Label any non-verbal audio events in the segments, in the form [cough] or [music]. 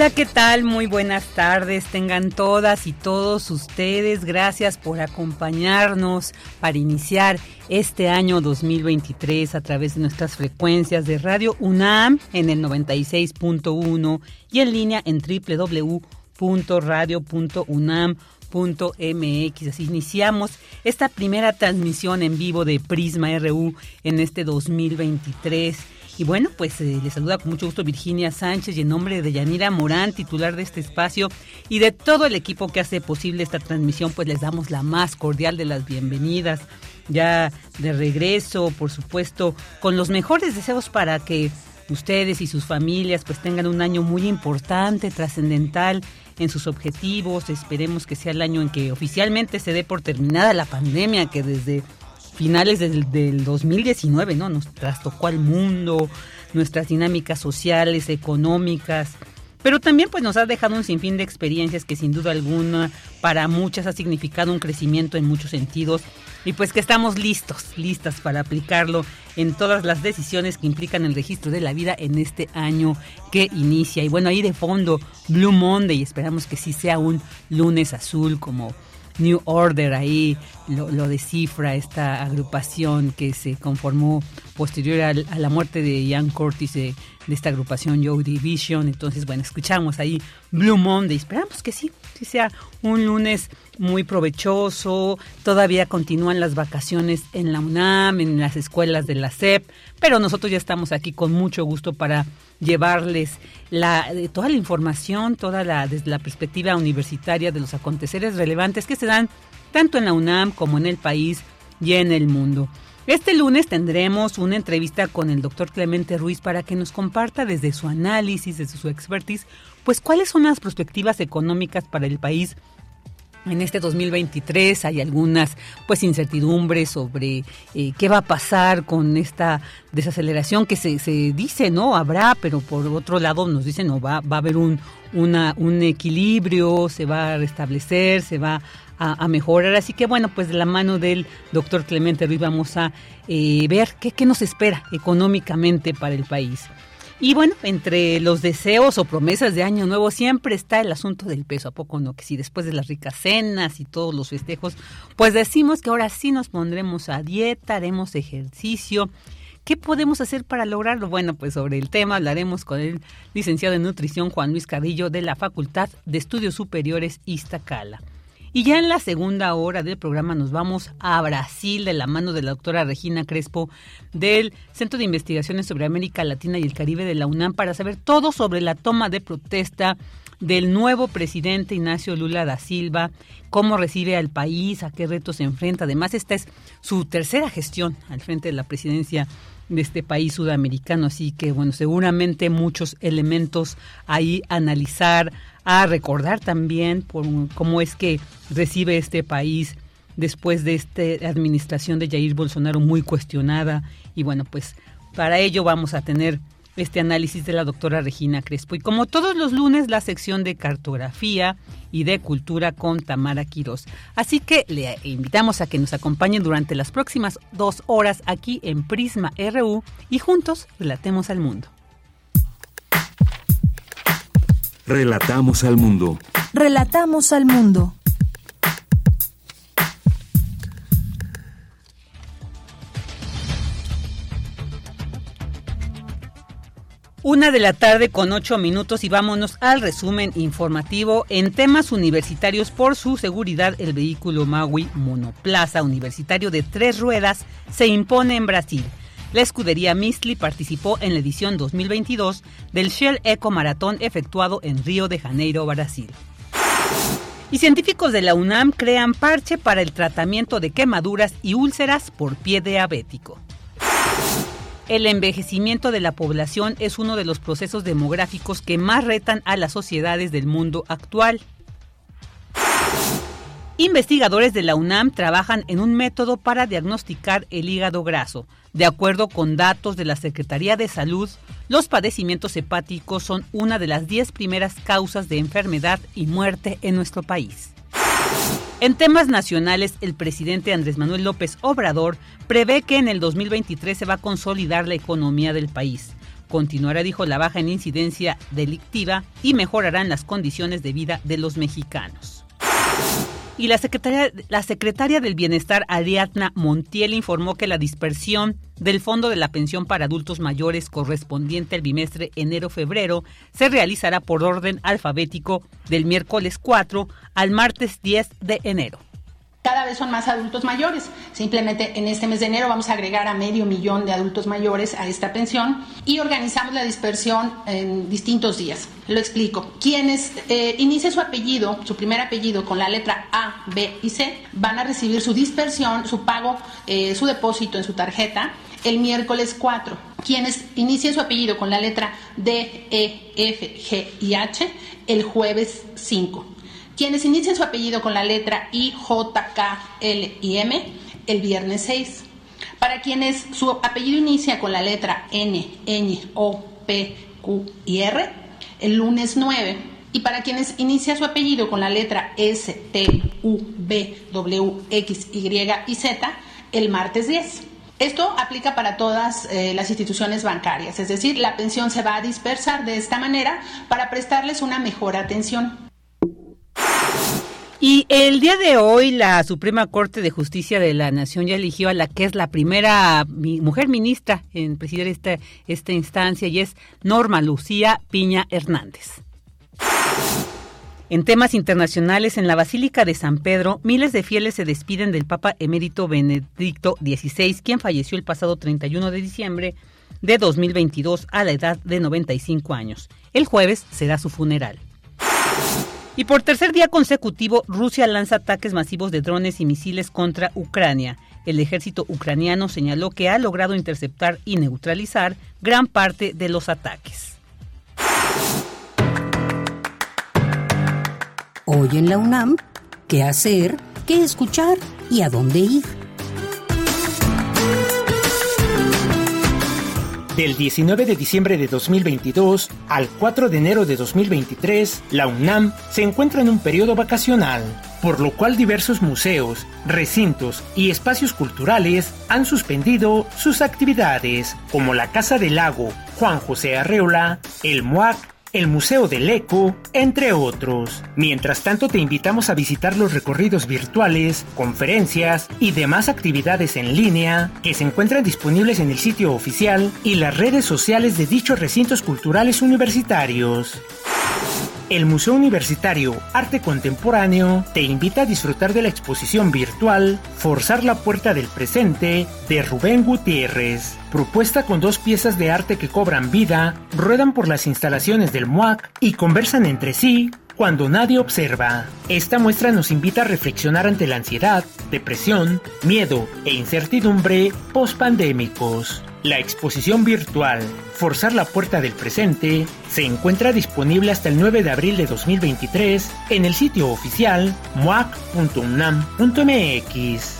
Hola, ¿qué tal? Muy buenas tardes. Tengan todas y todos ustedes. Gracias por acompañarnos para iniciar este año 2023 a través de nuestras frecuencias de Radio UNAM en el 96.1 y en línea en www.radio.unam.mx. Así iniciamos esta primera transmisión en vivo de Prisma RU en este 2023 y bueno, pues eh, le saluda con mucho gusto Virginia Sánchez y en nombre de Yanira Morán, titular de este espacio, y de todo el equipo que hace posible esta transmisión, pues les damos la más cordial de las bienvenidas. Ya de regreso, por supuesto, con los mejores deseos para que ustedes y sus familias pues tengan un año muy importante, trascendental en sus objetivos. Esperemos que sea el año en que oficialmente se dé por terminada la pandemia que desde finales del, del 2019, ¿no? Nos trastocó al mundo, nuestras dinámicas sociales, económicas, pero también pues nos ha dejado un sinfín de experiencias que sin duda alguna para muchas ha significado un crecimiento en muchos sentidos y pues que estamos listos, listas para aplicarlo en todas las decisiones que implican el registro de la vida en este año que inicia. Y bueno, ahí de fondo Blue Monday, esperamos que sí sea un lunes azul como New Order ahí lo, descifra esta agrupación que se conformó posterior a, la muerte de Ian Curtis de, de, esta agrupación Joe Division. Entonces, bueno, escuchamos ahí Blue Monday. Esperamos que sí, que sea un lunes muy provechoso. Todavía continúan las vacaciones en la UNAM, en las escuelas de la SEP, pero nosotros ya estamos aquí con mucho gusto para llevarles la, toda la información, toda la, desde la perspectiva universitaria de los aconteceres relevantes que se dan tanto en la UNAM como en el país y en el mundo. Este lunes tendremos una entrevista con el doctor Clemente Ruiz para que nos comparta desde su análisis, desde su expertise, pues cuáles son las perspectivas económicas para el país en este 2023 hay algunas pues incertidumbres sobre eh, qué va a pasar con esta desaceleración que se, se, dice no habrá pero por otro lado nos dicen no va, va a haber un una, un equilibrio se va a restablecer se va a, mejorar. Así que bueno pues de la mano del doctor Clemente Ruiz vamos a eh, ver qué, qué nos espera económicamente para el país y bueno, entre los deseos o promesas de Año Nuevo siempre está el asunto del peso, ¿a poco no? Que si después de las ricas cenas y todos los festejos, pues decimos que ahora sí nos pondremos a dieta, haremos ejercicio. ¿Qué podemos hacer para lograrlo? Bueno, pues sobre el tema hablaremos con el licenciado en nutrición Juan Luis Cadillo de la Facultad de Estudios Superiores Iztacala. Y ya en la segunda hora del programa nos vamos a Brasil de la mano de la doctora Regina Crespo del Centro de Investigaciones sobre América Latina y el Caribe de la UNAM para saber todo sobre la toma de protesta del nuevo presidente Ignacio Lula da Silva, cómo recibe al país, a qué retos se enfrenta. Además, esta es su tercera gestión al frente de la presidencia de este país sudamericano, así que bueno, seguramente muchos elementos ahí analizar, a recordar también por cómo es que recibe este país después de esta administración de Jair Bolsonaro muy cuestionada y bueno, pues para ello vamos a tener este análisis de la doctora Regina Crespo. Y como todos los lunes, la sección de cartografía y de cultura con Tamara Quirós. Así que le invitamos a que nos acompañen durante las próximas dos horas aquí en Prisma RU y juntos relatemos al mundo. Relatamos al mundo. Relatamos al mundo. Una de la tarde con ocho minutos y vámonos al resumen informativo en temas universitarios por su seguridad. El vehículo Maui monoplaza universitario de tres ruedas se impone en Brasil. La escudería Mistli participó en la edición 2022 del Shell Eco Maratón efectuado en Río de Janeiro, Brasil. Y científicos de la UNAM crean parche para el tratamiento de quemaduras y úlceras por pie diabético. El envejecimiento de la población es uno de los procesos demográficos que más retan a las sociedades del mundo actual. Investigadores de la UNAM trabajan en un método para diagnosticar el hígado graso. De acuerdo con datos de la Secretaría de Salud, los padecimientos hepáticos son una de las 10 primeras causas de enfermedad y muerte en nuestro país. En temas nacionales, el presidente Andrés Manuel López Obrador prevé que en el 2023 se va a consolidar la economía del país. Continuará, dijo, la baja en incidencia delictiva y mejorarán las condiciones de vida de los mexicanos. Y la secretaria, la secretaria del Bienestar, Ariadna Montiel, informó que la dispersión del Fondo de la Pensión para Adultos Mayores correspondiente al bimestre enero-febrero se realizará por orden alfabético del miércoles 4 al martes 10 de enero cada vez son más adultos mayores. Simplemente en este mes de enero vamos a agregar a medio millón de adultos mayores a esta pensión y organizamos la dispersión en distintos días. Lo explico. Quienes eh, su apellido, su primer apellido con la letra A, B y C, van a recibir su dispersión, su pago, eh, su depósito en su tarjeta el miércoles 4. Quienes inicien su apellido con la letra D, E, F, G y H, el jueves 5 quienes inician su apellido con la letra I, J, K, L y M el viernes 6. Para quienes su apellido inicia con la letra N, Ñ, O, P, Q y R, el lunes 9. Y para quienes inicia su apellido con la letra S, T, U, B, W, X, Y y Z, el martes 10. Esto aplica para todas eh, las instituciones bancarias, es decir, la pensión se va a dispersar de esta manera para prestarles una mejor atención. Y el día de hoy la Suprema Corte de Justicia de la Nación ya eligió a la que es la primera mujer ministra en presidir esta, instancia y es Norma Lucía Piña Hernández. En temas internacionales, en la Basílica de San Pedro, miles de fieles se despiden del Papa emérito Benedicto XVI, quien falleció el pasado 31 de diciembre de 2022 a la edad de 95 años. El jueves será su funeral. Y por tercer día consecutivo, Rusia lanza ataques masivos de drones y misiles contra Ucrania. El ejército ucraniano señaló que ha logrado interceptar y neutralizar gran parte de los ataques. Hoy en la UNAM, ¿qué hacer? ¿Qué escuchar? ¿Y a dónde ir? Del 19 de diciembre de 2022 al 4 de enero de 2023, la UNAM se encuentra en un periodo vacacional, por lo cual diversos museos, recintos y espacios culturales han suspendido sus actividades, como la Casa del Lago Juan José Arreola, el MUAC el Museo del Eco, entre otros. Mientras tanto, te invitamos a visitar los recorridos virtuales, conferencias y demás actividades en línea que se encuentran disponibles en el sitio oficial y las redes sociales de dichos recintos culturales universitarios. El Museo Universitario Arte Contemporáneo te invita a disfrutar de la exposición virtual Forzar la Puerta del Presente de Rubén Gutiérrez. Propuesta con dos piezas de arte que cobran vida, ruedan por las instalaciones del MUAC y conversan entre sí cuando nadie observa. Esta muestra nos invita a reflexionar ante la ansiedad, depresión, miedo e incertidumbre post-pandémicos. La exposición virtual Forzar la Puerta del Presente se encuentra disponible hasta el 9 de abril de 2023 en el sitio oficial muac.unam.mx.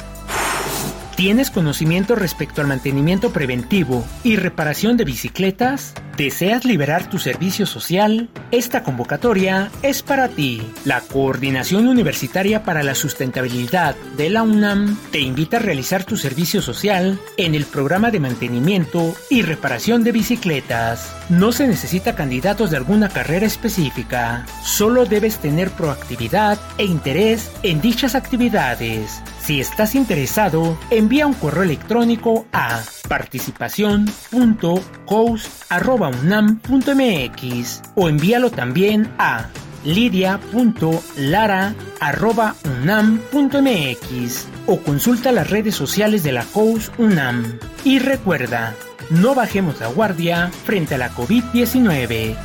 ¿Tienes conocimiento respecto al mantenimiento preventivo y reparación de bicicletas? ¿Deseas liberar tu servicio social? Esta convocatoria es para ti. La Coordinación Universitaria para la Sustentabilidad de la UNAM te invita a realizar tu servicio social en el programa de mantenimiento y reparación de bicicletas. No se necesita candidatos de alguna carrera específica. Solo debes tener proactividad e interés en dichas actividades. Si estás interesado, envía un correo electrónico a participación.cous.unam.mx o envíalo también a lidia.lara.unam.mx o consulta las redes sociales de la COUS UNAM. Y recuerda, no bajemos la guardia frente a la COVID-19.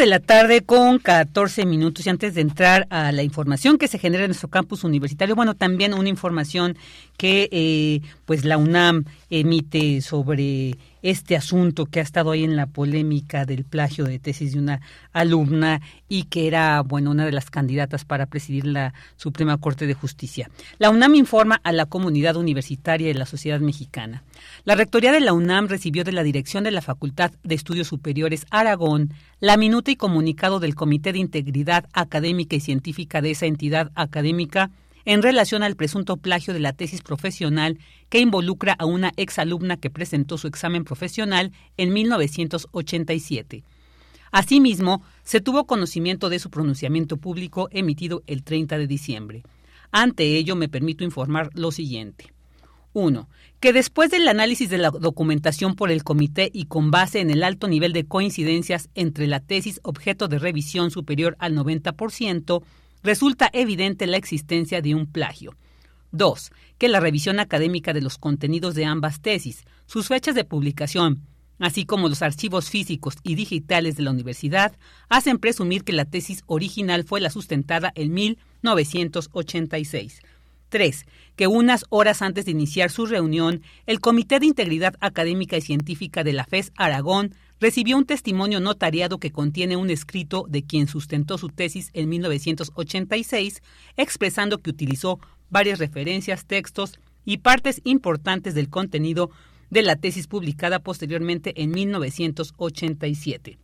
De la tarde con 14 minutos. Y antes de entrar a la información que se genera en nuestro campus universitario, bueno, también una información que eh, pues la UNAM emite sobre este asunto que ha estado ahí en la polémica del plagio de tesis de una alumna y que era, bueno, una de las candidatas para presidir la Suprema Corte de Justicia. La UNAM informa a la comunidad universitaria y la sociedad mexicana. La Rectoría de la UNAM recibió de la Dirección de la Facultad de Estudios Superiores Aragón la minuta y comunicado del Comité de Integridad Académica y Científica de esa entidad académica en relación al presunto plagio de la tesis profesional que involucra a una exalumna que presentó su examen profesional en 1987. Asimismo, se tuvo conocimiento de su pronunciamiento público emitido el 30 de diciembre. Ante ello, me permito informar lo siguiente. 1. Que después del análisis de la documentación por el comité y con base en el alto nivel de coincidencias entre la tesis objeto de revisión superior al 90%, resulta evidente la existencia de un plagio. 2. Que la revisión académica de los contenidos de ambas tesis, sus fechas de publicación, así como los archivos físicos y digitales de la universidad, hacen presumir que la tesis original fue la sustentada en 1986. 3. Que unas horas antes de iniciar su reunión, el Comité de Integridad Académica y Científica de la FES Aragón recibió un testimonio notariado que contiene un escrito de quien sustentó su tesis en 1986, expresando que utilizó varias referencias, textos y partes importantes del contenido de la tesis publicada posteriormente en 1987.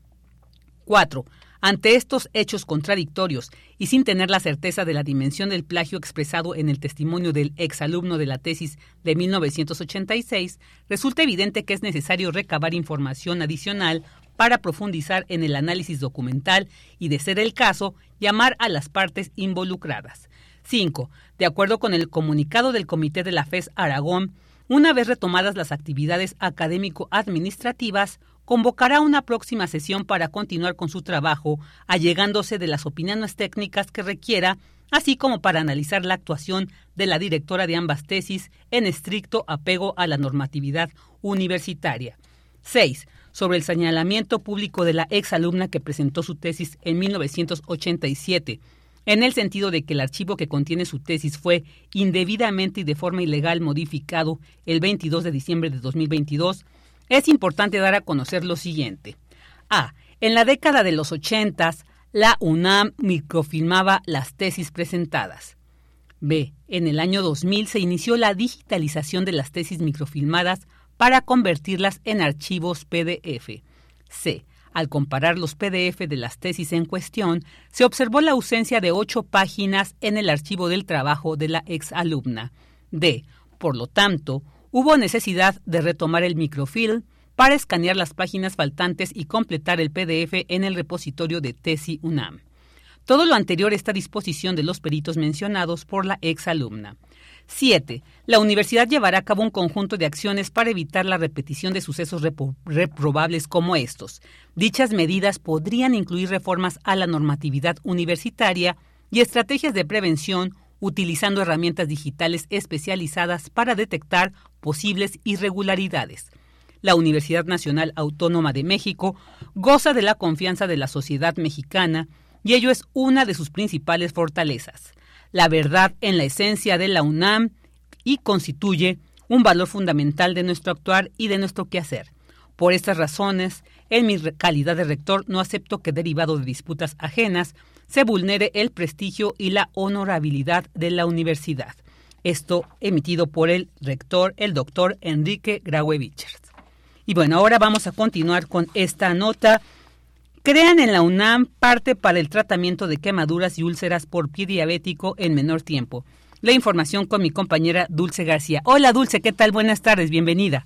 4. Ante estos hechos contradictorios y sin tener la certeza de la dimensión del plagio expresado en el testimonio del exalumno de la tesis de 1986, resulta evidente que es necesario recabar información adicional para profundizar en el análisis documental y, de ser el caso, llamar a las partes involucradas. 5. De acuerdo con el comunicado del Comité de la FES Aragón, una vez retomadas las actividades académico-administrativas, convocará una próxima sesión para continuar con su trabajo, allegándose de las opiniones técnicas que requiera, así como para analizar la actuación de la directora de ambas tesis en estricto apego a la normatividad universitaria. 6. Sobre el señalamiento público de la exalumna que presentó su tesis en 1987 en el sentido de que el archivo que contiene su tesis fue indebidamente y de forma ilegal modificado el 22 de diciembre de 2022, es importante dar a conocer lo siguiente. A. En la década de los 80, la UNAM microfilmaba las tesis presentadas. B. En el año 2000 se inició la digitalización de las tesis microfilmadas para convertirlas en archivos PDF. C. Al comparar los PDF de las tesis en cuestión, se observó la ausencia de ocho páginas en el archivo del trabajo de la exalumna. D. Por lo tanto, hubo necesidad de retomar el microfilm para escanear las páginas faltantes y completar el PDF en el repositorio de Tesi UNAM. Todo lo anterior está a disposición de los peritos mencionados por la exalumna. 7. La universidad llevará a cabo un conjunto de acciones para evitar la repetición de sucesos reprobables como estos. Dichas medidas podrían incluir reformas a la normatividad universitaria y estrategias de prevención utilizando herramientas digitales especializadas para detectar posibles irregularidades. La Universidad Nacional Autónoma de México goza de la confianza de la sociedad mexicana y ello es una de sus principales fortalezas. La verdad en la esencia de la UNAM y constituye un valor fundamental de nuestro actuar y de nuestro quehacer. Por estas razones, en mi calidad de rector no acepto que derivado de disputas ajenas se vulnere el prestigio y la honorabilidad de la universidad. Esto emitido por el rector, el doctor Enrique Graue Y bueno, ahora vamos a continuar con esta nota. Crean en la UNAM parte para el tratamiento de quemaduras y úlceras por pie diabético en menor tiempo. La información con mi compañera Dulce García. Hola Dulce, ¿qué tal? Buenas tardes, bienvenida.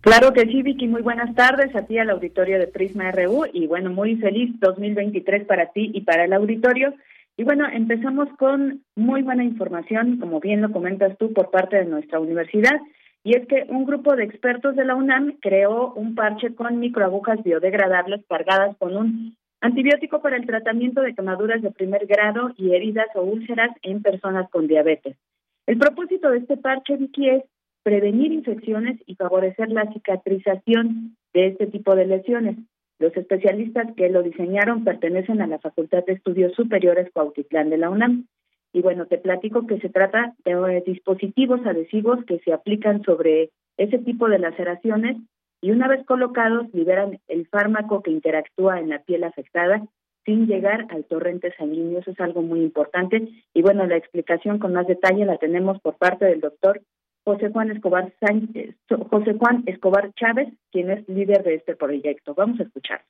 Claro que sí, Vicky. Muy buenas tardes a ti, al auditorio de Prisma RU. Y bueno, muy feliz 2023 para ti y para el auditorio. Y bueno, empezamos con muy buena información, como bien lo comentas tú, por parte de nuestra universidad. Y es que un grupo de expertos de la UNAM creó un parche con microagujas biodegradables cargadas con un antibiótico para el tratamiento de quemaduras de primer grado y heridas o úlceras en personas con diabetes. El propósito de este parche, Vicky, es prevenir infecciones y favorecer la cicatrización de este tipo de lesiones. Los especialistas que lo diseñaron pertenecen a la Facultad de Estudios Superiores Cuautitlán de la UNAM. Y bueno, te platico que se trata de dispositivos adhesivos que se aplican sobre ese tipo de laceraciones y una vez colocados liberan el fármaco que interactúa en la piel afectada sin llegar al torrente sanguíneo. Eso es algo muy importante. Y bueno, la explicación con más detalle la tenemos por parte del doctor José Juan Escobar Sánchez, José Juan Escobar Chávez, quien es líder de este proyecto. Vamos a escuchar.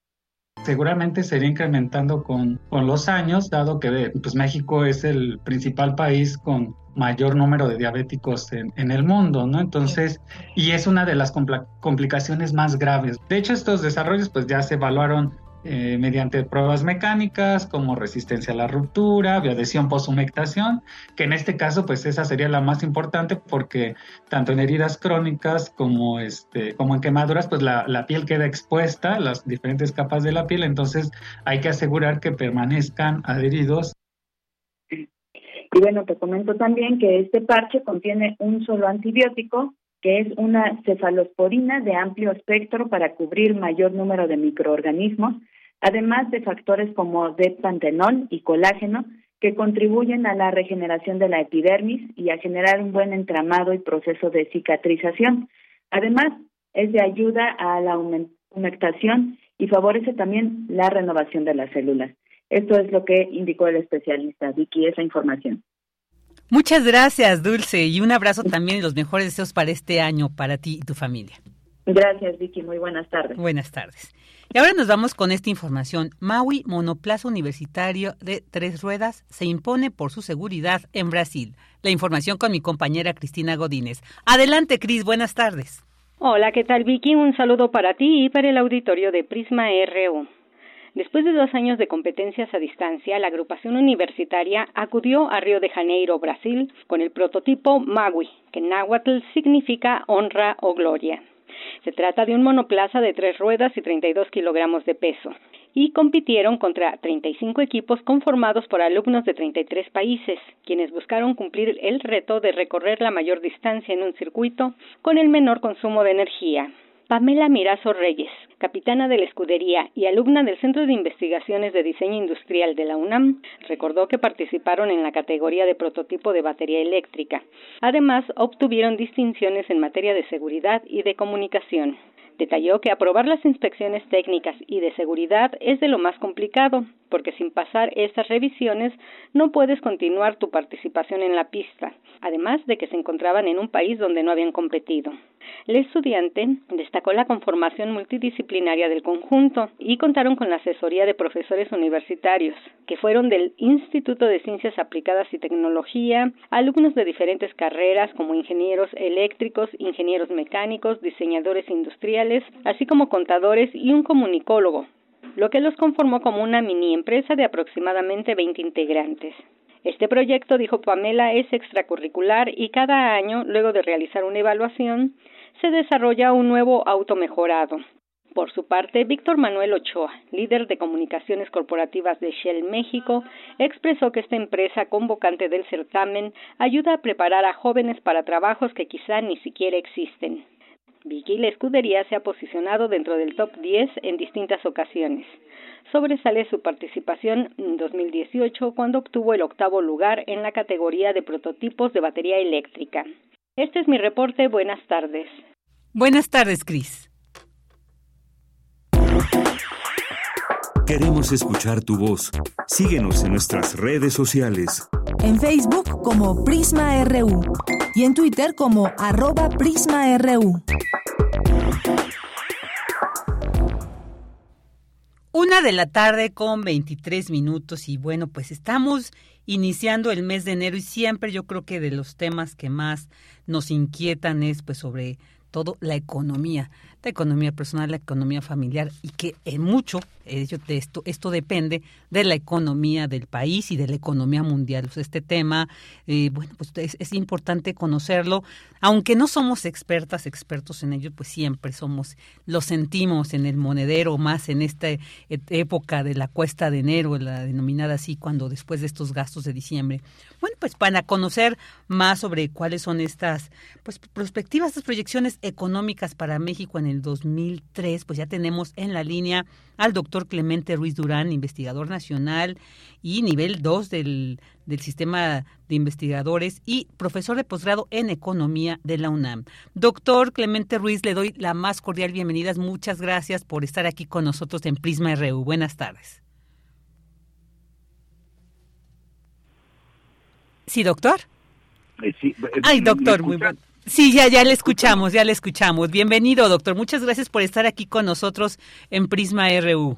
Seguramente se irá incrementando con, con los años, dado que pues, México es el principal país con mayor número de diabéticos en, en, el mundo, ¿no? Entonces, y es una de las complicaciones más graves. De hecho, estos desarrollos pues ya se evaluaron eh, mediante pruebas mecánicas como resistencia a la ruptura, bioadhesión poshumectación, que en este caso pues esa sería la más importante porque tanto en heridas crónicas como, este, como en quemaduras pues la, la piel queda expuesta, las diferentes capas de la piel, entonces hay que asegurar que permanezcan adheridos. Y bueno, te comento también que este parche contiene un solo antibiótico que es una cefalosporina de amplio espectro para cubrir mayor número de microorganismos, además de factores como D-pantenol y colágeno que contribuyen a la regeneración de la epidermis y a generar un buen entramado y proceso de cicatrización. Además, es de ayuda a la humectación y favorece también la renovación de las células. Esto es lo que indicó el especialista Vicky, esa información. Muchas gracias, Dulce, y un abrazo también y los mejores deseos para este año, para ti y tu familia. Gracias, Vicky. Muy buenas tardes. Buenas tardes. Y ahora nos vamos con esta información. Maui, monoplaza universitario de tres ruedas, se impone por su seguridad en Brasil. La información con mi compañera Cristina Godínez. Adelante, Cris. Buenas tardes. Hola, ¿qué tal, Vicky? Un saludo para ti y para el auditorio de Prisma RU. Después de dos años de competencias a distancia, la agrupación universitaria acudió a Río de Janeiro, Brasil, con el prototipo Maui, que en náhuatl significa honra o gloria. Se trata de un monoplaza de tres ruedas y 32 kilogramos de peso, y compitieron contra 35 equipos conformados por alumnos de 33 países, quienes buscaron cumplir el reto de recorrer la mayor distancia en un circuito con el menor consumo de energía. Pamela Mirazo Reyes, capitana de la escudería y alumna del Centro de Investigaciones de Diseño Industrial de la UNAM, recordó que participaron en la categoría de prototipo de batería eléctrica. Además, obtuvieron distinciones en materia de seguridad y de comunicación. Detalló que aprobar las inspecciones técnicas y de seguridad es de lo más complicado, porque sin pasar estas revisiones no puedes continuar tu participación en la pista, además de que se encontraban en un país donde no habían competido. El estudiante destacó la conformación multidisciplinaria del conjunto y contaron con la asesoría de profesores universitarios, que fueron del Instituto de Ciencias Aplicadas y Tecnología, alumnos de diferentes carreras como ingenieros eléctricos, ingenieros mecánicos, diseñadores industriales, así como contadores y un comunicólogo, lo que los conformó como una mini empresa de aproximadamente 20 integrantes. Este proyecto, dijo Pamela, es extracurricular y cada año, luego de realizar una evaluación, se desarrolla un nuevo auto mejorado. Por su parte, Víctor Manuel Ochoa, líder de comunicaciones corporativas de Shell México, expresó que esta empresa convocante del certamen ayuda a preparar a jóvenes para trabajos que quizá ni siquiera existen. Vicky la escudería se ha posicionado dentro del top 10 en distintas ocasiones. Sobresale su participación en 2018 cuando obtuvo el octavo lugar en la categoría de prototipos de batería eléctrica. Este es mi reporte. Buenas tardes. Buenas tardes, Cris. Queremos escuchar tu voz. Síguenos en nuestras redes sociales. En Facebook como Prisma RU y en Twitter como arroba PrismaRU. Una de la tarde con 23 minutos y bueno, pues estamos iniciando el mes de enero y siempre yo creo que de los temas que más nos inquietan es pues sobre todo la economía la economía personal, la economía familiar y que en mucho ello de esto esto depende de la economía del país y de la economía mundial. este tema, eh, bueno, pues es, importante conocerlo, aunque no somos expertas, expertos en ello, pues siempre somos, lo sentimos en el monedero, más en esta época de la cuesta de enero, la denominada así, cuando después de estos gastos de diciembre. Bueno, pues para conocer más sobre cuáles son estas pues perspectivas, estas proyecciones económicas para México en el 2003, pues ya tenemos en la línea al doctor Clemente Ruiz Durán, investigador nacional y nivel 2 del, del sistema de investigadores y profesor de posgrado en economía de la UNAM. Doctor Clemente Ruiz, le doy la más cordial bienvenida. Muchas gracias por estar aquí con nosotros en Prisma RU. Buenas tardes. Sí, doctor. Eh, sí, eh, Ay, doctor, muy bueno. Sí, ya, ya le escuchamos, ya le escuchamos. Bienvenido, doctor. Muchas gracias por estar aquí con nosotros en Prisma RU.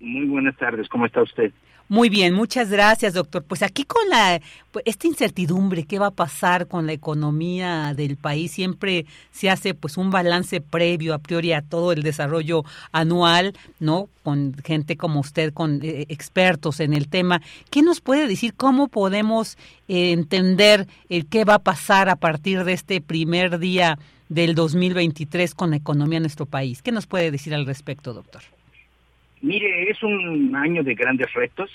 Muy buenas tardes, ¿cómo está usted? Muy bien, muchas gracias, doctor. Pues aquí con la pues, esta incertidumbre, ¿qué va a pasar con la economía del país? Siempre se hace pues un balance previo a priori a todo el desarrollo anual, ¿no? Con gente como usted, con eh, expertos en el tema. ¿Qué nos puede decir cómo podemos eh, entender el qué va a pasar a partir de este primer día del 2023 con la economía en nuestro país? ¿Qué nos puede decir al respecto, doctor? Mire, es un año de grandes retos,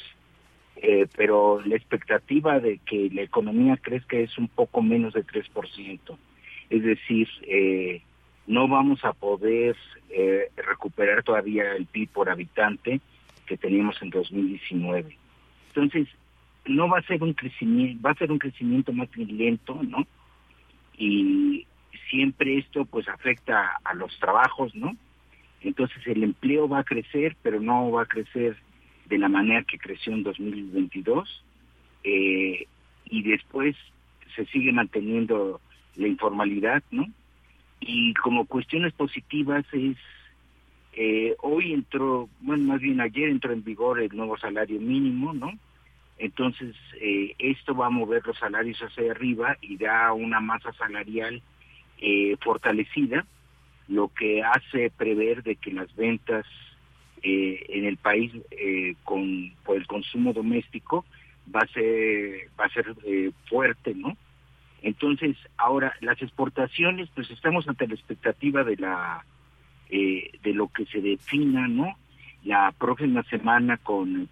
eh, pero la expectativa de que la economía crezca es un poco menos de 3%. Es decir, eh, no vamos a poder eh, recuperar todavía el PIB por habitante que teníamos en 2019. Entonces, no va a ser un crecimiento, va a ser un crecimiento más lento, ¿no? Y siempre esto pues afecta a los trabajos, ¿no? Entonces el empleo va a crecer, pero no va a crecer de la manera que creció en 2022. Eh, y después se sigue manteniendo la informalidad, ¿no? Y como cuestiones positivas es, eh, hoy entró, bueno, más bien ayer entró en vigor el nuevo salario mínimo, ¿no? Entonces, eh, esto va a mover los salarios hacia arriba y da una masa salarial fortalecida lo que hace prever de que las ventas eh, en el país eh, con por el consumo doméstico va a ser va a ser eh, fuerte no entonces ahora las exportaciones pues estamos ante la expectativa de la de lo que se defina no la próxima semana con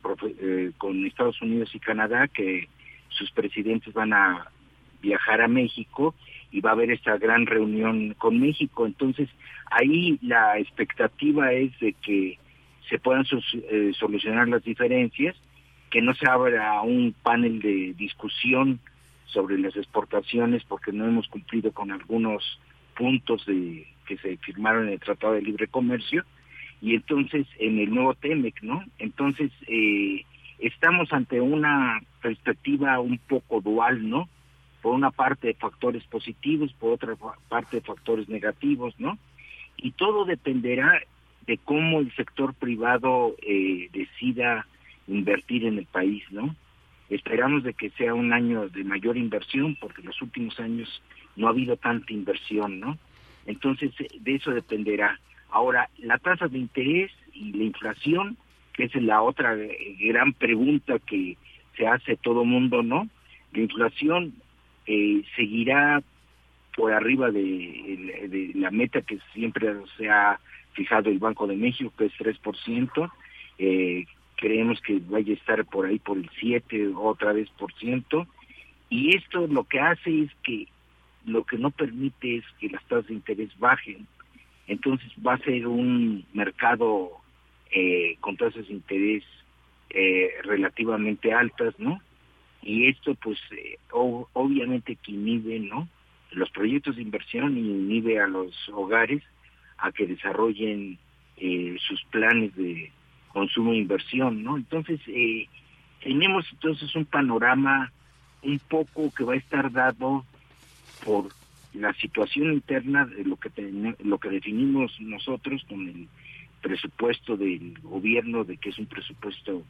con Estados Unidos y Canadá que sus presidentes van a viajar a México y va a haber esta gran reunión con México. Entonces, ahí la expectativa es de que se puedan eh, solucionar las diferencias, que no se abra un panel de discusión sobre las exportaciones porque no hemos cumplido con algunos puntos de que se firmaron en el Tratado de Libre Comercio y entonces en el nuevo TEMEC, ¿no? Entonces eh, estamos ante una perspectiva un poco dual, ¿no? Por una parte factores positivos, por otra parte factores negativos, ¿no? Y todo dependerá de cómo el sector privado eh, decida invertir en el país, ¿no? Esperamos de que sea un año de mayor inversión, porque en los últimos años no ha habido tanta inversión, ¿no? Entonces, de eso dependerá. Ahora, la tasa de interés y la inflación, que es la otra gran pregunta que se hace todo mundo, ¿no? La inflación eh, seguirá por arriba de, la meta que siempre se ha fijado el Banco de México, que es 3%. Eh, creemos que vaya a estar por ahí por el 7 otra vez por ciento. Y esto lo que hace es que lo que no permite es que las tasas de interés bajen. Entonces va a ser un mercado eh, con tasas de interés eh, relativamente altas, ¿no? Y esto pues eh, obviamente que inhibe, ¿no? Los proyectos de inversión y inhibe a los hogares a que desarrollen eh, sus planes de consumo e inversión, ¿no? Entonces, eh, tenemos entonces un panorama un poco que va a estar dado por la situación interna de lo que lo que definimos nosotros con el presupuesto del gobierno de que es un presupuesto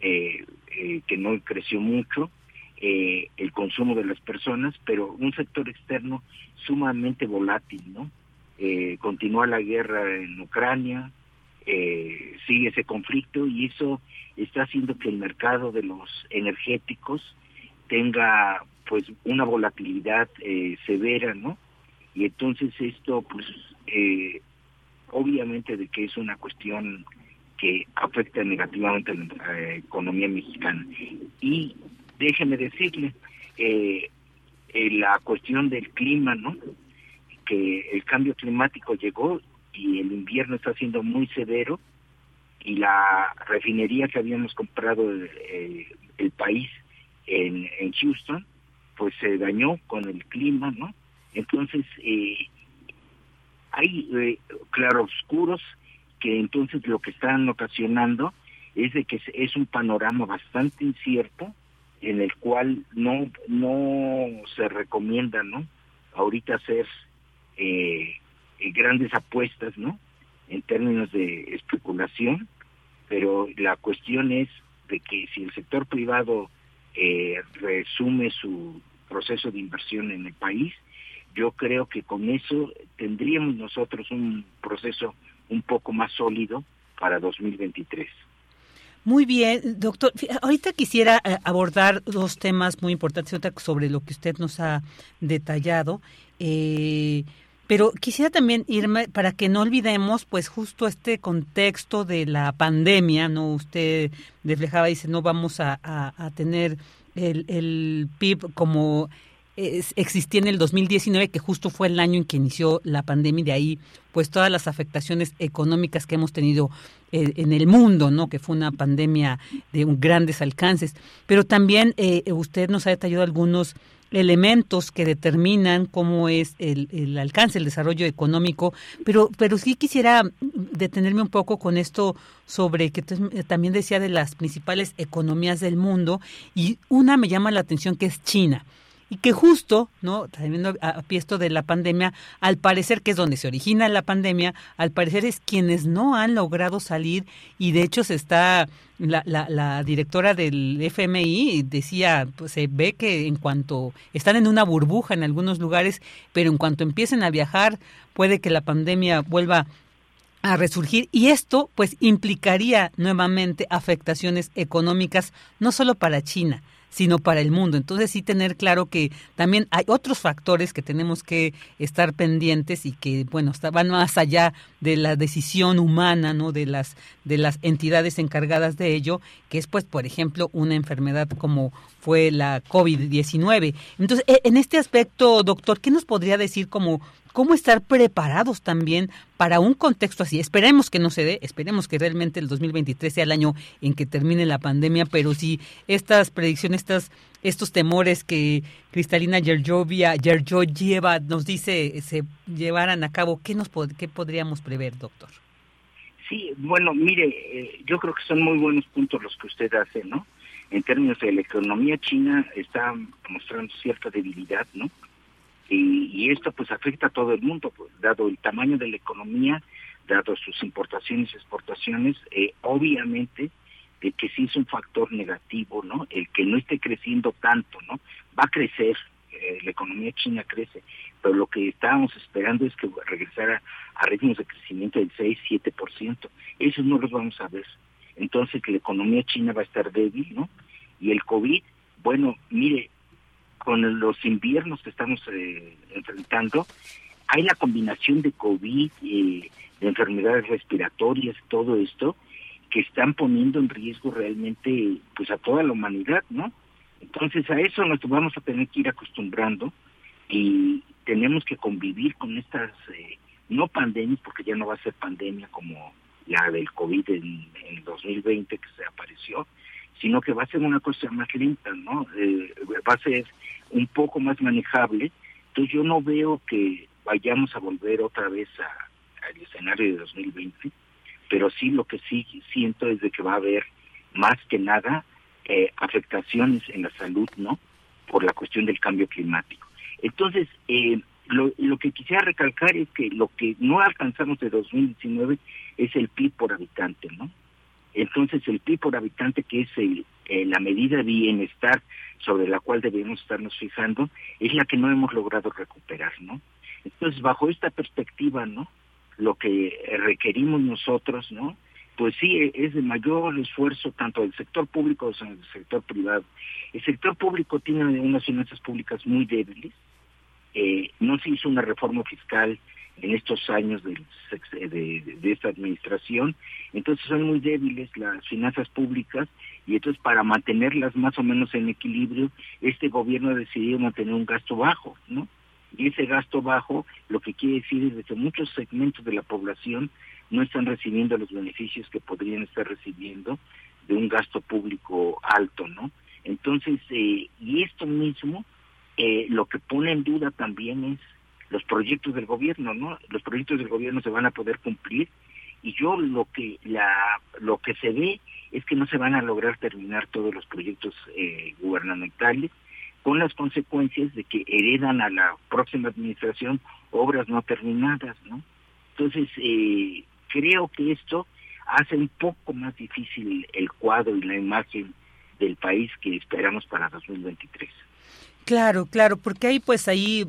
eh, eh, que no creció mucho eh, el consumo de las personas pero un sector externo sumamente volátil no continúa la guerra en Ucrania sigue ese conflicto y eso está haciendo que el mercado de los energéticos tenga pues una volatilidad eh, severa, ¿no? Y entonces esto pues eh, obviamente de que es una cuestión que afecta negativamente a la economía mexicana. Y déjeme decirle, eh, la cuestión del clima, ¿no? Que el cambio climático llegó y el invierno está siendo muy severo y la refinería que habíamos comprado el país en, en Houston, pues se dañó con el clima, ¿no? Entonces, eh, hay eh, claroscuros que entonces lo que están ocasionando es de que es un panorama bastante incierto en el cual no no se recomienda, ¿no? Ahorita hacer eh, grandes apuestas, ¿no? En términos de especulación, pero la cuestión es de que si el sector privado eh, resume su proceso de inversión en el país, yo creo que con eso tendríamos nosotros un proceso un poco más sólido para 2023. Muy bien, doctor. Ahorita quisiera eh, abordar dos temas muy importantes sobre lo que usted nos ha detallado. Eh, pero quisiera también irme para que no olvidemos, pues justo este contexto de la pandemia, ¿no? Usted reflejaba, dice, no vamos a, a, tener el, el, PIB como existía en el 2019, que justo fue el año en que inició la pandemia, y de ahí, pues todas las afectaciones económicas que hemos tenido eh, en el mundo, ¿no? Que fue una pandemia de grandes alcances. Pero también eh, usted nos ha detallado algunos elementos que determinan cómo es el, alcance, el desarrollo económico, pero, pero sí quisiera detenerme un poco con esto sobre que también decía de las principales economías del mundo y una me llama la atención que es China y que justo, ¿no? También a, pie esto de la pandemia, al parecer que es donde se origina la pandemia, al parecer es quienes no han logrado salir y de hecho se está la, la, la directora del FMI decía, pues se ve que en cuanto están en una burbuja en algunos lugares, pero en cuanto empiecen a viajar, puede que la pandemia vuelva a resurgir y esto pues implicaría nuevamente afectaciones económicas no solo para China, sino para el mundo. Entonces sí tener claro que también hay otros factores que tenemos que estar pendientes y que bueno van más allá de la decisión humana, no de las de las entidades encargadas de ello, que es pues por ejemplo una enfermedad como fue la COVID-19. Entonces e, en este aspecto, doctor, ¿qué nos podría decir como cómo estar preparados también para un contexto así. Esperemos que no se dé, esperemos que realmente el 2023 sea el año en que termine la pandemia, pero si estas predicciones, estas, estos temores que Cristalina Yerjovia, lleva, nos dice, se llevaran a cabo, ¿qué, nos qué podríamos prever, doctor? Sí, bueno, mire, eh, yo creo que son muy buenos puntos los que usted hace, ¿no? En términos de la economía china está mostrando cierta debilidad, ¿no? Y, esto pues afecta a todo el mundo, pues, dado el tamaño de la economía, dado sus importaciones y exportaciones, eh, obviamente de que sí es un factor negativo, ¿no? El que no esté creciendo tanto, ¿no? Va a crecer, eh, la economía china crece, pero lo que estábamos esperando es que regresara a ritmos de crecimiento del 6-7%. Eso no los vamos a ver. Entonces que la economía china va a estar débil, ¿no? Y el COVID, bueno, mire, con los inviernos que estamos eh, enfrentando, hay la combinación de COVID, eh, de enfermedades respiratorias, todo esto, que están poniendo en riesgo realmente pues a toda la humanidad, ¿no? Entonces a eso nos vamos a tener que ir acostumbrando y tenemos que convivir con estas, eh, no pandemias, porque ya no va a ser pandemia como la del COVID en, el 2020 que se apareció, sino que va a ser una cosa más lenta, ¿no? Eh, va a ser un poco más manejable. Entonces yo no veo que vayamos a volver otra vez al escenario de 2020, pero sí lo que sí siento es de que va a haber más que nada eh, afectaciones en la salud, ¿no? Por la cuestión del cambio climático. Entonces, eh, lo, lo que quisiera recalcar es que lo que no alcanzamos de 2019 es el PIB por habitante, ¿no? Entonces, el PIB por habitante, que es el, eh, la medida de bienestar sobre la cual debemos estarnos fijando, es la que no hemos logrado recuperar, ¿no? Entonces, bajo esta perspectiva, ¿no? Lo que requerimos nosotros, ¿no? Pues sí, es de mayor esfuerzo tanto del sector público como del sector privado. El sector público tiene unas finanzas públicas muy débiles, eh, no se hizo una reforma fiscal en estos años de, de, esta administración, entonces son muy débiles las finanzas públicas y entonces para mantenerlas más o menos en equilibrio, este gobierno ha decidido mantener un gasto bajo, ¿no? Y ese gasto bajo lo que quiere decir es que muchos segmentos de la población no están recibiendo los beneficios que podrían estar recibiendo de un gasto público alto, ¿no? Entonces, eh, y esto mismo eh, lo que pone en duda también es los proyectos del gobierno, ¿no? Los proyectos del gobierno se van a poder cumplir y yo lo que la lo que se ve es que no se van a lograr terminar todos los proyectos eh, gubernamentales con las consecuencias de que heredan a la próxima administración obras no terminadas, ¿no? Entonces eh, creo que esto hace un poco más difícil el cuadro y la imagen del país que esperamos para 2023. Claro, claro, porque hay pues ahí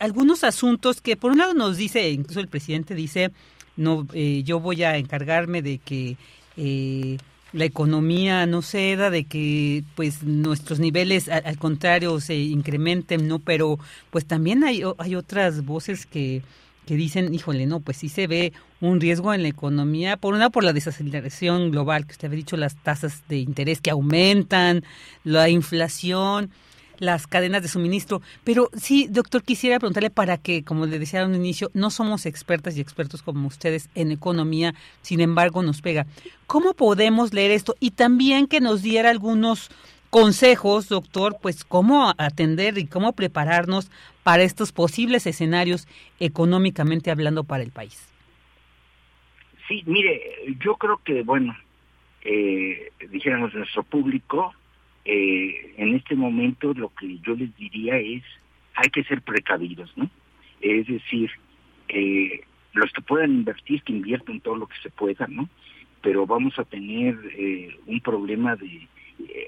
algunos asuntos que por un lado nos dice, incluso el presidente dice, no, eh, yo voy a encargarme de que eh, la economía no ceda, de que pues nuestros niveles al, contrario se incrementen, ¿no? Pero pues también hay, hay otras voces que, que dicen, híjole, no, pues sí se ve un riesgo en la economía, por una por la desaceleración global, que usted había dicho, las tasas de interés que aumentan, la inflación, las cadenas de suministro. Pero sí, doctor, quisiera preguntarle para que, como le decía al inicio, no somos expertas y expertos como ustedes en economía, sin embargo nos pega. ¿Cómo podemos leer esto? Y también que nos diera algunos consejos, doctor, pues cómo atender y cómo prepararnos para estos posibles escenarios económicamente hablando para el país. Sí, mire, yo creo que, bueno, eh, dijéramos nuestro público eh, en este momento lo que yo les diría es, hay que ser precavidos, ¿no? Es decir, eh, los que puedan invertir, que inviertan todo lo que se pueda, ¿no? Pero vamos a tener eh, un problema de,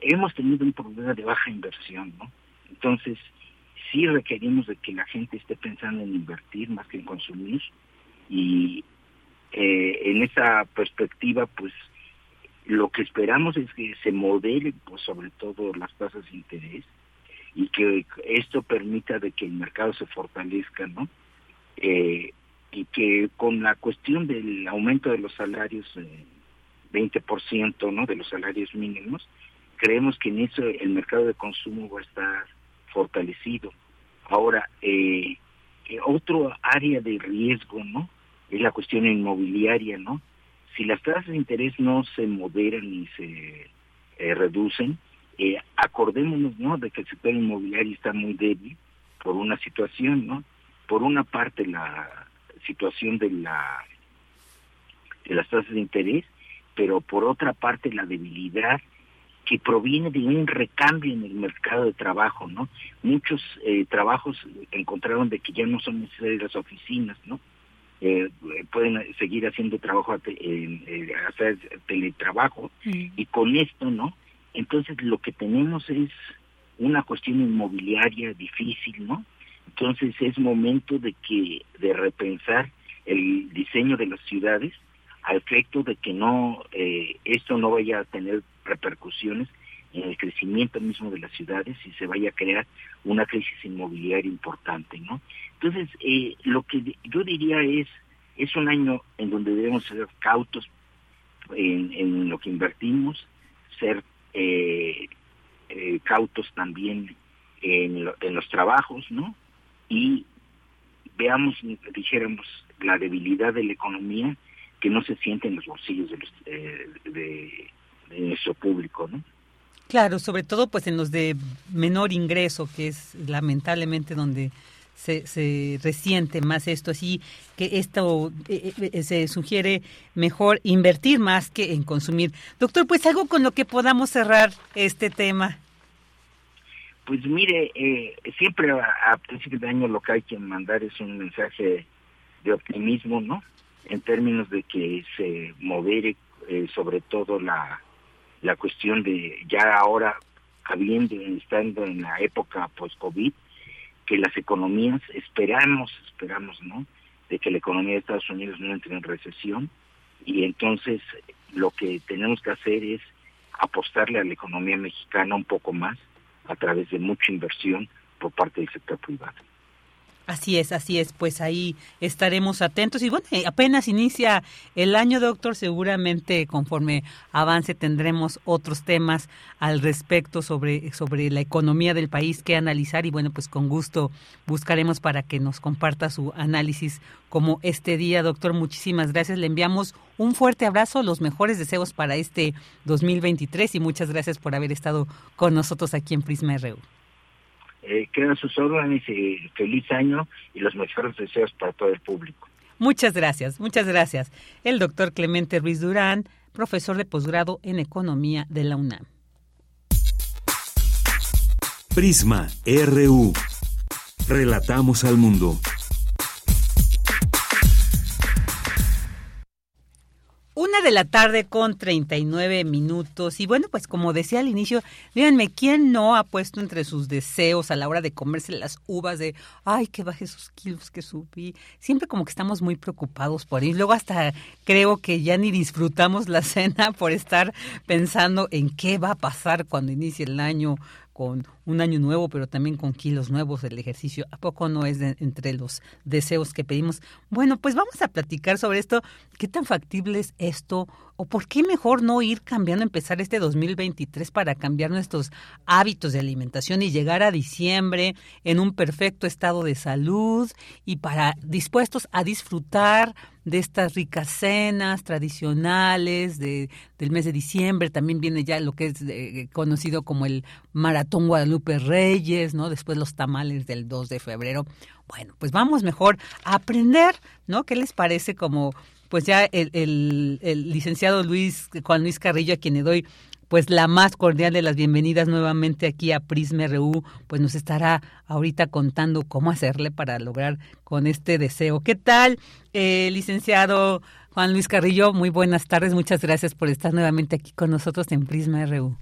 hemos tenido un problema de baja inversión, ¿no? Entonces, sí requerimos de que la gente esté pensando en invertir más que en consumir y en esa perspectiva, pues lo que esperamos es que se modelen, pues, sobre todo las tasas de interés y que esto permita de que el mercado se fortalezca, ¿no? Eh, y que con la cuestión del aumento de los salarios, eh, 20%, ¿no? De los salarios mínimos, creemos que en eso el mercado de consumo va a estar fortalecido. Ahora, eh, otro área de riesgo, ¿no? Es la cuestión inmobiliaria, ¿no? Si las tasas de interés no se moderan ni se eh, reducen, eh, acordémonos ¿no? de que el sector inmobiliario está muy débil por una situación, ¿no? Por una parte la situación de la de las tasas de interés, pero por otra parte la debilidad que proviene de un recambio en el mercado de trabajo, ¿no? Muchos eh, trabajos encontraron de que ya no son necesarias las oficinas, ¿no? Eh, pueden seguir haciendo trabajo, eh, hacer teletrabajo, y con esto, ¿no? Entonces lo que tenemos es una cuestión inmobiliaria difícil, ¿no? Entonces es momento de que, de repensar el diseño de las ciudades al efecto de que no, eh, esto no vaya a tener repercusiones en el crecimiento mismo de las ciudades y se vaya a crear una crisis inmobiliaria importante, ¿no? Entonces, eh, lo que yo diría es, es un año en donde debemos ser cautos en, lo que invertimos, ser eh, eh, cautos también en, en los trabajos, ¿no? Y veamos, dijéramos, la debilidad de la economía que no se siente en los bolsillos de, los, de nuestro público, ¿no? Claro, sobre todo pues en los de menor ingreso, que es lamentablemente donde se, se resiente más esto, así que esto eh, eh, eh, se sugiere mejor invertir más que en consumir. Doctor, pues algo con lo que podamos cerrar este tema. Pues mire, siempre a, a principio de año lo que hay que mandar es un mensaje de optimismo, ¿no? En términos de que se modere sobre todo la la cuestión de ya ahora habiendo estando en la época post covid que las economías esperamos esperamos no de que la economía de Estados Unidos no entre en recesión y entonces lo que tenemos que hacer es apostarle a la economía mexicana un poco más a través de mucha inversión por parte del sector privado. Así es, así es, pues ahí estaremos atentos. Y bueno, eh, apenas inicia el año, doctor, seguramente conforme avance tendremos otros temas al respecto sobre, sobre la economía del país que analizar y bueno, pues con gusto buscaremos para que nos comparta su análisis como este día, doctor. Muchísimas gracias. Le enviamos un fuerte abrazo, los mejores deseos para este 2023 y muchas gracias por haber estado con nosotros aquí en Prisma RU eh, quedan sus órdenes y feliz año y los mejores deseos para todo el público. Muchas gracias, muchas gracias. El doctor Clemente Ruiz Durán, profesor de posgrado en Economía de la UNAM. Prisma RU. Relatamos al mundo. Una de la tarde con 39 minutos. Y bueno, pues como decía al inicio, díganme, ¿quién no ha puesto entre sus deseos a la hora de comerse las uvas de, ay, que baje esos kilos que subí? Siempre como que estamos muy preocupados por ahí. Luego hasta creo que ya ni disfrutamos la [laughs] cena por estar pensando en qué va a pasar cuando inicie el año con un año nuevo, pero también con kilos nuevos del ejercicio. ¿A poco no es entre los deseos que pedimos? Bueno, pues vamos a platicar sobre esto. ¿Qué tan factible es esto? ¿O por qué mejor no ir cambiando, empezar este 2023 para cambiar nuestros hábitos de alimentación y llegar a diciembre en un perfecto estado de salud y para dispuestos a disfrutar de estas ricas cenas tradicionales de, del mes de diciembre. También viene ya lo que es eh, conocido como el Maratón Guadalupe Reyes, ¿no? Después los tamales del 2 de febrero. Bueno, pues vamos mejor a aprender, ¿no? ¿Qué les parece como pues ya el, el, el licenciado Luis, Juan Luis Carrillo, a quien le doy pues la más cordial de las bienvenidas nuevamente aquí a Prisma RU, pues nos estará ahorita contando cómo hacerle para lograr con este deseo. ¿Qué tal, eh, licenciado Juan Luis Carrillo? Muy buenas tardes, muchas gracias por estar nuevamente aquí con nosotros en Prisma RU.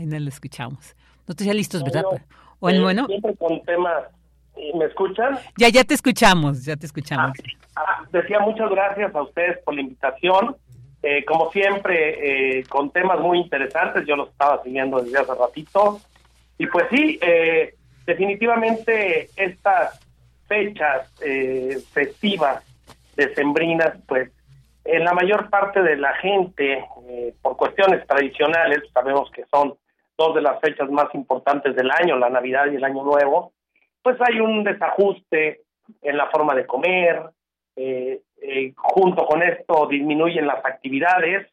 Ahí no lo escuchamos. Nosotros ya listos, ¿verdad? Bueno, eh, bueno. Siempre con temas ¿Me escuchan? Ya, ya te escuchamos, ya te escuchamos. Ah, ah, decía muchas gracias a ustedes por la invitación. Eh, como siempre, eh, con temas muy interesantes, yo los estaba siguiendo desde hace ratito. Y pues sí, eh, definitivamente estas fechas festivas decembrinas, pues en la mayor parte de la gente, por cuestiones tradicionales, sabemos que son dos de las fechas más importantes del año, la Navidad y el Año Nuevo, pues hay un desajuste en la forma de comer, eh, eh, junto con esto disminuyen las actividades,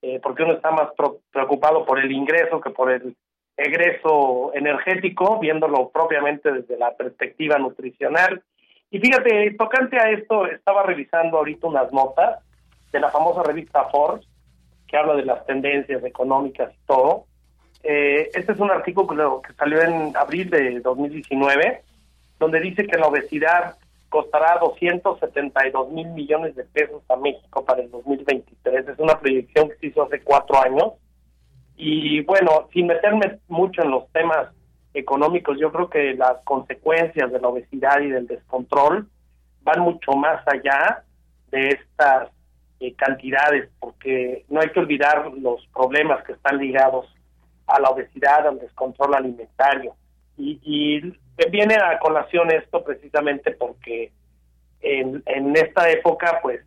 eh, porque uno está más preocupado por el ingreso que por el egreso energético, viéndolo propiamente desde la perspectiva nutricional. Y fíjate, tocante a esto, estaba revisando ahorita unas notas de la famosa revista Forbes, que habla de las tendencias económicas y todo. Eh, este es un artículo que salió en abril de 2019, donde dice que la obesidad costará 272 mil millones de pesos a México para el 2023. Es una proyección que se hizo hace cuatro años. Y bueno, sin meterme mucho en los temas económicos, yo creo que las consecuencias de la obesidad y del descontrol van mucho más allá de estas eh, cantidades, porque no hay que olvidar los problemas que están ligados a la obesidad, al descontrol alimentario. Y, y viene a colación esto precisamente porque en, en esta época, pues,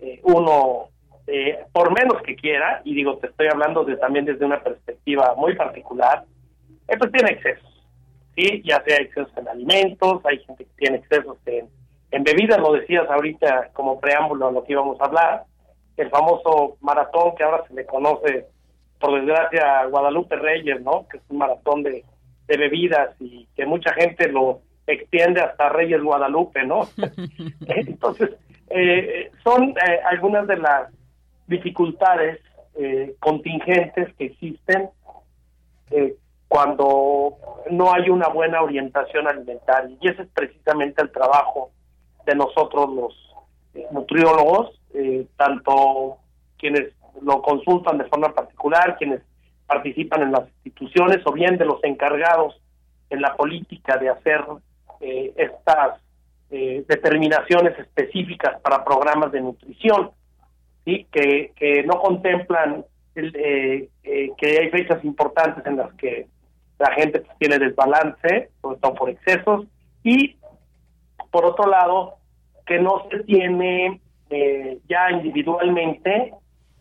eh, uno, eh, por menos que quiera, y digo, te estoy hablando de, también desde una perspectiva muy particular, eh, pues tiene excesos, ¿sí? Ya sea excesos en alimentos, hay gente que tiene excesos en, en bebidas, lo decías ahorita como preámbulo a lo que íbamos a hablar, el famoso maratón que ahora se le conoce, por desgracia, Guadalupe Reyes, ¿no? Que es un maratón de, de bebidas y que mucha gente lo extiende hasta Reyes Guadalupe, ¿no? [laughs] Entonces, eh, son eh, algunas de las dificultades eh, contingentes que existen eh, cuando no hay una buena orientación alimentaria. Y ese es precisamente el trabajo de nosotros los nutriólogos, eh, tanto quienes lo consultan de forma particular, quienes participan en las instituciones o bien de los encargados en la política de hacer eh, estas eh, determinaciones específicas para programas de nutrición, ¿sí? que, que no contemplan el, eh, eh, que hay fechas importantes en las que la gente pues, tiene desbalance, sobre todo por excesos, y por otro lado, que no se tiene eh, ya individualmente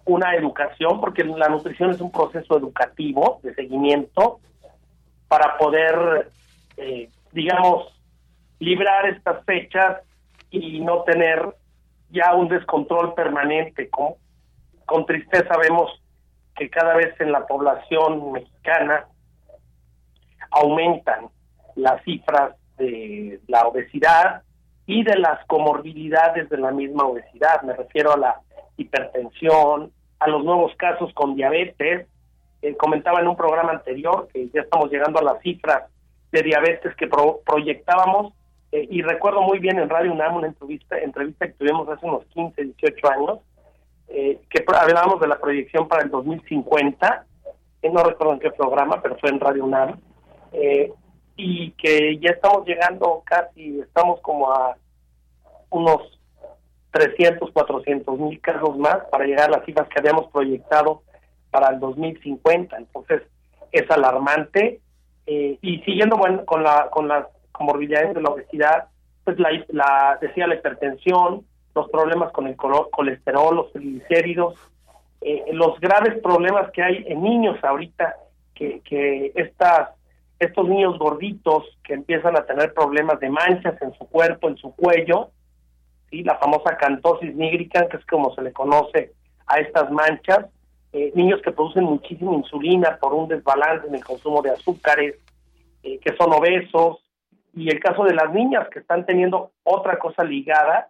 una educación, porque la nutrición es un proceso educativo de seguimiento para poder, eh, digamos, librar estas fechas y no tener ya un descontrol permanente. Con, con tristeza vemos que cada vez en la población mexicana aumentan las cifras de la obesidad y de las comorbilidades de la misma obesidad. Me refiero a la hipertensión, a los nuevos casos con diabetes. Eh, comentaba en un programa anterior que ya estamos llegando a las cifras de diabetes que pro proyectábamos eh, y recuerdo muy bien en Radio UNAM una entrevista, entrevista que tuvimos hace unos 15, 18 años, eh, que hablábamos de la proyección para el 2050, eh, no recuerdo en qué programa, pero fue en Radio UNAM, eh, y que ya estamos llegando casi, estamos como a unos 300, 400 mil casos más para llegar a las cifras que habíamos proyectado para el 2050. Entonces, es alarmante. Eh, y siguiendo bueno, con, la, con las comorbilidades de la obesidad, pues la, la decía la hipertensión, los problemas con el colesterol, los triglicéridos, eh, los graves problemas que hay en niños ahorita, que, que estas, estos niños gorditos que empiezan a tener problemas de manchas en su cuerpo, en su cuello, la famosa cantosis nígrica, que es como se le conoce a estas manchas, eh, niños que producen muchísima insulina por un desbalance en el consumo de azúcares, eh, que son obesos, y el caso de las niñas que están teniendo otra cosa ligada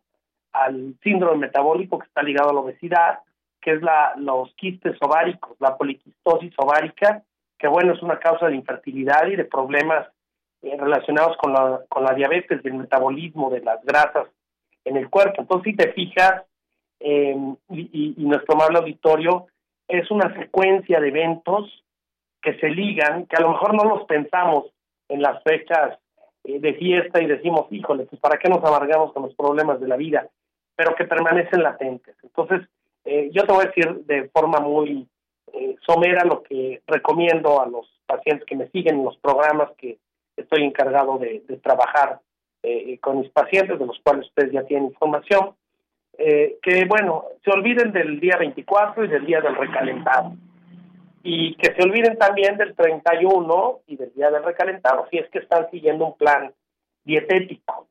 al síndrome metabólico que está ligado a la obesidad, que es la, los quistes ováricos, la poliquistosis ovárica, que bueno, es una causa de infertilidad y de problemas eh, relacionados con la, con la diabetes y el metabolismo de las grasas en el cuerpo. Entonces, si te fijas, eh, y, y nuestro amable auditorio, es una secuencia de eventos que se ligan, que a lo mejor no los pensamos en las fechas eh, de fiesta y decimos, híjole, pues para qué nos amargamos con los problemas de la vida, pero que permanecen latentes. Entonces, eh, yo te voy a decir de forma muy eh, somera lo que recomiendo a los pacientes que me siguen en los programas que estoy encargado de, de trabajar eh, con mis pacientes, de los cuales ustedes ya tienen información, eh, que bueno, se olviden del día 24 y del día del recalentado y que se olviden también del 31 y del día del recalentado, si es que están siguiendo un plan dietético.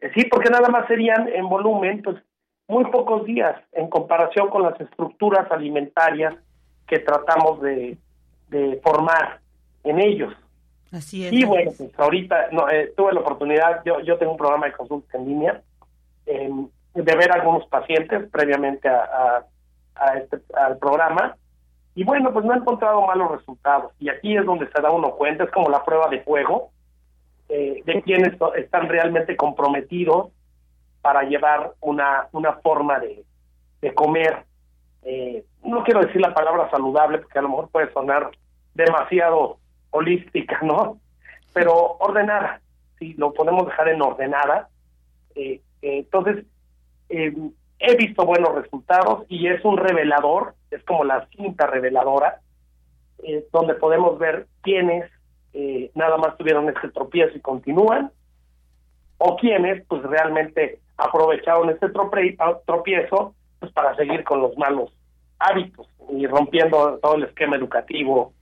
Eh, sí, porque nada más serían en volumen, pues muy pocos días en comparación con las estructuras alimentarias que tratamos de, de formar en ellos. Así es. Y bueno, pues ahorita no, eh, tuve la oportunidad, yo, yo tengo un programa de consulta en línea, eh, de ver a algunos pacientes previamente a, a, a este, al programa, y bueno, pues no he encontrado malos resultados. Y aquí es donde se da uno cuenta, es como la prueba de fuego eh, de quienes están realmente comprometidos para llevar una, una forma de, de comer. Eh, no quiero decir la palabra saludable, porque a lo mejor puede sonar demasiado holística, ¿no? Pero ordenada, si lo podemos dejar en ordenada. Eh, entonces, he visto buenos resultados y es un revelador, es como la cinta reveladora, eh, donde podemos ver quiénes eh, nada más tuvieron este tropiezo y continúan, o quienes pues realmente aprovecharon este tropiezo pues para seguir con los malos hábitos y rompiendo todo el esquema educativo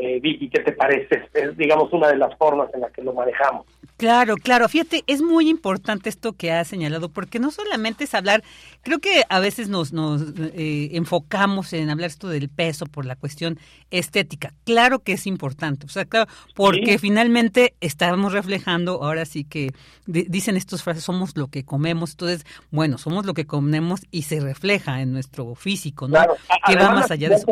eh, Vicky, ¿qué te parece? Es, digamos, una de las formas en la que lo manejamos. Claro, claro. Fíjate, es muy importante esto que has señalado, porque no solamente es hablar, creo que a veces nos, nos eh, enfocamos en hablar esto del peso por la cuestión estética. Claro que es importante, o sea, claro, porque finalmente estamos reflejando, ahora sí que dicen estas frases, somos lo que comemos, entonces, bueno, somos lo que comemos y se refleja en nuestro físico, ¿no? Claro. Que va más allá de eso.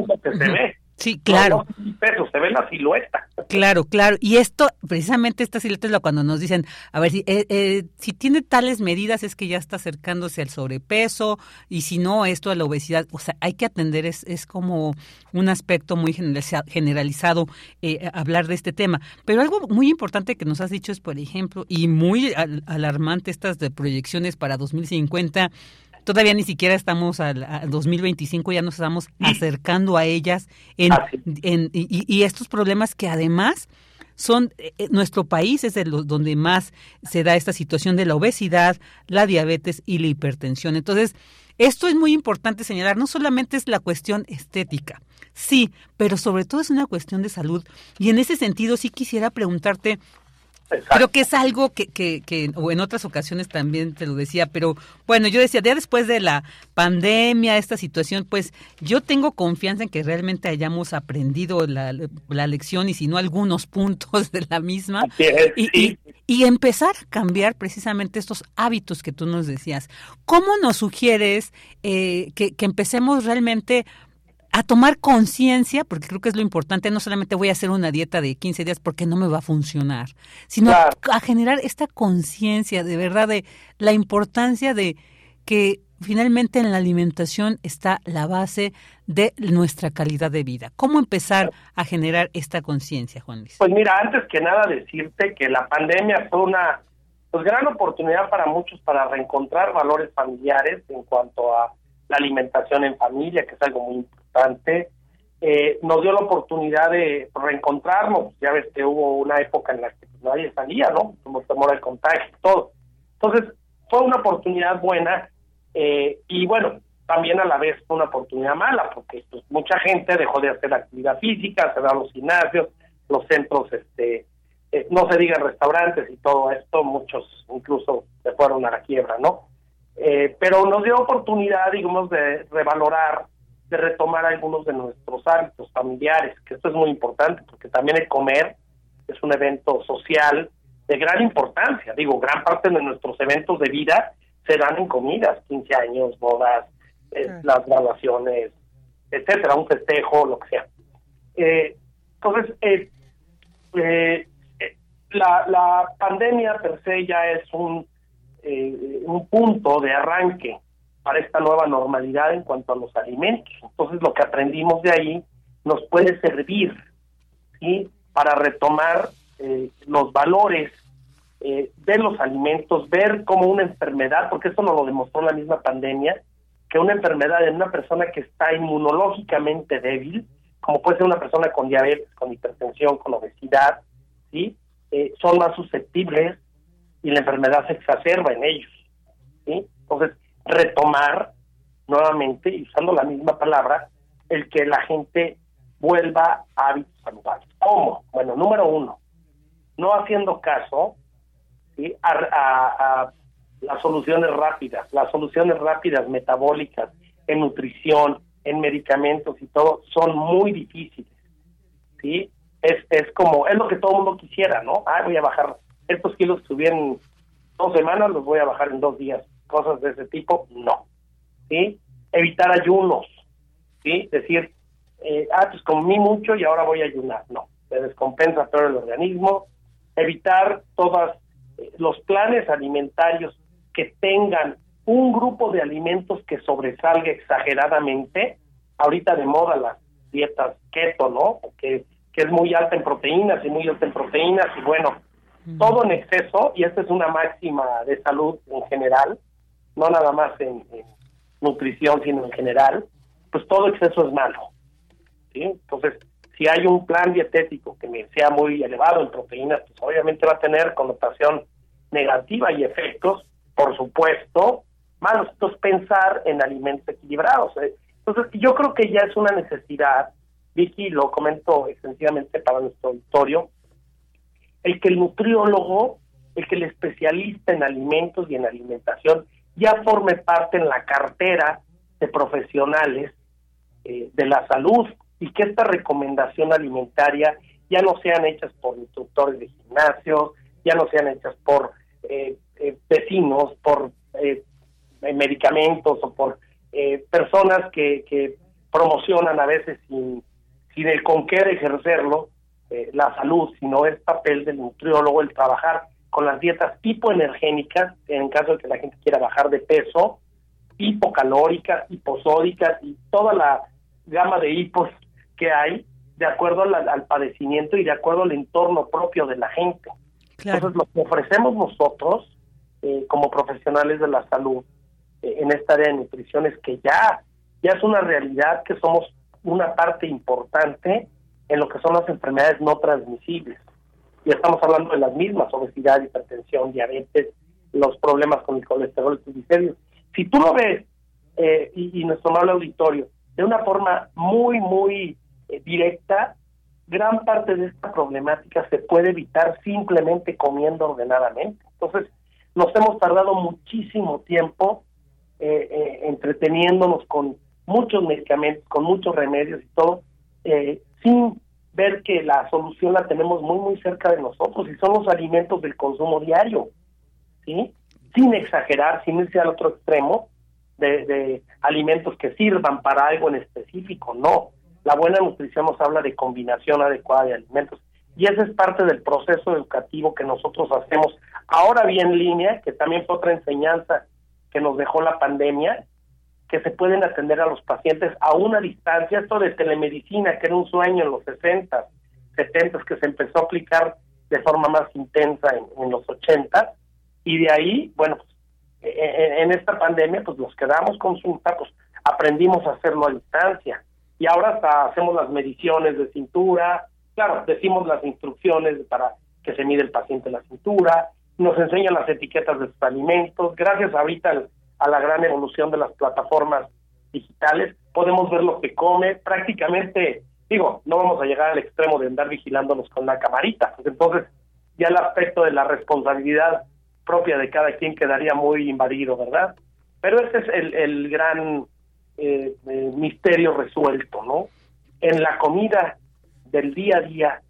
Sí, claro. se ve la silueta. Claro, claro. Y esto, precisamente esta silueta es lo cuando nos dicen, a ver, si, eh, eh, si tiene tales medidas es que ya está acercándose al sobrepeso y si no, esto a la obesidad. O sea, hay que atender, es, es como un aspecto muy generalizado eh, hablar de este tema. Pero algo muy importante que nos has dicho es, por ejemplo, y muy alarmante estas de proyecciones para 2050, todavía ni siquiera estamos al, 2025, ya nos estamos acercando a ellas en, en y, estos problemas que además son eh, eh, nuestro país es el donde más se da esta situación de la obesidad, la diabetes y la hipertensión. Entonces, esto es muy importante señalar, no solamente es la cuestión estética, sí, pero sobre todo es una cuestión de salud. Y en ese sentido sí quisiera preguntarte Creo que es algo que, que, que, o en otras ocasiones también te lo decía, pero bueno, yo decía, ya después de la pandemia, esta situación, pues yo tengo confianza en que realmente hayamos aprendido la, la lección y si no algunos [laughs] puntos de la misma. y, y, empezar a cambiar precisamente estos hábitos que tú nos decías. ¿Cómo nos sugieres eh, que, que empecemos realmente a tomar conciencia, porque creo que es lo importante, no solamente voy a hacer una dieta de 15 días porque no me va a funcionar, sino a generar esta conciencia de verdad de la importancia de que finalmente en la alimentación está la base de nuestra calidad de vida. ¿Cómo empezar a generar esta conciencia, Juan Luis? Pues mira, antes que nada decirte que la pandemia fue una pues, gran oportunidad para muchos para reencontrar valores familiares en cuanto a la alimentación en familia, que es algo muy importante eh, nos dio la oportunidad de reencontrarnos. Ya ves que hubo una época en la que nadie salía, ¿no? Como temor al contagio todo. Entonces, fue una oportunidad buena eh, y bueno, también a la vez fue una oportunidad mala porque pues, mucha gente dejó de hacer actividad física, cerraron los gimnasios, los centros, este, eh, no se digan restaurantes y todo esto, muchos incluso se fueron a la quiebra, ¿no? Pero nos dio oportunidad, digamos, de revalorar de retomar algunos de nuestros hábitos familiares, que esto es muy importante porque también el comer es un evento social de gran importancia. Digo, gran parte de nuestros eventos de vida se dan en comidas, 15 años, bodas, eh, las graduaciones, etcétera, un festejo, lo que sea. Eh, entonces, eh, la, la pandemia per se ya es un, un punto de arranque para esta nueva normalidad en cuanto a los alimentos. Entonces lo que aprendimos de ahí nos puede servir ¿sí? para retomar eh, los valores eh, de los alimentos, ver como una enfermedad, porque esto nos lo demostró la misma pandemia, que una enfermedad en una persona que está inmunológicamente débil, como puede ser una persona con diabetes, con hipertensión, con obesidad, ¿sí? Eh, son más susceptibles y la enfermedad se exacerba en ellos. ¿sí? Entonces, retomar nuevamente, usando la misma palabra, el que la gente vuelva a hábitos saludables. ¿Cómo? Bueno, número uno, no haciendo caso a, las soluciones rápidas, las soluciones rápidas metabólicas en nutrición, en medicamentos y todo, son muy difíciles. ¿sí? Es, es como, es lo que todo el mundo quisiera, ¿no? Ah, voy a bajar estos kilos que subieron dos semanas, los voy a bajar en dos días cosas de ese tipo, no. ¿Sí? Evitar ayunos, ¿sí? Decir, eh, ah, pues comí mucho y ahora voy a ayunar. No, se descompensa todo el organismo. Evitar todos eh, los planes alimentarios que tengan un grupo de alimentos que sobresalga exageradamente. Ahorita de moda las dietas keto, ¿no? Que, que es muy alta en proteínas y muy alta en proteínas y bueno, todo en exceso, y esta es una máxima de salud en general, no nada más en, nutrición, sino en general, pues todo exceso es malo. ¿sí? Entonces, si hay un plan dietético que sea muy elevado en proteínas, pues obviamente va a tener connotación negativa y efectos, por supuesto, malos. Entonces, pensar en alimentos equilibrados. ¿eh? Entonces, yo creo que ya es una necesidad, Vicky lo comento extensivamente para nuestro auditorio, el que el nutriólogo, el que el especialista en alimentos y en alimentación ya forme parte en la cartera de profesionales eh, de la salud y que esta recomendación alimentaria ya no sean hechas por instructores de gimnasio, ya no sean hechas por eh, eh, vecinos, por medicamentos o por personas que, que promocionan a veces sin, sin el con qué ejercerlo la salud, sino es papel del nutriólogo el trabajar con las dietas hipoenergénicas, en caso de que la gente quiera bajar de peso, hipocalóricas, hiposódicas y toda la gama de hipos que hay de acuerdo al, padecimiento y de acuerdo al entorno propio de la gente. Entonces, lo que ofrecemos nosotros eh, como profesionales de la salud eh, en esta área de nutrición es que ya, ya es una realidad que somos una parte importante en lo que son las enfermedades no transmisibles y estamos hablando de las mismas, obesidad, hipertensión, diabetes, los problemas con el colesterol, triglicéridos. Si tú lo ves, eh, y, nuestro amable auditorio, de una forma muy, muy eh, directa, gran parte de esta problemática se puede evitar simplemente comiendo ordenadamente. Entonces, nos hemos tardado muchísimo tiempo eh, entreteniéndonos con muchos medicamentos, con muchos remedios y todo, sin ver que la solución la tenemos muy, muy cerca de nosotros y son los alimentos del consumo diario, ¿sí? Sin exagerar, sin irse al otro extremo de, de alimentos que sirvan para algo en específico, no. La buena nutrición nos habla de combinación adecuada de alimentos y ese es parte del proceso educativo que nosotros hacemos ahora bien línea, que también fue otra enseñanza que nos dejó la pandemia, que se pueden atender a los pacientes a una distancia, esto de telemedicina, que era un sueño en los 60, 70, que se empezó a aplicar de forma más intensa en, los 80, y de ahí, bueno, pues, e, e, en, esta pandemia, pues nos quedamos consulta, pues aprendimos a hacerlo a distancia, y ahora hasta hacemos las mediciones de cintura, claro, decimos las instrucciones para que se mide el paciente la cintura, nos enseñan las etiquetas de sus alimentos, gracias ahorita al a la gran evolución de las plataformas digitales, podemos ver lo que come, prácticamente, digo, no vamos a llegar al extremo de andar vigilándonos con la camarita, pues entonces ya el aspecto de la responsabilidad propia de cada quien quedaría muy invadido, ¿verdad? Pero ese es el, el gran eh, eh, misterio resuelto, ¿no? En la comida del día a día,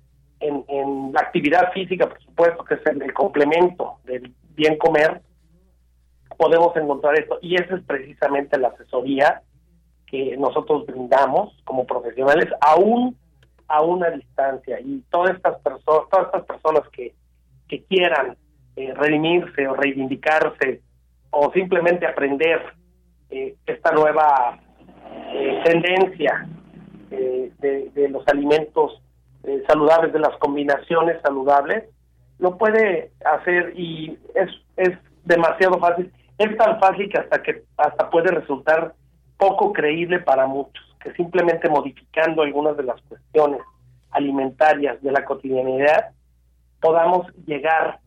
en, en la actividad física, por supuesto, que es el complemento del bien comer, podemos encontrar esto. Y esa es precisamente la asesoría que nosotros brindamos como profesionales, aún a una distancia. Y todas estas personas, todas estas personas que, que quieran eh, redimirse o reivindicarse o simplemente aprender eh, esta nueva eh, tendencia eh, de, de, los alimentos saludables, de las combinaciones saludables, lo puede hacer y es, es demasiado fácil es tan fácil que hasta que hasta puede resultar poco creíble para muchos, que simplemente modificando algunas de las cuestiones alimentarias de la cotidianidad podamos llegar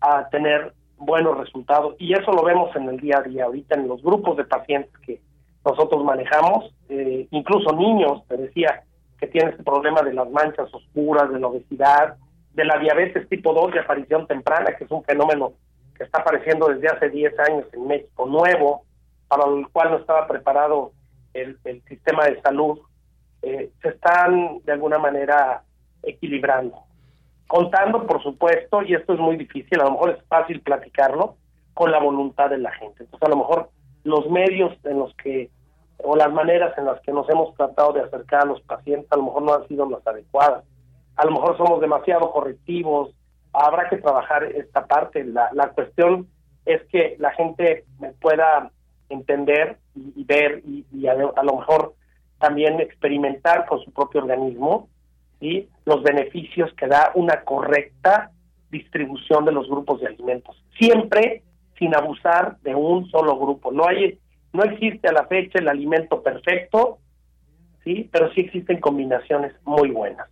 a tener buenos resultados. Y eso lo vemos en el día a día ahorita en los grupos de pacientes que nosotros manejamos, eh, incluso niños, te decía, que tienen este problema de las manchas oscuras, de la obesidad, de la diabetes tipo 2 de aparición temprana, que es un fenómeno que está apareciendo desde hace 10 años en México, nuevo, para el cual no estaba preparado el, sistema de salud, eh, se están de alguna manera equilibrando. Contando, por supuesto, y esto es muy difícil, a lo mejor es fácil platicarlo, con la voluntad de la gente. Entonces, a lo mejor los medios en los que, o las maneras en las que nos hemos tratado de acercar a los pacientes, a lo mejor no han sido las adecuadas. A lo mejor somos demasiado correctivos, habrá que trabajar esta parte. La, la cuestión es que la gente pueda entender y, ver y, a, lo mejor también experimentar con su propio organismo y los beneficios que da una correcta distribución de los grupos de alimentos. Siempre sin abusar de un solo grupo. No hay No existe a la fecha el alimento perfecto, sí, pero sí existen combinaciones muy buenas.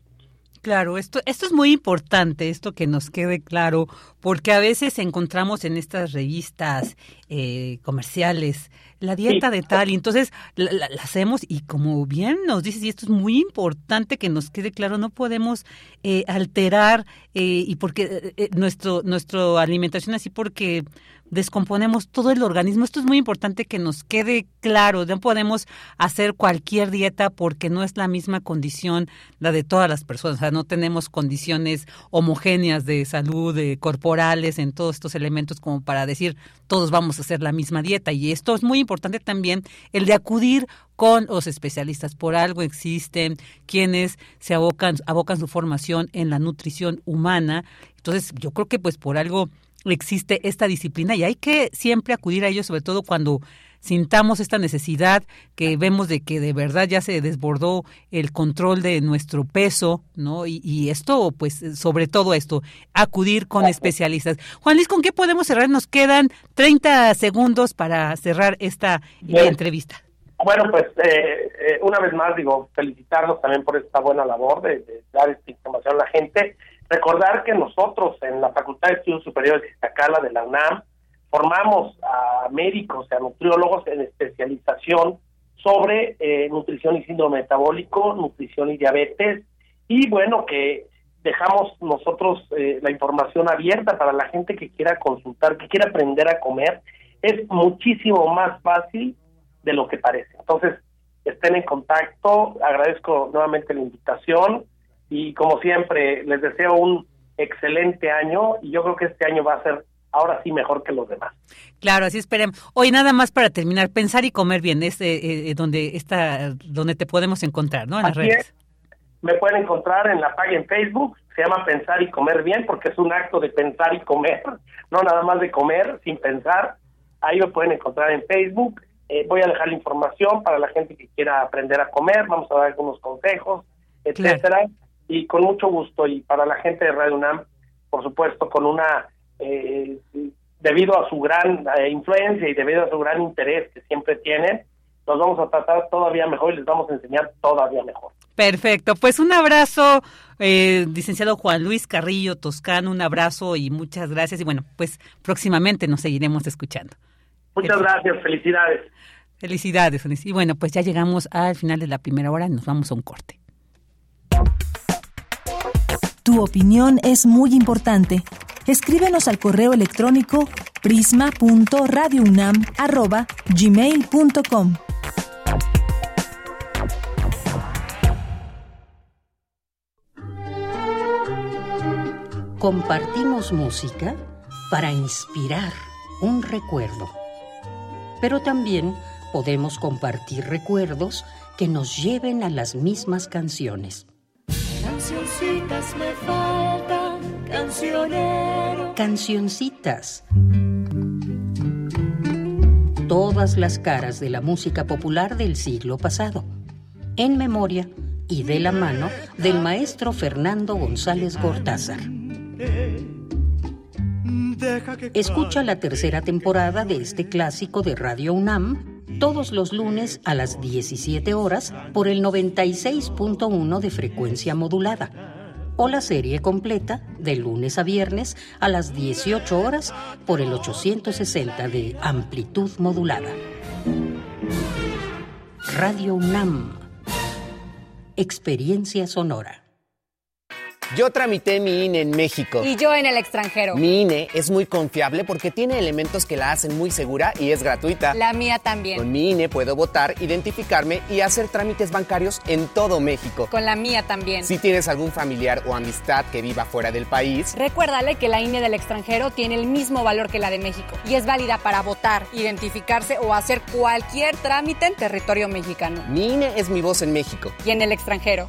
Claro, esto, esto es muy importante, esto que nos quede claro, porque a veces encontramos en estas revistas eh, comerciales la dieta de tal, y entonces la, hacemos y como bien nos dices, y esto es muy importante que nos quede claro, no podemos eh, alterar eh, y porque nuestro nuestra alimentación así porque descomponemos todo el organismo. Esto es muy importante que nos quede claro. No podemos hacer cualquier dieta porque no es la misma condición la de todas las personas. O sea, no tenemos condiciones homogéneas de salud, de corporales en todos estos elementos como para decir todos vamos a hacer la misma dieta. Y esto es muy importante también el de acudir con los especialistas. Por algo existen quienes se abocan, abocan su formación en la nutrición humana. Entonces, yo creo que pues por algo existe esta disciplina y hay que siempre acudir a ello, sobre todo cuando sintamos esta necesidad que vemos de que de verdad ya se desbordó el control de nuestro peso, ¿no? Y, esto, pues, sobre todo esto, acudir con especialistas. Juan Luis, ¿con qué podemos cerrar? Nos quedan 30 segundos para cerrar esta entrevista. Bueno, pues, eh, eh, una vez más, digo, felicitarnos también por esta buena labor de, de dar esta información a la gente. Recordar que nosotros en la Facultad de Estudios Superiores de Iztacala de la UNAM formamos a médicos y a nutriólogos en especialización sobre eh, nutrición y síndrome metabólico, nutrición y diabetes, y bueno, que dejamos nosotros eh, la información abierta para la gente que quiera consultar, que quiera aprender a comer, es muchísimo más fácil de lo que parece. Entonces, estén en contacto, agradezco nuevamente la invitación, y como siempre les deseo un excelente año y yo creo que este año va a ser ahora sí mejor que los demás. Claro, así esperemos. Hoy nada más para terminar, pensar y comer bien es eh, eh, donde está, donde te podemos encontrar, ¿no? En las redes. Me pueden encontrar en la página en Facebook, se llama Pensar y Comer Bien, porque es un acto de pensar y comer, [laughs] no nada más de comer sin pensar. Ahí me pueden encontrar en Facebook. Eh, voy a dejar la información para la gente que quiera aprender a comer, vamos a dar algunos consejos, etcétera y con mucho gusto y para la gente de Radio UNAM, por supuesto, con una, eh, debido a su gran eh, influencia y debido a su gran interés que siempre tienen, nos vamos a tratar todavía mejor y les vamos a enseñar todavía mejor. Perfecto, pues un abrazo, eh, licenciado Juan Luis Carrillo Toscano, un abrazo y muchas gracias y bueno, pues próximamente nos seguiremos escuchando. Muchas gracias, felicidades. Felicidades, y bueno, pues ya llegamos al final de la primera hora y nos vamos a un corte. Tu opinión es muy importante. Escríbenos al correo electrónico prisma.radiounam@gmail.com. Compartimos música para inspirar un recuerdo. Pero también podemos compartir recuerdos que nos lleven a las mismas canciones. Cancioncitas me faltan, cancionero. Cancioncitas. Todas las caras de la música popular del siglo pasado. En memoria y de la mano del maestro Fernando González Gortázar. Escucha la tercera temporada de este clásico de Radio UNAM todos los lunes a las 17 horas por el 96.1 de frecuencia modulada o la serie completa de lunes a viernes a las 18 horas por el 860 de amplitud modulada. Radio UNAM. Experiencia sonora. Yo tramité mi INE en México. Y yo en el extranjero. Mi INE es muy confiable porque tiene elementos que la hacen muy segura y es gratuita. La mía también. Con mi INE puedo votar, identificarme y hacer trámites bancarios en todo México. Con la mía también. Si tienes algún familiar o amistad que viva fuera del país, recuérdale que la INE del extranjero tiene el mismo valor que la de México y es válida para votar, identificarse o hacer cualquier trámite en territorio mexicano. Mi INE es mi voz en México. Y en el extranjero.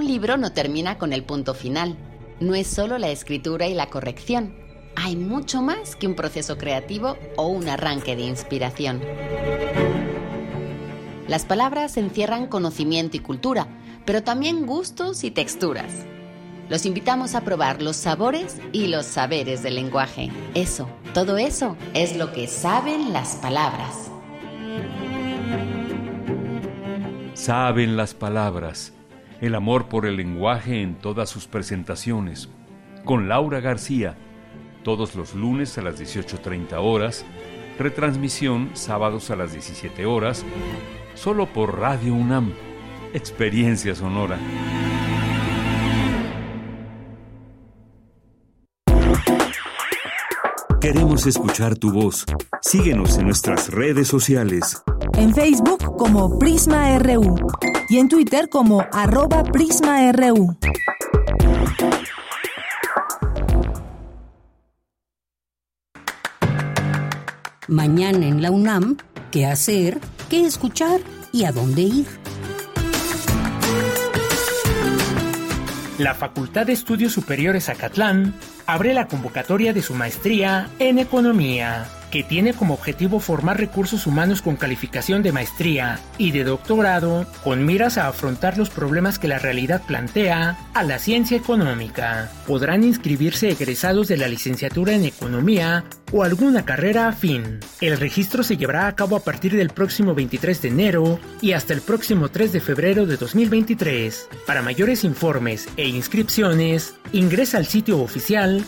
Un libro no termina con el punto final. No es solo la escritura y la corrección. Hay mucho más que un proceso creativo o un arranque de inspiración. Las palabras encierran conocimiento y cultura, pero también gustos y texturas. Los invitamos a probar los sabores y los saberes del lenguaje. Eso, todo eso es lo que saben las palabras. Saben las palabras. El amor por el lenguaje en todas sus presentaciones. Con Laura García. Todos los lunes a las 18.30 horas. Retransmisión sábados a las 17 horas. Solo por Radio UNAM. Experiencia sonora. Queremos escuchar tu voz. Síguenos en nuestras redes sociales. En Facebook como Prisma RU y en Twitter como arroba PrismaRU. Mañana en la UNAM, ¿qué hacer? ¿Qué escuchar? ¿Y a dónde ir? La Facultad de Estudios Superiores Acatlán abre la convocatoria de su maestría en Economía que tiene como objetivo formar recursos humanos con calificación de maestría y de doctorado con miras a afrontar los problemas que la realidad plantea a la ciencia económica. Podrán inscribirse egresados de la licenciatura en economía o alguna carrera afín. El registro se llevará a cabo a partir del próximo 23 de enero y hasta el próximo 3 de febrero de 2023. Para mayores informes e inscripciones, ingresa al sitio oficial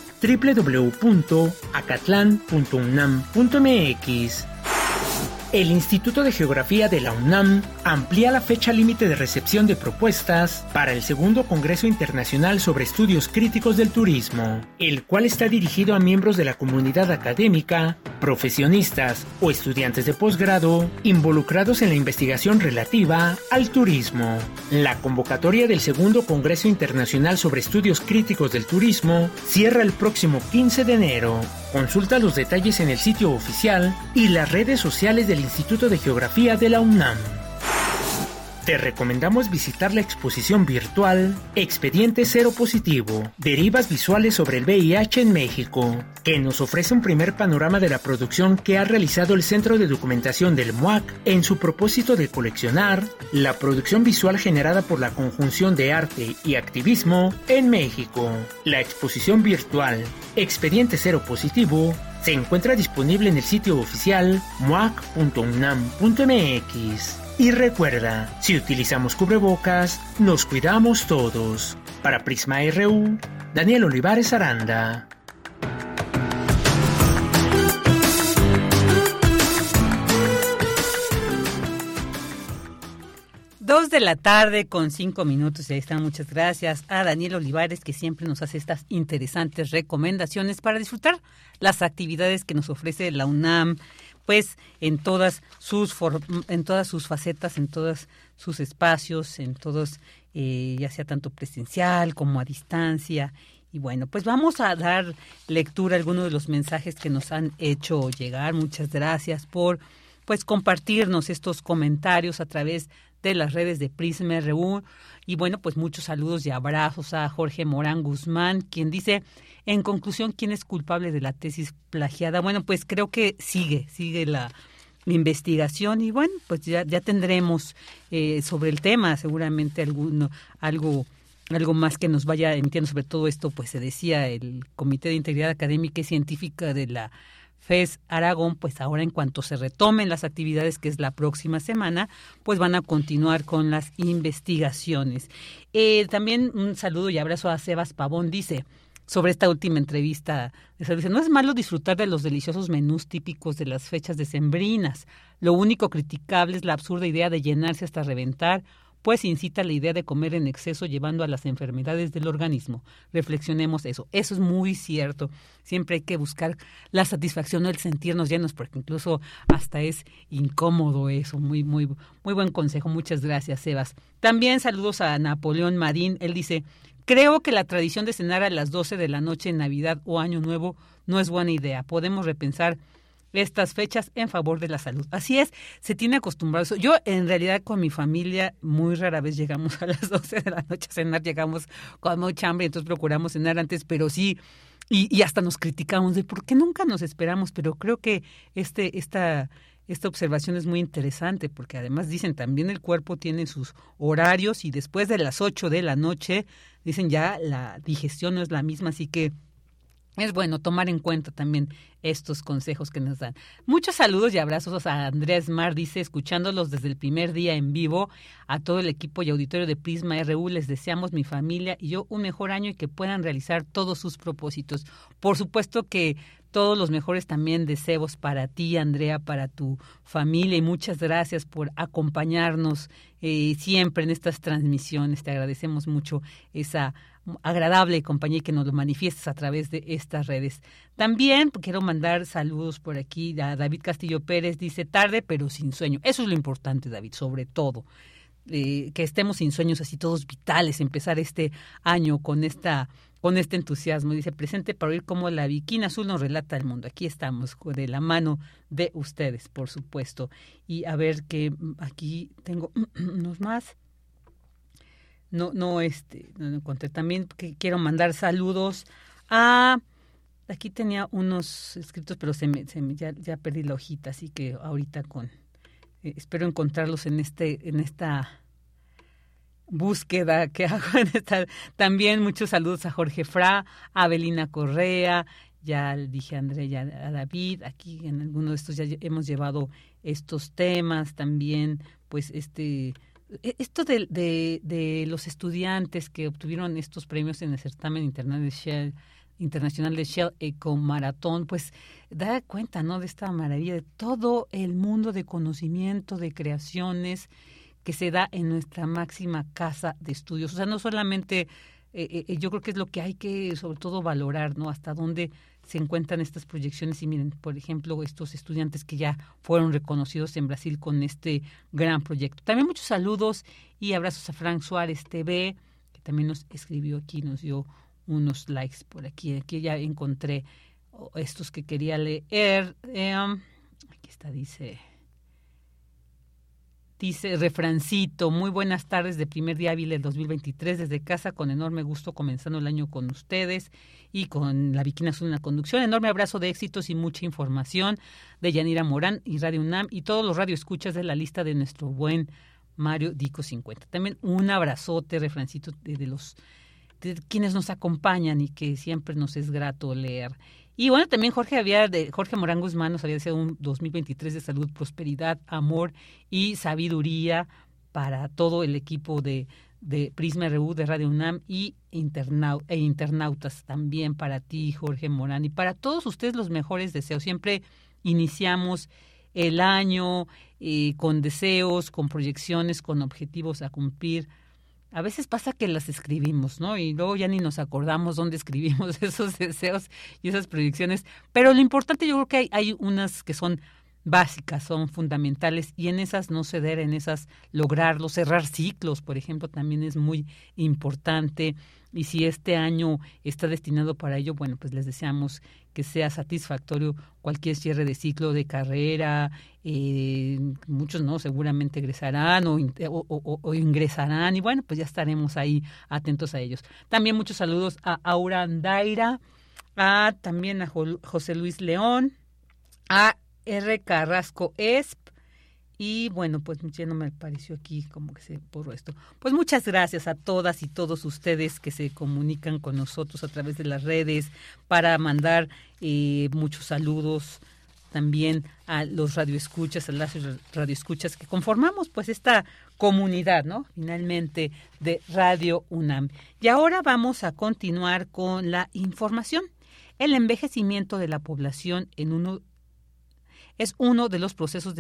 El Instituto de Geografía de la UNAM amplía la fecha límite de recepción de propuestas para el segundo Congreso Internacional sobre Estudios Críticos del Turismo, el cual está dirigido a miembros de la comunidad académica, profesionistas o estudiantes de posgrado involucrados en la investigación relativa al turismo. La convocatoria del segundo Congreso Internacional sobre Estudios Críticos del Turismo cierra el próximo 15 de enero. Consulta los detalles en el sitio oficial y las redes sociales del Instituto de Geografía de la UNAM. Te recomendamos visitar la exposición virtual Expediente Cero Positivo, Derivas Visuales sobre el VIH en México, que nos ofrece un primer panorama de la producción que ha realizado el Centro de Documentación del MUAC en su propósito de coleccionar la producción visual generada por la conjunción de arte y activismo en México. La exposición virtual Expediente Cero Positivo se encuentra disponible en el sitio oficial muac.unam.mx. Y recuerda, si utilizamos cubrebocas, nos cuidamos todos. Para Prisma RU, Daniel Olivares Aranda. Dos de la tarde con cinco minutos y ahí están. Muchas gracias a Daniel Olivares que siempre nos hace estas interesantes recomendaciones para disfrutar las actividades que nos ofrece la UNAM, pues en todas sus en todas sus facetas, en todos sus espacios, en todos eh, ya sea tanto presencial como a distancia. Y bueno, pues vamos a dar lectura a algunos de los mensajes que nos han hecho llegar. Muchas gracias por pues compartirnos estos comentarios a través de las redes de Prisma RU. Y bueno, pues muchos saludos y abrazos a Jorge Morán Guzmán, quien dice, en conclusión, ¿quién es culpable de la tesis plagiada? Bueno, pues creo que sigue, sigue la investigación y bueno, pues ya, ya tendremos eh, sobre el tema seguramente alguno, algo algo más que nos vaya emitiendo sobre todo esto, pues se decía el Comité de Integridad Académica y Científica de la FES Aragón, pues ahora en cuanto se retomen las actividades, que es la próxima semana, pues van a continuar con las investigaciones. Eh, también un saludo y abrazo a Sebas Pavón, dice sobre esta última entrevista. Dice, no es malo disfrutar de los deliciosos menús típicos de las fechas decembrinas. Lo único criticable es la absurda idea de llenarse hasta reventar pues incita la idea de comer en exceso llevando a las enfermedades del organismo. Reflexionemos eso. Eso es muy cierto. Siempre hay que buscar la satisfacción, el sentirnos llenos, porque incluso hasta es incómodo eso. Muy, muy, muy buen consejo. Muchas gracias, Sebas. También saludos a Napoleón Marín. Él dice, creo que la tradición de cenar a las 12 de la noche en Navidad o Año Nuevo no es buena idea. Podemos repensar estas fechas en favor de la salud. Así es, se tiene acostumbrado eso. Yo en realidad con mi familia muy rara vez llegamos [laughs] a las 12 de la noche a cenar, llegamos con mucha hambre, entonces procuramos cenar antes, pero sí, y, y hasta nos criticamos de por qué nunca nos esperamos, pero creo que este, esta esta observación es muy interesante porque además dicen también el cuerpo tiene sus horarios y después de las 8 de la noche dicen ya la digestión no es la misma, así que es bueno tomar en cuenta también estos consejos que nos dan. Muchos saludos y abrazos a Andrés Mar, dice, escuchándolos desde el primer día en vivo, a todo el equipo y auditorio de Prisma RU, les deseamos mi familia y yo un mejor año y que puedan realizar todos sus propósitos. Por supuesto que todos los mejores también deseos para ti, Andrea, para tu familia y muchas gracias por acompañarnos eh, siempre en estas transmisiones. Te agradecemos mucho esa agradable compañía que nos lo manifiestas a través de estas redes. También quiero mandar saludos por aquí a David Castillo Pérez, dice tarde pero sin sueño. Eso es lo importante, David, sobre todo. Eh, que estemos sin sueños así todos vitales, empezar este año con esta con este entusiasmo. Dice, presente para oír cómo la Viquina Azul nos relata el mundo. Aquí estamos, de la mano de ustedes, por supuesto. Y a ver que aquí tengo [clears throat] unos más no, no, este, no encontré. También que quiero mandar saludos a, aquí tenía unos escritos, pero se me, se me ya, ya perdí la hojita, así que ahorita con, eh, espero encontrarlos en este, en esta búsqueda que [laughs] hago en esta. También muchos saludos a Jorge Fra, a Abelina Correa, ya dije a Andrea, a David, aquí en alguno de estos ya hemos llevado estos temas también, pues este e, esto de, de, los estudiantes que obtuvieron estos premios en el certamen internacional de Shell, internacional de Shell Eco Maratón, pues da cuenta, ¿no? De esta maravilla de todo el mundo de conocimiento, de creaciones que se da en nuestra máxima casa de estudios. O sea, no solamente, eh, eh, yo creo que es lo que hay que sobre todo valorar, ¿no? Hasta dónde se encuentran estas proyecciones y miren, por ejemplo, estos estudiantes que ya fueron reconocidos en Brasil con este gran proyecto. También muchos saludos y abrazos a Frank Suárez TV, que también nos escribió aquí, nos dio unos likes por aquí. Aquí ya encontré estos que quería leer. Em, aquí está, dice Dice refrancito, muy buenas tardes de primer día hábil del 2023 desde casa, con enorme gusto comenzando el año con ustedes y con la Viquina Azul en la conducción. Enorme abrazo de éxitos y mucha información de Yanira Morán y Radio UNAM y todos los radioescuchas de la lista de nuestro buen Mario Dico 50. También un abrazote, refrancito de, los de quienes nos acompañan y que siempre nos es grato leer. Y bueno, también Jorge había de Jorge Morán Guzmán nos había deseado un 2023 de salud, prosperidad, amor y sabiduría para todo el equipo de, de Prisma RU de Radio UNAM y e internautas también para ti, Jorge Morán, y para todos ustedes los mejores deseos. Siempre iniciamos el año eh, con deseos, con proyecciones, con objetivos a cumplir a veces pasa que las escribimos, ¿no? Y luego ya ni nos acordamos dónde escribimos [laughs] esos deseos y esas predicciones. Pero lo importante yo creo que hay, hay unas que son básicas, son fundamentales y en esas no ceder, en esas lograrlo, cerrar ciclos, por ejemplo, también es muy importante. Y si este año está destinado para ello, bueno, pues les deseamos que sea satisfactorio cualquier cierre de ciclo de carrera. Eh, muchos no, seguramente egresarán o, ingresarán y bueno, pues ya estaremos ahí atentos a ellos. También muchos saludos a Aura Andaira, a también a José Luis León, a R. Carrasco Esp. Y bueno, pues ya no me pareció aquí como que se borró esto. Pues muchas gracias a todas y todos ustedes que se comunican con nosotros a través de las redes para mandar eh, muchos saludos también a los radioescuchas, a las radioescuchas que conformamos pues esta comunidad, ¿no? Finalmente de Radio UNAM. Y ahora vamos a continuar con la información. El envejecimiento de la población en uno es uno de los procesos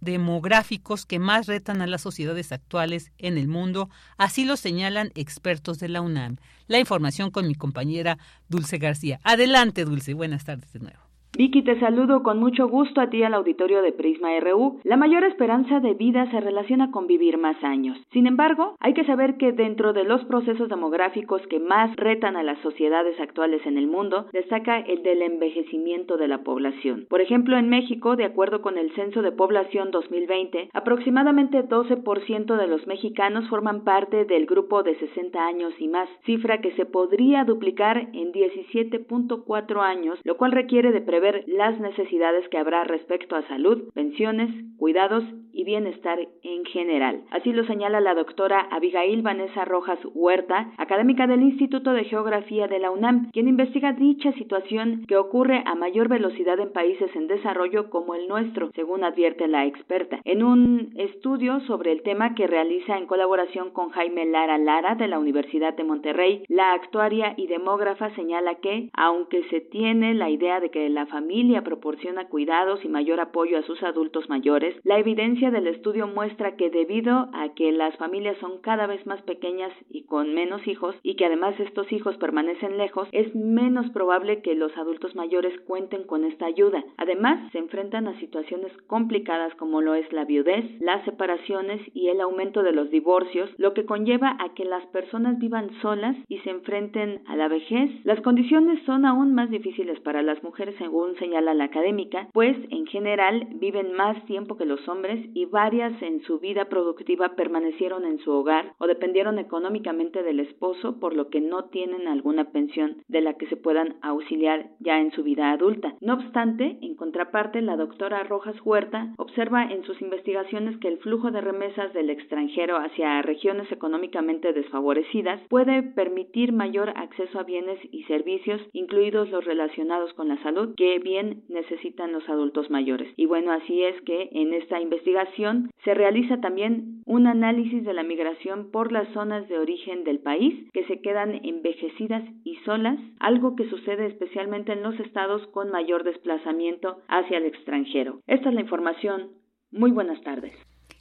demográficos que más retan a las sociedades actuales en el mundo, así lo señalan expertos de la UNAM. La información con mi compañera Dulce García. Adelante, Dulce. Buenas tardes de nuevo. Vicky, te saludo con mucho gusto a ti al auditorio de Prisma RU. La mayor esperanza de vida se relaciona con vivir más años. Sin embargo, hay que saber que dentro de los procesos demográficos que más retan a las sociedades actuales en el mundo, destaca el del envejecimiento de la población. Por ejemplo, en México, de acuerdo con el Censo de Población 2020, aproximadamente 12% de los mexicanos forman parte del grupo de 60 años y más, cifra que se podría duplicar en 17.4 años, lo cual requiere de prever ver las necesidades que habrá respecto a salud, pensiones, cuidados y bienestar en general. Así lo señala la doctora Abigail Vanessa Rojas Huerta, académica del Instituto de Geografía de la UNAM, quien investiga dicha situación que ocurre a mayor velocidad en países en desarrollo como el nuestro, según advierte la experta. En un estudio sobre el tema que realiza en colaboración con Jaime Lara Lara de la Universidad de Monterrey, la actuaria y demógrafa señala que, aunque se tiene la idea de que la familia proporciona cuidados y mayor apoyo a sus adultos mayores, la evidencia del estudio muestra que debido a que las familias son cada vez más pequeñas y con menos hijos y que además estos hijos permanecen lejos, es menos probable que los adultos mayores cuenten con esta ayuda. Además, se enfrentan a situaciones complicadas como lo es la viudez, las separaciones y el aumento de los divorcios, lo que conlleva a que las personas vivan solas y se enfrenten a la vejez. Las condiciones son aún más difíciles para las mujeres según señala la académica, pues en general viven más tiempo que los hombres y varias en su vida productiva permanecieron en su hogar o dependieron económicamente del esposo, por lo que no tienen alguna pensión de la que se puedan auxiliar ya en su vida adulta. No obstante, en contraparte, la doctora Rojas Huerta observa en sus investigaciones que el flujo de remesas del extranjero hacia regiones económicamente desfavorecidas puede permitir mayor acceso a bienes y servicios, incluidos los relacionados con la salud, que bien necesitan los adultos mayores. Y bueno, así es que en esta investigación se realiza también un análisis de la migración por las zonas de origen del país que se quedan envejecidas y solas, algo que sucede especialmente en los estados con mayor desplazamiento hacia el extranjero. Esta es la información. Muy buenas tardes.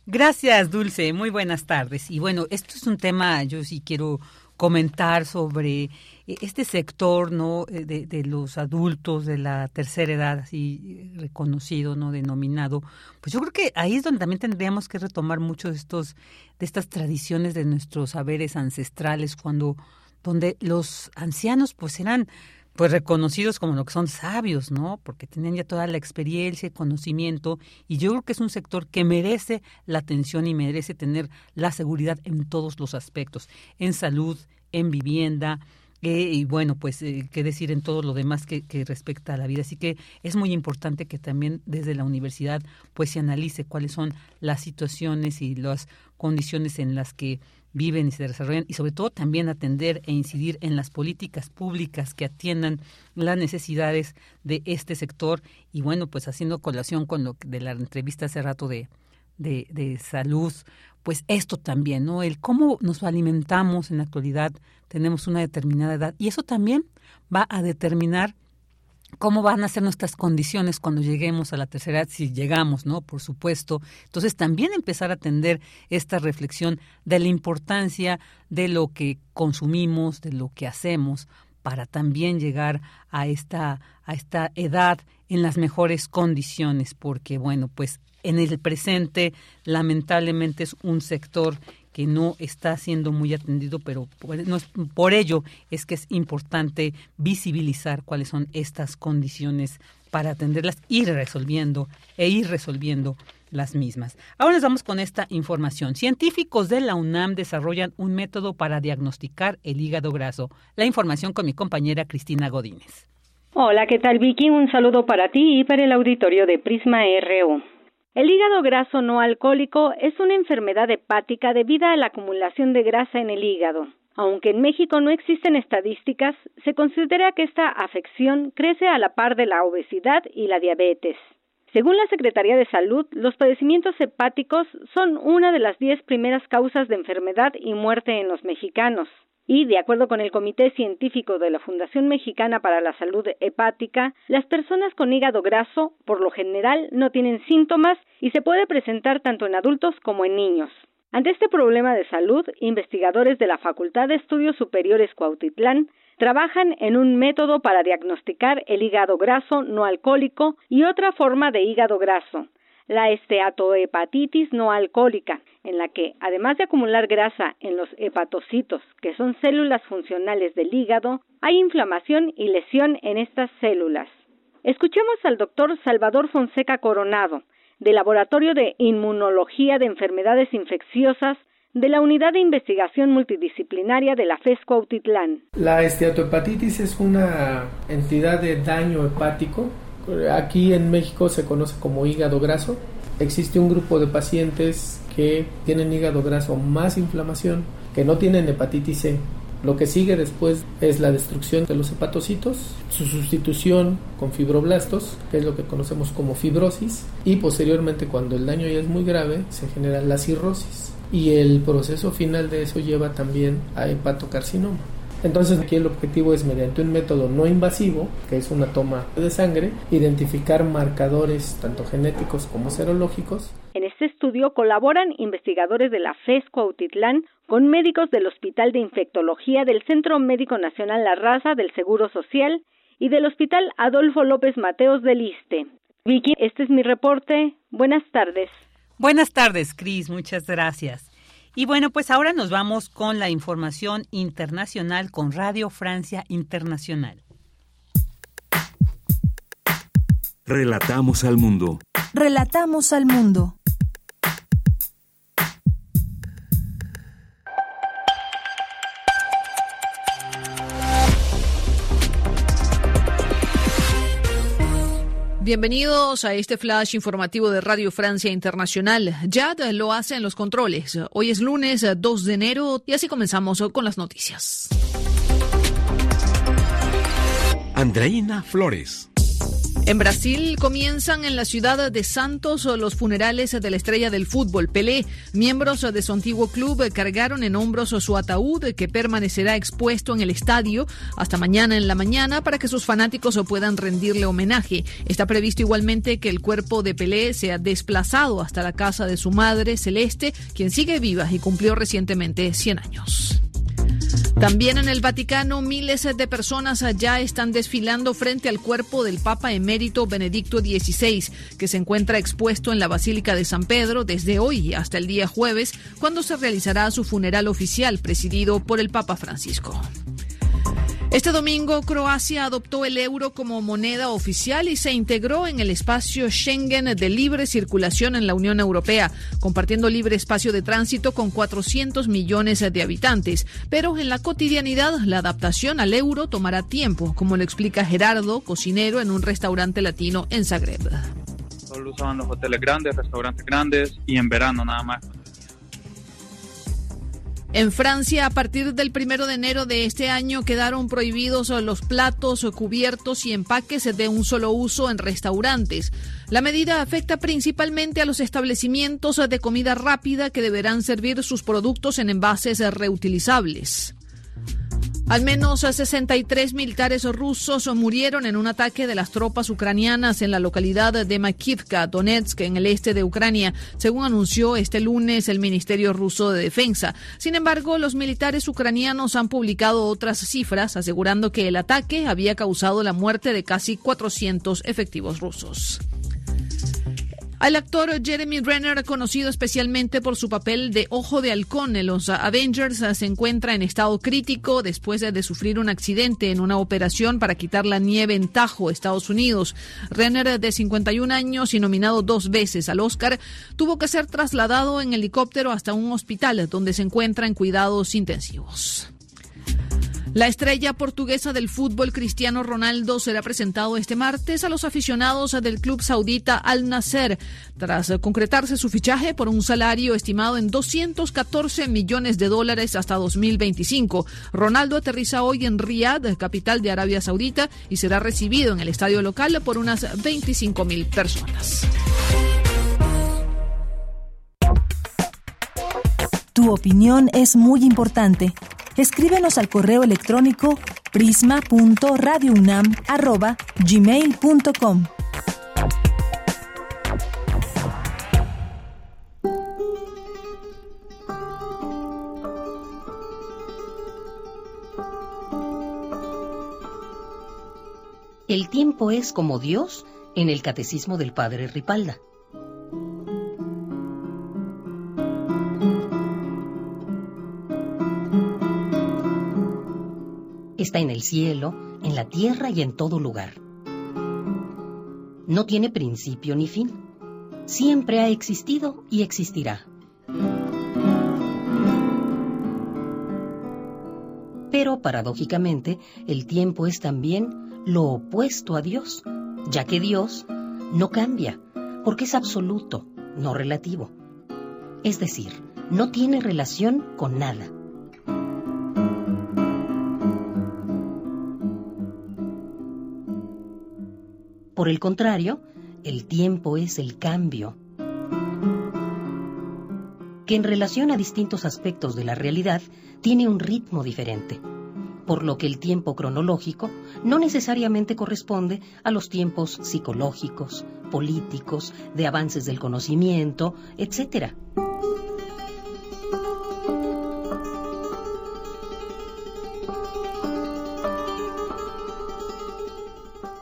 Gracias, Dulce. Muy buenas tardes. Y bueno, esto es un tema, yo sí quiero comentar sobre eh, este sector no eh, de, de, los adultos de la tercera edad así reconocido no denominado. Pues yo creo que ahí es donde también tendríamos que retomar mucho de estos de estas tradiciones de nuestros saberes ancestrales cuando donde los ancianos pues eran pues reconocidos como lo que son sabios, ¿no? Porque tenían ya toda la experiencia y conocimiento y yo creo que es un sector que merece la atención y merece tener la seguridad en todos los aspectos, en salud, en vivienda, eh, y bueno, pues eh, qué decir en todo lo demás que, que, respecta a la vida. Así que es muy importante que también desde la universidad pues se analice cuáles son las situaciones y las condiciones en las que viven y se desarrollan y sobre todo también atender e incidir en las políticas públicas que atiendan las necesidades de este sector. Y bueno pues haciendo colación con lo de la entrevista hace rato de, de, de salud pues esto también no el cómo nos alimentamos en la actualidad tenemos una determinada edad y eso también va a determinar cómo van a ser nuestras condiciones cuando lleguemos a la tercera edad, si llegamos, ¿no? Por supuesto. Entonces, también empezar a atender esta reflexión de la importancia de lo que consumimos, de lo que hacemos, para también llegar a esta, a esta edad en las mejores condiciones, porque, bueno, pues en el presente, lamentablemente, es un sector que no está siendo muy atendido, pero por, no es, por ello es que es importante visibilizar cuáles son estas condiciones para atenderlas, ir resolviendo e ir resolviendo las mismas. Ahora nos vamos con esta información. Científicos de la UNAM desarrollan un método para diagnosticar el hígado graso. La información con mi compañera Cristina Godínez. Hola, ¿qué tal Vicky? Un saludo para ti y para el auditorio de Prisma RU. El hígado graso no alcohólico es una enfermedad hepática debido a la acumulación de grasa en el hígado. Aunque en México no existen estadísticas, se considera que esta afección crece a la par de la obesidad y la diabetes. Según la Secretaría de Salud, los padecimientos hepáticos son una de las diez primeras causas de enfermedad y muerte en los mexicanos. Y, de acuerdo con el Comité Científico de la Fundación Mexicana para la Salud Hepática, las personas con hígado graso, por lo general, no tienen síntomas y se puede presentar tanto en adultos como en niños. Ante este problema de salud, investigadores de la Facultad de Estudios Superiores Cuautitlán trabajan en un método para diagnosticar el hígado graso no alcohólico y otra forma de hígado graso, la esteatohepatitis no alcohólica, en la que, además de acumular grasa en los hepatocitos, que son células funcionales del hígado, hay inflamación y lesión en estas células. Escuchemos al doctor Salvador Fonseca Coronado, del Laboratorio de Inmunología de Enfermedades Infecciosas de la Unidad de Investigación Multidisciplinaria de la FESCO Autitlán. La esteatohepatitis es una entidad de daño hepático. Aquí en México se conoce como hígado graso. Existe un grupo de pacientes que tienen hígado graso más inflamación, que no tienen hepatitis C. Lo que sigue después es la destrucción de los hepatocitos, su sustitución con fibroblastos, que es lo que conocemos como fibrosis, y posteriormente cuando el daño ya es muy grave se genera la cirrosis. Y el proceso final de eso lleva también a hepatocarcinoma. Entonces aquí el objetivo es mediante un método no invasivo, que es una toma de sangre, identificar marcadores tanto genéticos como serológicos. En este estudio colaboran investigadores de la FESCO Autitlán con médicos del Hospital de Infectología del Centro Médico Nacional La Raza del Seguro Social y del Hospital Adolfo López Mateos del ISTE. Vicky, este es mi reporte. Buenas tardes. Buenas tardes, Cris. Muchas gracias. Y bueno, pues ahora nos vamos con la información internacional con Radio Francia Internacional. Relatamos al mundo. Relatamos al mundo. Bienvenidos a este flash informativo de Radio Francia Internacional. Jad lo hace en los controles. Hoy es lunes 2 de enero y así comenzamos con las noticias. Andreina Flores. En Brasil comienzan en la ciudad de Santos los funerales de la estrella del fútbol, Pelé. Miembros de su antiguo club cargaron en hombros su ataúd que permanecerá expuesto en el estadio hasta mañana en la mañana para que sus fanáticos puedan rendirle homenaje. Está previsto igualmente que el cuerpo de Pelé sea desplazado hasta la casa de su madre, Celeste, quien sigue viva y cumplió recientemente 100 años. También en el Vaticano, miles de personas ya están desfilando frente al cuerpo del Papa emérito Benedicto XVI, que se encuentra expuesto en la Basílica de San Pedro desde hoy hasta el día jueves, cuando se realizará su funeral oficial presidido por el Papa Francisco. Este domingo, Croacia adoptó el euro como moneda oficial y se integró en el espacio Schengen de libre circulación en la Unión Europea, compartiendo libre espacio de tránsito con 400 millones de habitantes. Pero en la cotidianidad, la adaptación al euro tomará tiempo, como lo explica Gerardo, cocinero en un restaurante latino en Zagreb. Solo usaban los hoteles grandes, restaurantes grandes y en verano nada más. En Francia, a partir del primero de enero de este año, quedaron prohibidos los platos, cubiertos y empaques de un solo uso en restaurantes. La medida afecta principalmente a los establecimientos de comida rápida que deberán servir sus productos en envases reutilizables. Al menos 63 militares rusos murieron en un ataque de las tropas ucranianas en la localidad de Makivka, Donetsk, en el este de Ucrania, según anunció este lunes el Ministerio ruso de Defensa. Sin embargo, los militares ucranianos han publicado otras cifras asegurando que el ataque había causado la muerte de casi 400 efectivos rusos. Al actor Jeremy Renner, conocido especialmente por su papel de Ojo de Halcón en los Avengers, se encuentra en estado crítico después de sufrir un accidente en una operación para quitar la nieve en Tajo, Estados Unidos. Renner, de 51 años y nominado dos veces al Oscar, tuvo que ser trasladado en helicóptero hasta un hospital donde se encuentra en cuidados intensivos. La estrella portuguesa del fútbol Cristiano Ronaldo será presentado este martes a los aficionados del club saudita Al Nasser, tras concretarse su fichaje por un salario estimado en 214 millones de dólares hasta 2025. Ronaldo aterriza hoy en Riyadh, capital de Arabia Saudita, y será recibido en el estadio local por unas 25 mil personas. Tu opinión es muy importante. Escríbenos al correo electrónico prisma.radiounam@gmail.com. El tiempo es como Dios en el Catecismo del Padre Ripalda. Está en el cielo, en la tierra y en todo lugar. No tiene principio ni fin. Siempre ha existido y existirá. Pero, paradójicamente, el tiempo es también lo opuesto a Dios, ya que Dios no cambia, porque es absoluto, no relativo. Es decir, no tiene relación con nada. Por el contrario, el tiempo es el cambio, que en relación a distintos aspectos de la realidad tiene un ritmo diferente, por lo que el tiempo cronológico no necesariamente corresponde a los tiempos psicológicos, políticos, de avances del conocimiento, etc.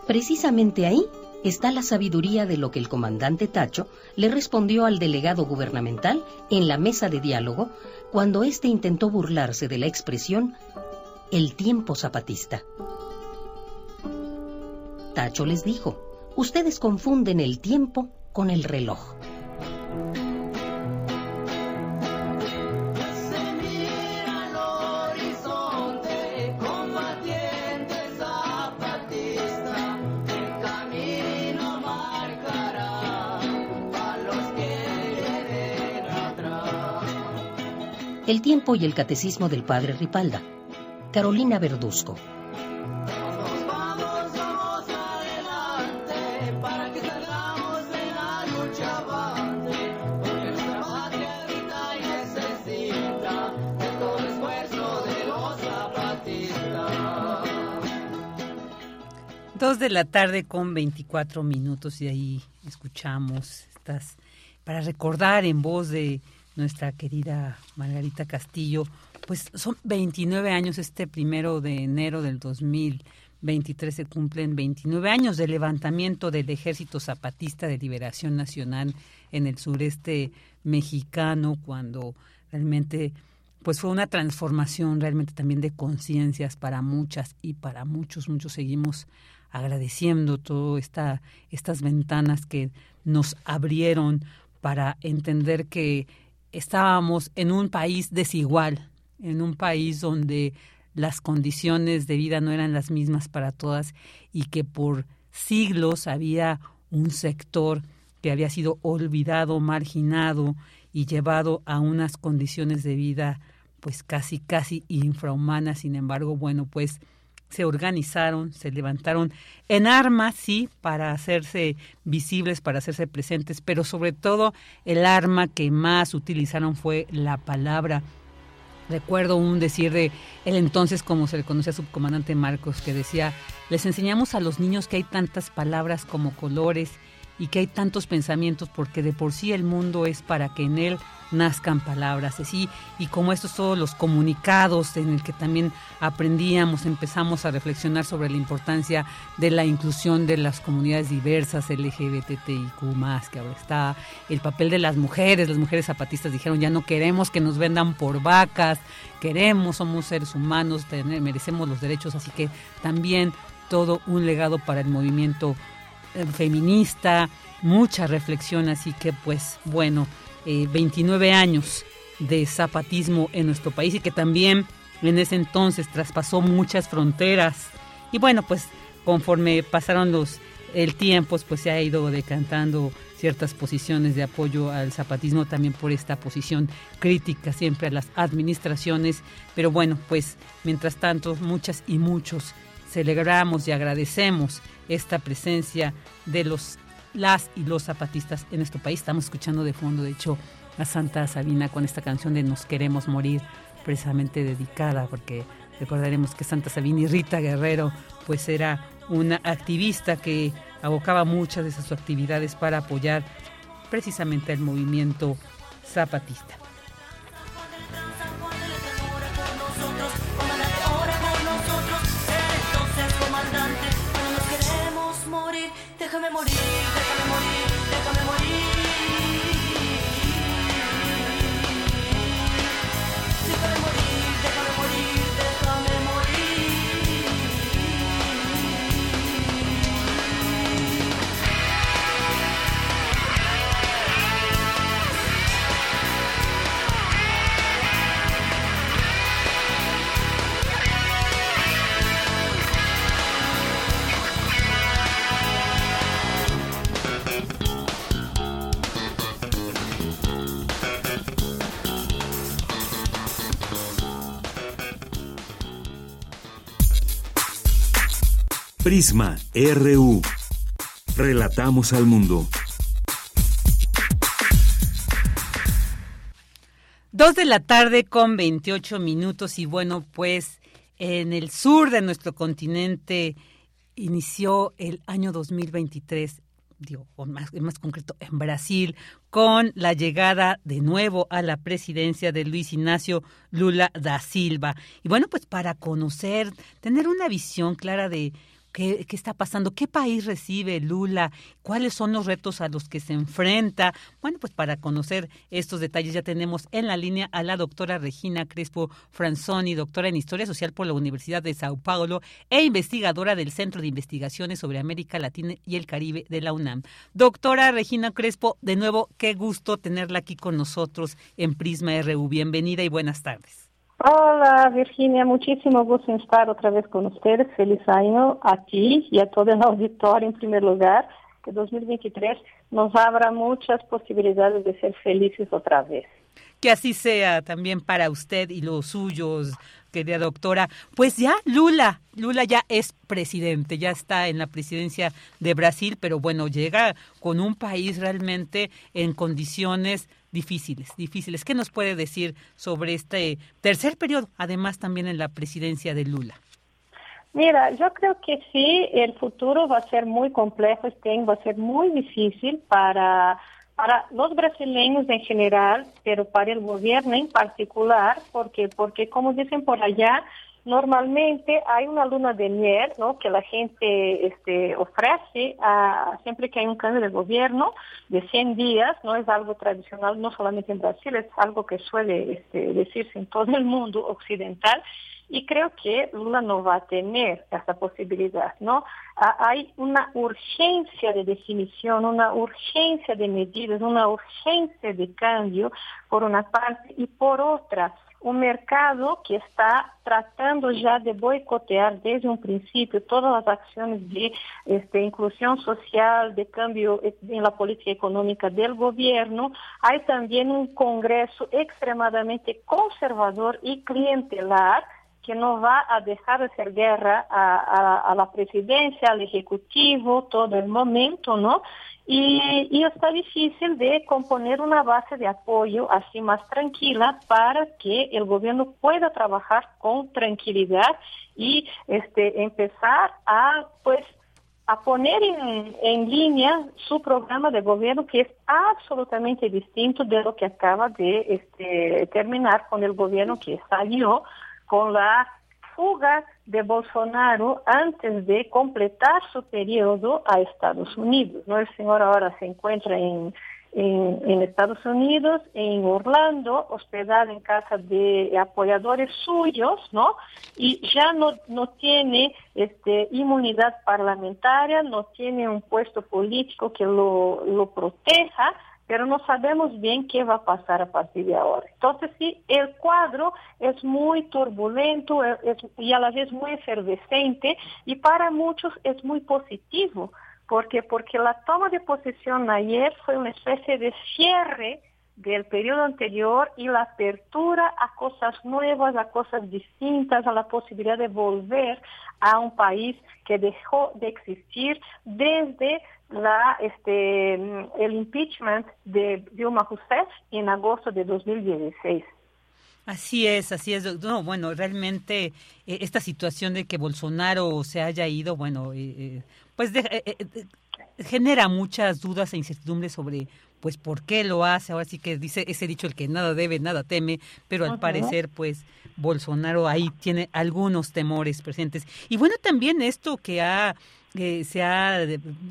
Precisamente ahí está la sabiduría de lo que el comandante Tacho le respondió al delegado gubernamental en la mesa de diálogo cuando éste intentó burlarse de la expresión el tiempo zapatista. Tacho les dijo, ustedes confunden el tiempo con el reloj. El tiempo y el catecismo del padre Ripalda. Carolina Verduzco. Dos de la tarde con 24 minutos y ahí escuchamos estas para recordar en voz de nuestra querida Margarita Castillo, pues son 29 años este primero de enero del 2023 se cumplen 29 años del levantamiento del Ejército Zapatista de Liberación Nacional en el sureste mexicano cuando realmente pues fue una transformación realmente también de conciencias para muchas y para muchos, muchos. Seguimos agradeciendo todas esta, estas ventanas que nos abrieron para entender que estábamos en un país desigual, en un país donde las condiciones de vida no eran las mismas para todas y que por siglos había un sector que había sido olvidado, marginado y llevado a unas condiciones de vida pues casi casi infrahumanas. Sin embargo, bueno, pues se organizaron, se levantaron en armas, sí, para hacerse visibles, para hacerse presentes, pero sobre todo el arma que más utilizaron fue la palabra. Recuerdo un decir de el entonces, como se le conocía a su comandante Marcos, que decía, les enseñamos a los niños que hay tantas palabras como colores y que hay tantos pensamientos porque de por sí el mundo es para que en él nazcan palabras, así y como estos todos los comunicados en el que también aprendíamos, empezamos a reflexionar sobre la importancia de la inclusión de las comunidades diversas, LGBTIQ más que ahora está, el papel de las mujeres, las mujeres zapatistas dijeron ya no queremos que nos vendan por vacas, queremos, somos seres humanos, merecemos los derechos, así que también todo un legado para el movimiento feminista, mucha reflexión, así que pues bueno, 29 eh, años de zapatismo en nuestro país y que también en ese entonces traspasó muchas fronteras. Y bueno, pues conforme pasaron los el tiempo, pues se ha ido decantando ciertas posiciones de apoyo al zapatismo también por esta posición crítica siempre a las administraciones, pero bueno, pues mientras tanto muchas y muchos celebramos y agradecemos esta presencia de los las y los zapatistas en nuestro país. Estamos escuchando de fondo, de hecho, a Santa Sabina con esta canción de Nos queremos morir, precisamente dedicada, porque recordaremos que Santa Sabina y Rita Guerrero, pues era una activista que abocaba muchas de sus actividades para apoyar precisamente el movimiento zapatista. Take a memory Prisma RU. Relatamos al mundo. Dos de la tarde con 28 minutos y bueno, pues en el sur de nuestro continente inició el año 2023 digo, o más, más concreto, en Brasil, con la llegada de nuevo a la presidencia de Luis Ignacio Lula da Silva. Y bueno, pues para conocer, tener una visión clara de ¿Qué, está pasando? ¿Qué país recibe Lula? ¿Cuáles son los retos a los que se enfrenta? Bueno, pues para conocer estos detalles ya tenemos en la línea a la doctora Regina Crespo Franzoni, doctora en Historia Social por la Universidad de Sao Paulo e investigadora del Centro de Investigaciones sobre América Latina y el Caribe de la UNAM. Doctora Regina Crespo, de nuevo, qué gusto tenerla aquí con nosotros en Prisma RU. Bienvenida y buenas tardes. Hola Virginia, muchísimo gusto estar otra vez con ustedes. Feliz año a ti y a todo el auditorio en primer lugar. Que 2023 nos abra muchas posibilidades de ser felices otra vez. Que así sea también para usted y los suyos, querida doctora. Pues ya Lula, Lula ya es presidente, ya está en la presidencia de Brasil, pero bueno, llega con un país realmente en condiciones difíciles, difíciles. ¿Qué nos puede decir sobre este tercer periodo, además también en la presidencia de Lula? Mira, yo creo que sí, el futuro va a ser muy complejo, este va a ser muy difícil para, para los brasileños en general, pero para el gobierno en particular, porque, porque como dicen por allá, Normalmente hay una luna de miel ¿no? que la gente este, ofrece a, siempre que hay un cambio de gobierno de 100 días, no es algo tradicional, no solamente en Brasil, es algo que suele este, decirse en todo el mundo occidental. Y creo que Lula no va a tener esa posibilidad, ¿no? Hay una urgencia de definición, una urgencia de medidas, una urgencia de cambio por una parte y por otra un mercado que está tratando ya de boicotear desde un principio todas las acciones de este, inclusión social, de cambio en la política económica del gobierno. Hay también un Congreso extremadamente conservador y clientelar que no va a dejar de hacer guerra a, la presidencia, al ejecutivo, todo el momento, ¿no? Y, está difícil de componer una base de apoyo así más tranquila para que el gobierno pueda trabajar con tranquilidad y este empezar a pues a poner en, en línea su programa de gobierno que es absolutamente distinto de lo que acaba de este, terminar con el gobierno que salió con la fuga de Bolsonaro antes de completar su periodo a Estados Unidos. ¿no? El señor ahora se encuentra en, en, Estados Unidos, en Orlando, hospedado en casa de apoyadores suyos, ¿no? Y ya no, no tiene este, inmunidad parlamentaria, no tiene un puesto político que lo, lo proteja, pero no sabemos bien qué va a pasar a partir de ahora. Entonces, sí, el cuadro es muy turbulento y a la vez muy efervescente y para muchos es muy positivo, porque porque la toma de posición ayer fue una especie de cierre del periodo anterior y la apertura a cosas nuevas, a cosas distintas, a la posibilidad de volver a un país que dejó de existir desde la, este, el impeachment de Dilma Rousseff en agosto de 2016. Así es, así es. No, bueno, realmente eh, esta situación de que Bolsonaro se haya ido, bueno, eh, eh, pues genera muchas dudas e incertidumbres sobre pues por qué lo hace, ahora sí que dice ese dicho el que nada debe, nada teme, pero al parecer pues Bolsonaro ahí tiene algunos temores presentes. Y bueno, también esto que ha eh, se ha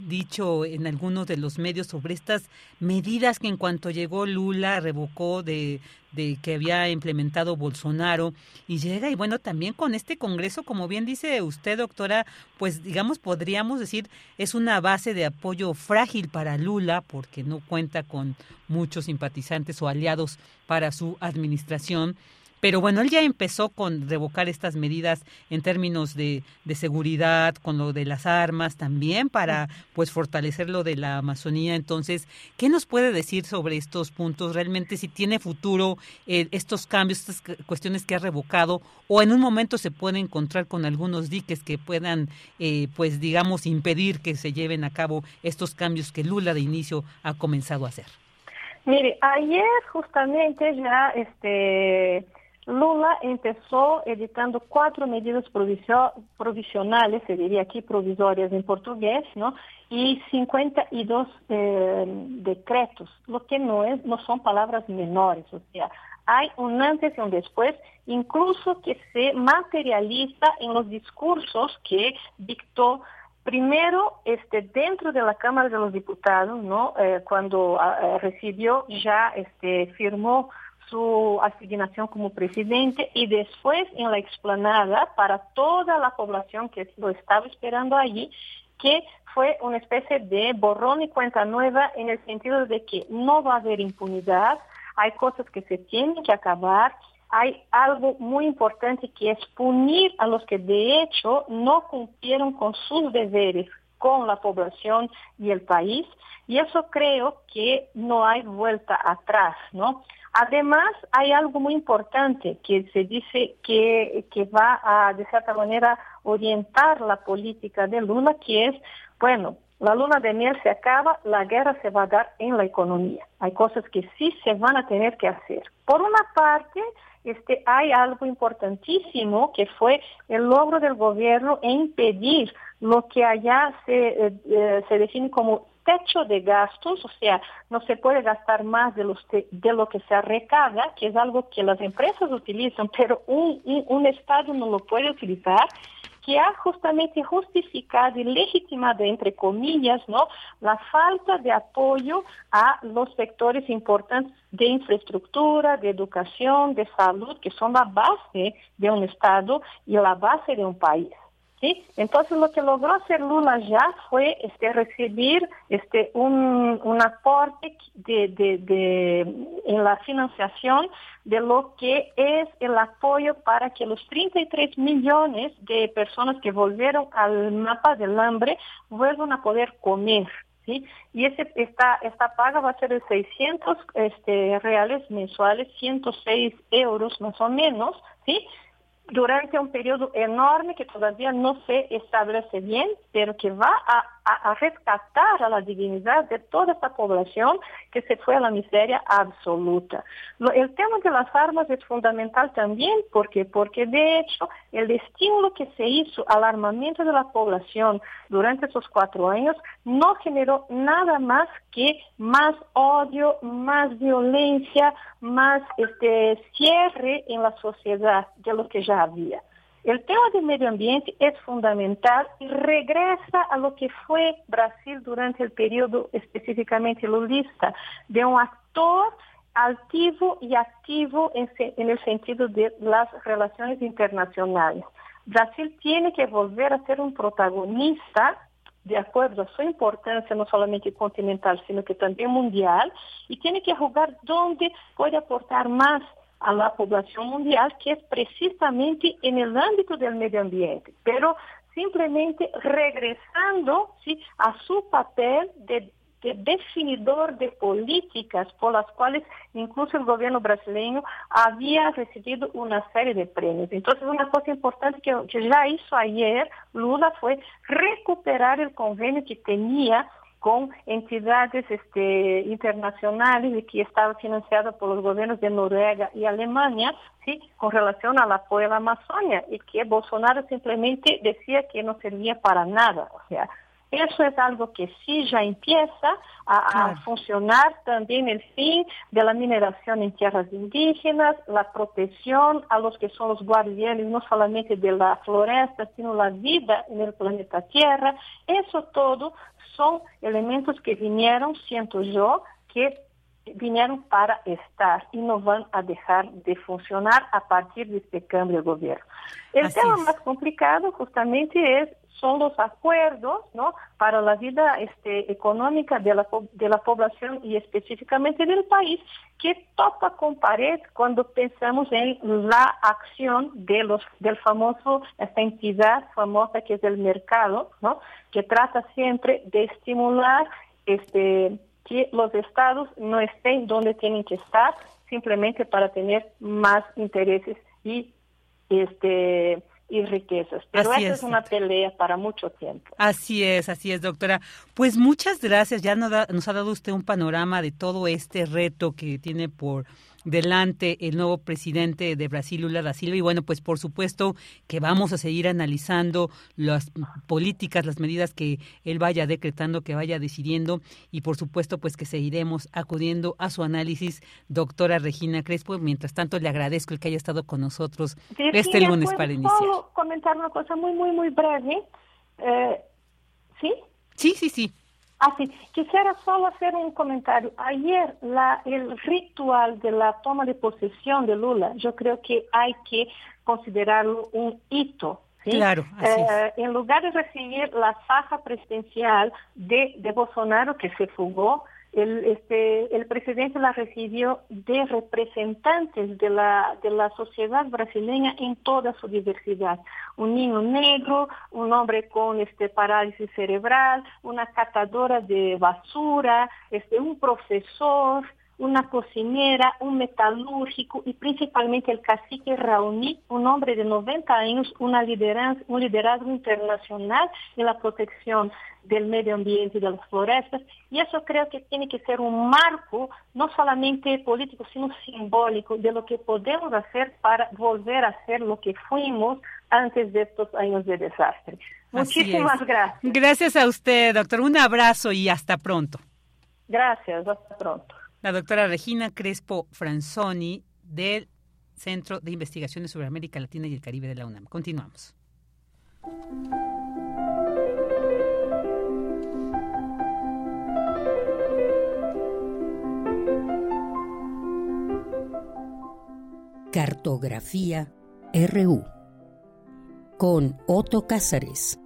dicho en algunos de los medios sobre estas medidas que en cuanto llegó Lula revocó de, de que había implementado Bolsonaro y llega y bueno también con este Congreso como bien dice usted doctora pues digamos podríamos decir es una base de apoyo frágil para Lula porque no cuenta con muchos simpatizantes o aliados para su administración pero bueno, él ya empezó con revocar estas medidas en términos de, de, seguridad, con lo de las armas también, para pues fortalecer lo de la Amazonía. Entonces, ¿qué nos puede decir sobre estos puntos? Realmente, si tiene futuro eh, estos cambios, estas cuestiones que ha revocado, o en un momento se puede encontrar con algunos diques que puedan, eh, pues digamos, impedir que se lleven a cabo estos cambios que Lula de inicio ha comenzado a hacer. Mire, ayer justamente ya este Lula empezó editando cuatro medidas provisionales, se diría aquí provisorias en portugués, ¿no? y 52 eh, decretos, lo que no, es, no son palabras menores, o sea, hay un antes y un después, incluso que se materializa en los discursos que dictó primero este dentro de la Cámara de los Diputados, ¿no? Eh, cuando uh, recibió ya este firmó su asignación como presidente y después en la explanada para toda la población que lo estaba esperando allí, que fue una especie de borrón y cuenta nueva en el sentido de que no va a haber impunidad, hay cosas que se tienen que acabar, hay algo muy importante que es punir a los que de hecho no cumplieron con sus deberes con la población y el país, y eso creo que no hay vuelta atrás, ¿no? Además, hay algo muy importante que se dice que, que va a, de cierta manera, orientar la política de Lula, que es, bueno, la luna de miel se acaba, la guerra se va a dar en la economía. Hay cosas que sí se van a tener que hacer. Por una parte, este, hay algo importantísimo que fue el logro del gobierno en impedir lo que allá se, eh, eh se define como techo de gastos, o sea, no se puede gastar más de, los de lo que se recauda, que es algo que las empresas utilizan, pero un, un, un Estado no lo puede utilizar que ha justamente justificado y legitimado, entre comillas, ¿no? la falta de apoyo a los sectores importantes de infraestructura, de educación, de salud, que son la base de un Estado y la base de un país. ¿Sí? Entonces lo que logró hacer Lula ya fue este, recibir este, un, un aporte de, de, en la financiación de lo que es el apoyo para que los 33 millones de personas que volvieron al mapa del hambre vuelvan a poder comer. ¿Sí? Y ese, esta, esta paga va a ser de 600 este, reales mensuales, 106 euros más o menos, ¿sí? Durante un periodo enorme que todavía no se establece bien, pero que va a, a, rescatar a la dignidad de toda esta población que se fue a la miseria absoluta. El tema de las armas es fundamental también porque, porque de hecho el estímulo que se hizo al armamento de la población durante esos cuatro años no generó nada más que más odio, más violencia, más este cierre en la sociedad de lo que ya había. El tema del medio ambiente es fundamental y regresa a lo que fue Brasil durante el periodo específicamente lulista, de un actor altivo y activo en, en, el sentido de las relaciones internacionales. Brasil tiene que volver a ser un protagonista de acuerdo a su importancia no solamente continental, sino que también mundial, y tiene que jugar donde puede aportar más a la población mundial, que es precisamente en el ámbito del medio ambiente, pero simplemente regresando ¿sí? a su papel de, de, definidor de políticas por las cuales incluso el gobierno brasileño había recibido una serie de premios. Entonces, una cosa importante que, que ya hizo ayer Lula fue recuperar el convenio que tenía con entidades este, internacionales y que estaba financiada por los gobiernos de Noruega y Alemania, ¿sí? con relación al apoyo a la Amazonia, y que Bolsonaro simplemente decía que no servía para nada. O sea, Eso es algo que sí ya empieza a, funcionar también el fin de la mineración en tierras indígenas, la protección a los que son los guardianes no solamente de la floresta, sino la vida en el planeta Tierra. Eso todo son elementos que vinieron, siento yo, que vinieron para estar y no van a dejar de funcionar a partir de este cambio de gobierno. El Así tema es. más complicado justamente es son los acuerdos ¿no? para la vida este, económica de la, de la población y específicamente del país que topa con pared cuando pensamos en la acción de los, del famoso, esta entidad famosa que es el mercado, ¿no? que trata siempre de estimular este, que los estados no estén donde tienen que estar simplemente para tener más intereses y este y riquezas. Pero Así esa es, es una pelea para mucho tiempo. Así es, así es, doctora. Pues muchas gracias. Ya nos, da- nos ha dado usted un panorama de todo este reto que tiene por delante el nuevo presidente de Brasil, Lula da Silva. Y bueno, pues por supuesto que vamos a seguir analizando las políticas, las medidas que él vaya decretando, que vaya decidiendo. Y por supuesto, pues que seguiremos acudiendo a su análisis, doctora Regina Crespo. Mientras tanto, le agradezco el que haya estado con nosotros este Virginia, lunes ¿puedo para iniciar. comentar una cosa muy, muy, muy breve. Eh, ¿Sí? Sí, sí, sí. Ah, sí. Quisiera solo hacer un comentario. Ayer la, el ritual de la toma de posesión de Lula, yo creo que hay que considerarlo un hito. ¿sí? Claro, así. Eh, en lugar de recibir la faja presidencial de, de Bolsonaro, que se fugó, el, este, el presidente la recibió de representantes de la, de la sociedad brasileña en toda su diversidad. Un niño negro, un hombre con este, parálisis cerebral, una catadora de basura, este, un profesor, una cocinera, un metalúrgico y principalmente el cacique Raoni, un hombre de 90 años, una lideranza, un liderazgo internacional en la protección del medio ambiente y de las florestas. Y eso creo que tiene que ser un marco, no solamente político, sino simbólico de lo que podemos hacer para volver a ser lo que fuimos antes de estos años de desastre. Así Muchísimas es. gracias. Gracias a usted, doctor. Un abrazo y hasta pronto. Gracias, hasta pronto. La doctora Regina Crespo Franzoni del Centro de Investigaciones sobre América Latina y el Caribe de la UNAM. Continuamos. Cartografía RU con Otto Cázares.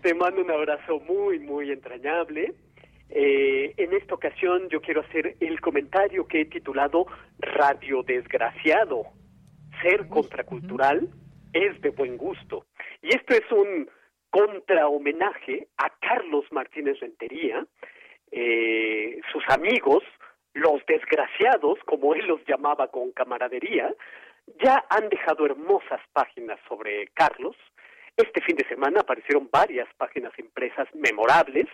Te mando un abrazo muy, muy entrañable. Eh, en esta ocasión yo quiero hacer el comentario que he titulado Radio Desgraciado. Ser contracultural es de buen gusto. Y esto es un contra homenaje a Carlos Martínez Rentería, eh, sus amigos, los desgraciados, como él los llamaba con camaradería, ya han dejado hermosas páginas sobre Carlos. Este fin de semana aparecieron varias páginas impresas memorables.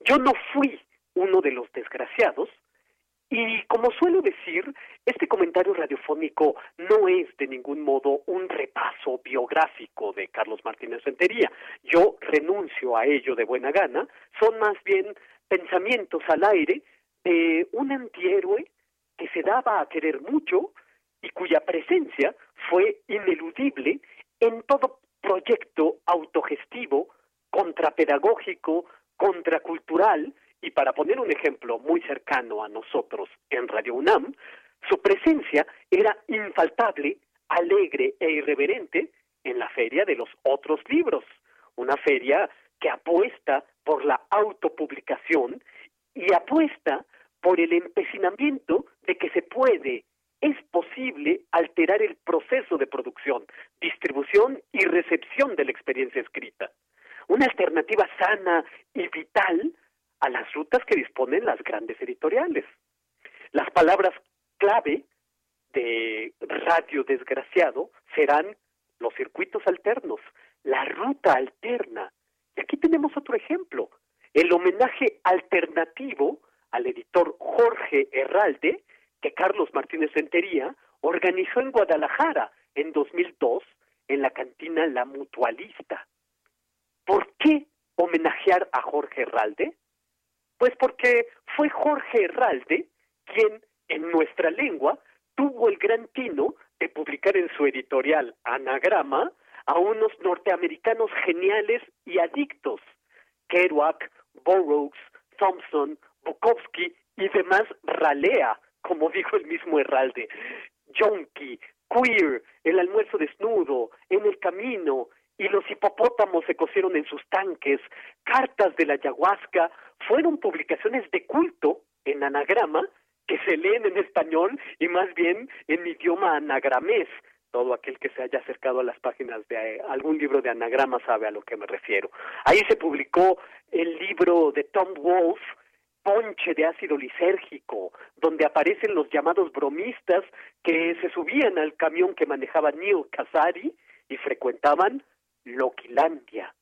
Yo no fui uno de los desgraciados y como suelo decir, este comentario radiofónico no es de ningún modo un repaso biográfico de Carlos Martínez Rentería. Yo renuncio a ello de buena gana, son más bien pensamientos al aire de un antihéroe que se daba a querer mucho y cuya presencia fue ineludible en todo proyecto autogestivo, contrapedagógico, contracultural, y para poner un ejemplo muy cercano a nosotros en Radio UNAM, su presencia era infaltable, alegre e irreverente en la Feria de los Otros Libros, una feria que apuesta por la autopublicación y apuesta por el empecinamiento de que se puede, es posible alterar el proceso de producción, distribución y recepción de la experiencia escrita. Una alternativa sana y vital a las rutas que disponen las grandes editoriales. Las palabras clave de Radio Desgraciado serán los circuitos alternos, la ruta alterna. Y aquí tenemos otro ejemplo, el homenaje alternativo al editor Jorge Herralde, que Carlos Martínez Rentería organizó en Guadalajara en 2002 en la cantina La Mutualista. ¿Por qué homenajear a Jorge Herralde? Pues porque fue Jorge Herralde quien, en nuestra lengua, tuvo el gran tino de publicar en su editorial Anagrama a unos norteamericanos geniales y adictos, Kerouac, Burroughs, Thompson, Bukowski y demás ralea, como dijo el mismo Herralde, Junkie, Queer, El almuerzo desnudo, En el camino, y los hipopótamos se cosieron en sus tanques, Cartas de la ayahuasca, fueron publicaciones de culto en anagrama que se leen en español y más bien en idioma anagramés. Todo aquel que se haya acercado a las páginas de eh, algún libro de anagrama sabe a lo que me refiero. Ahí se publicó el libro de Tom Wolfe, Ponche de ácido lisérgico, donde aparecen los llamados bromistas que se subían al camión que manejaba Neil Casari y frecuentaban Loquilandia.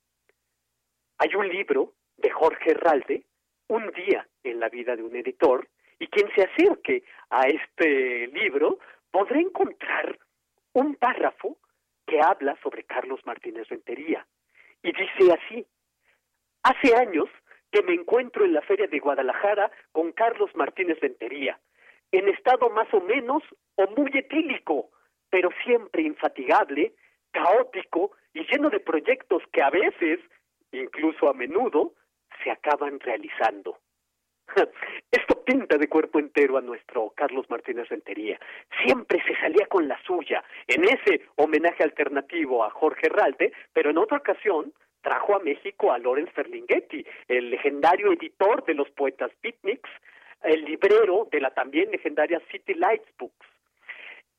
Hay un libro de Jorge Herralde, Un día en la vida de un editor, y quien se acerque a este libro podrá encontrar un párrafo que habla sobre Carlos Martínez Rentería. Y dice así, hace años que me encuentro en la feria de Guadalajara con Carlos Martínez Rentería, en estado más o menos o muy etílico, pero siempre infatigable, caótico y lleno de proyectos que a veces, incluso a menudo, se acaban realizando. [laughs] Esto pinta de cuerpo entero a nuestro Carlos Martínez Rentería. Siempre se salía con la suya, en ese homenaje alternativo a Jorge Herralde, pero en otra ocasión trajo a México a Lorenz Ferlinghetti, el legendario editor de los poetas beatniks, el librero de la también legendaria City Lights Books.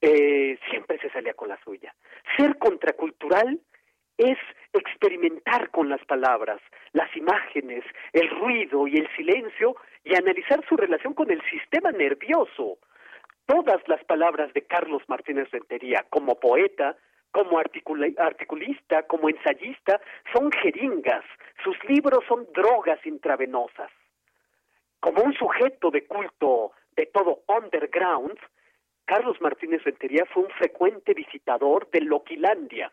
Eh, siempre se salía con la suya. Ser contracultural es experimentar con las palabras, las imágenes, el ruido y el silencio y analizar su relación con el sistema nervioso. Todas las palabras de Carlos Martínez Rentería, como poeta, como articulista, como ensayista, son jeringas, sus libros son drogas intravenosas. Como un sujeto de culto de todo underground, Carlos Martínez Rentería fue un frecuente visitador de Loquilandia.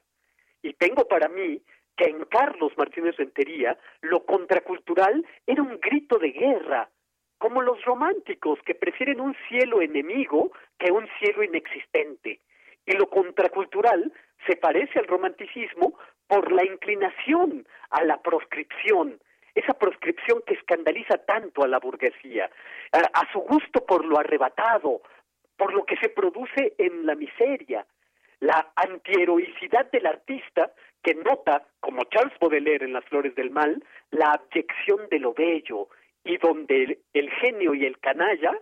Y tengo para mí que en Carlos Martínez Rentería lo contracultural era un grito de guerra, como los románticos que prefieren un cielo enemigo que un cielo inexistente. Y lo contracultural se parece al romanticismo por la inclinación a la proscripción, esa proscripción que escandaliza tanto a la burguesía, a, su gusto por lo arrebatado, por lo que se produce en la miseria, la antiheroicidad del artista que nota, como Charles Baudelaire en Las Flores del Mal, la abyección de lo bello y donde el, el genio y el canalla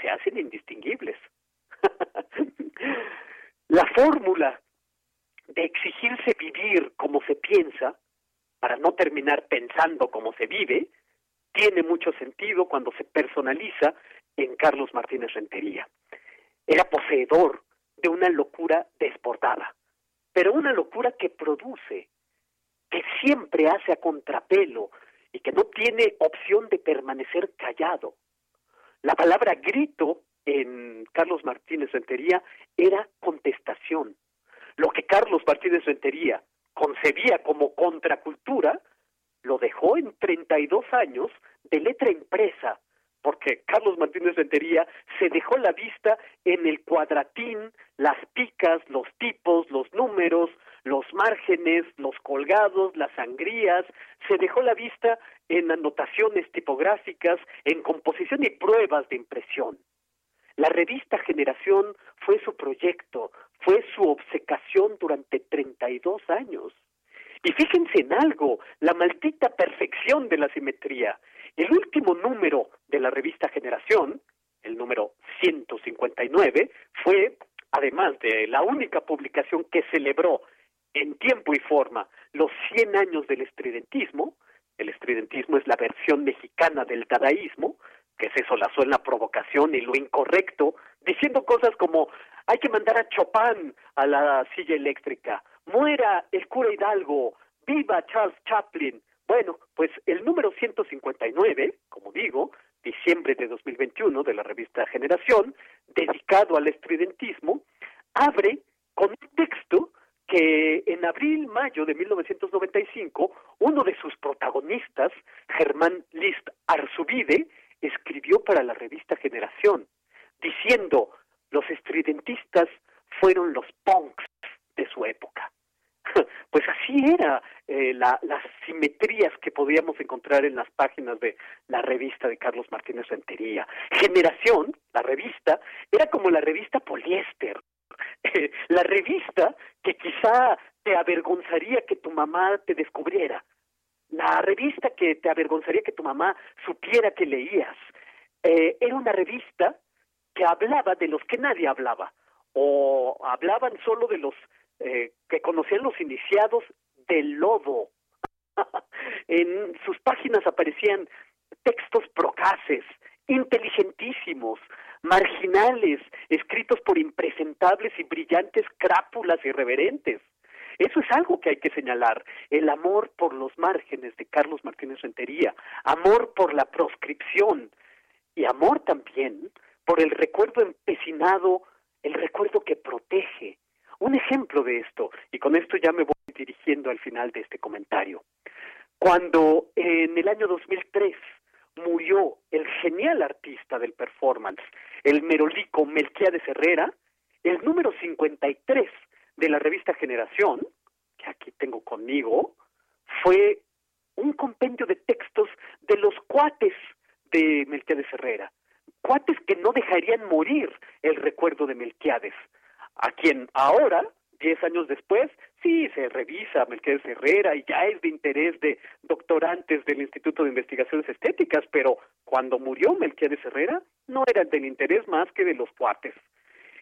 se hacen indistinguibles. [laughs] la fórmula de exigirse vivir como se piensa, para no terminar pensando como se vive, tiene mucho sentido cuando se personaliza en Carlos Martínez Rentería. Era poseedor de una locura desbordada, pero una locura que produce, que siempre hace a contrapelo y que no tiene opción de permanecer callado. La palabra grito en Carlos Martínez Rentería era contestación. Lo que Carlos Martínez Rentería concebía como contracultura, lo dejó en 32 años de letra impresa, porque Carlos Martínez Rentería se dejó la vista en el cuadratín, las picas, los tipos, los números, los márgenes, los colgados, las sangrías, se dejó la vista en anotaciones tipográficas, en composición y pruebas de impresión. La revista Generación fue su proyecto, fue su obsecación durante 32 años. Y fíjense en algo, la maldita perfección de la simetría. El último número de la revista Generación, el número 159, fue, además de la única publicación que celebró en tiempo y forma los 100 años del estridentismo, el estridentismo es la versión mexicana del dadaísmo, que se solazó en la provocación y lo incorrecto, diciendo cosas como hay que mandar a Chopin a la silla eléctrica, muera el cura Hidalgo, viva Charles Chaplin. Bueno, pues el número 159, como digo, diciembre de 2021 de la revista Generación, dedicado al estridentismo, abre con un texto que en abril-mayo de 1995, uno de sus protagonistas, Germán List Arzubide, escribió para la revista Generación, diciendo, los estridentistas fueron los punks de su época. Pues así era eh, la, las simetrías que podíamos encontrar en las páginas de la revista de Carlos Martínez Rentería. Generación, la revista, era como la revista poliéster, la revista que quizá te avergonzaría que tu mamá te descubriera, la revista que te avergonzaría que tu mamá supiera que leías. Eh, era una revista que hablaba de los que nadie hablaba, o hablaban solo de los eh, que conocían los iniciados del lodo. [laughs] en sus páginas aparecían textos procaces, inteligentísimos, marginales, escritos por impresentables y brillantes crápulas irreverentes. Eso es algo que hay que señalar, el amor por los márgenes de Carlos Martínez Rentería, amor por la proscripción y amor también por el recuerdo empecinado, el recuerdo que protege. Un ejemplo de esto, y con esto ya me voy dirigiendo al final de este comentario. Cuando en el año 2003 murió el genial artista del performance, el merolico Melquiades Herrera, el número 53 de la revista Generación, que aquí tengo conmigo, fue un compendio de textos de los cuates de Melquiades Herrera, cuates que no dejarían morir el recuerdo de Melquiades, a quien ahora, diez años después, sí se revisa Melquiades Herrera y ya es de interés de doctorantes del Instituto de Investigaciones Estéticas, pero cuando murió Melquiades Herrera no era del interés más que de los cuates.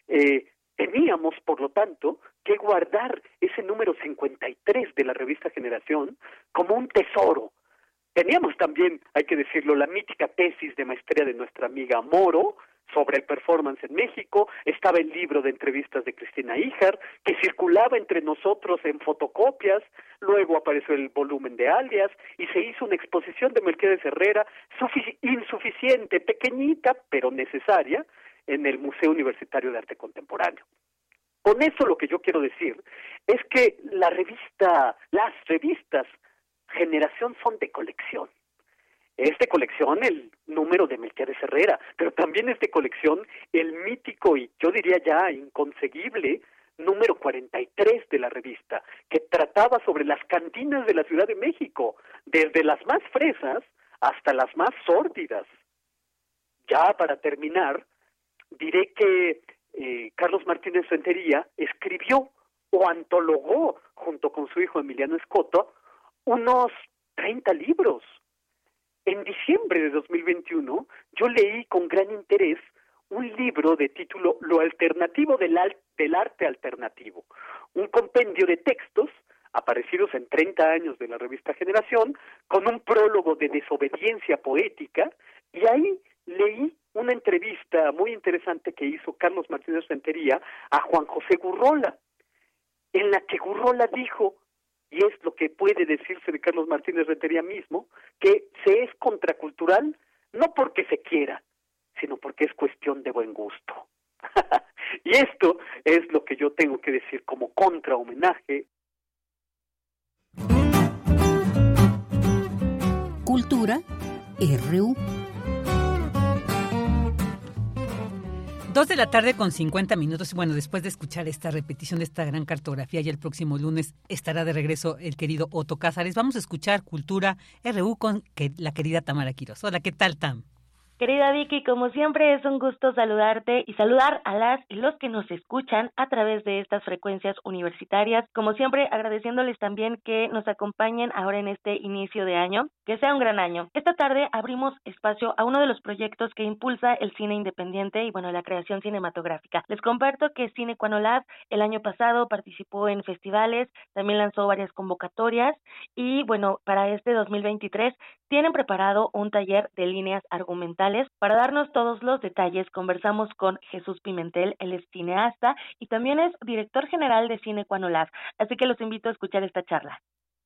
Eh, teníamos, por lo tanto, que guardar ese número 53 de la revista Generación como un tesoro. Teníamos también, hay que decirlo, la mítica tesis de maestría de nuestra amiga Moro sobre el performance en México, estaba el libro de entrevistas de Cristina Ijar, que circulaba entre nosotros en fotocopias, luego apareció el volumen de alias y se hizo una exposición de Mercedes Herrera insuficiente, pequeñita, pero necesaria, en el Museo Universitario de Arte Contemporáneo. Con eso lo que yo quiero decir es que la revista, las revistas Generación son de colección. Es de colección el número de Melquiades Herrera, pero también es de colección el mítico y yo diría ya inconseguible número 43 de la revista, que trataba sobre las cantinas de la Ciudad de México, desde las más fresas hasta las más sórdidas. Ya para terminar, diré que eh, Carlos Martínez Rentería escribió o antologó junto con su hijo Emiliano Escoto unos 30 libros. En diciembre de 2021 yo leí con gran interés un libro de título Lo alternativo del, del arte alternativo, un compendio de textos aparecidos en 30 años de la revista Generación, con un prólogo de desobediencia poética, y ahí leí una entrevista muy interesante que hizo Carlos Martínez Rentería a Juan José Gurrola, en la que Gurrola dijo, y es lo que puede decirse de Carlos Martínez Rentería mismo, que se es contracultural no porque se quiera, sino porque es cuestión de buen gusto. [laughs] y esto es lo que yo tengo que decir como contra homenaje. Cultura RU. Dos de la tarde con 50 minutos. Bueno, después de escuchar esta repetición de esta gran cartografía, ya el próximo lunes estará de regreso el querido Otto Cázares. Vamos a escuchar Cultura RU con la querida Tamara Quiroz. Hola, ¿qué tal, Tam? Querida Vicky, como siempre es un gusto saludarte y saludar a las y los que nos escuchan a través de estas frecuencias universitarias. Como siempre, agradeciéndoles también que nos acompañen ahora en este inicio de año. Que sea un gran año. Esta tarde abrimos espacio a uno de los proyectos que impulsa el cine independiente y bueno, la creación cinematográfica. Les comparto que Cine Cuanolab el año pasado participó en festivales, también lanzó varias convocatorias y bueno, para este 2023 tienen preparado un taller de líneas argumentales. Para darnos todos los detalles, conversamos con Jesús Pimentel, él es cineasta y también es director general de Cine Cuanolab. Así que los invito a escuchar esta charla.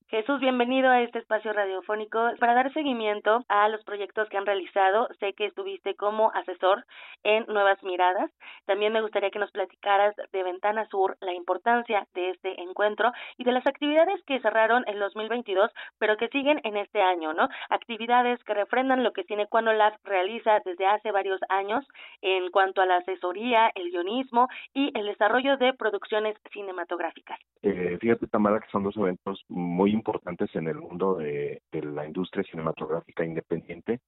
Jesús, bienvenido a este espacio radiofónico para dar seguimiento a los proyectos que han realizado. Sé que estuviste como asesor en Nuevas Miradas. También me gustaría que nos platicaras de Ventana Sur, la importancia de este encuentro y de las actividades que cerraron en 2022, pero que siguen en este año, ¿no? Actividades que refrendan lo que Cine Cuando Lab realiza desde hace varios años en cuanto a la asesoría, el guionismo y el desarrollo de producciones cinematográficas. Eh, fíjate, Tamara, que son dos eventos muy importantes en el mundo de, de la industria cinematográfica independiente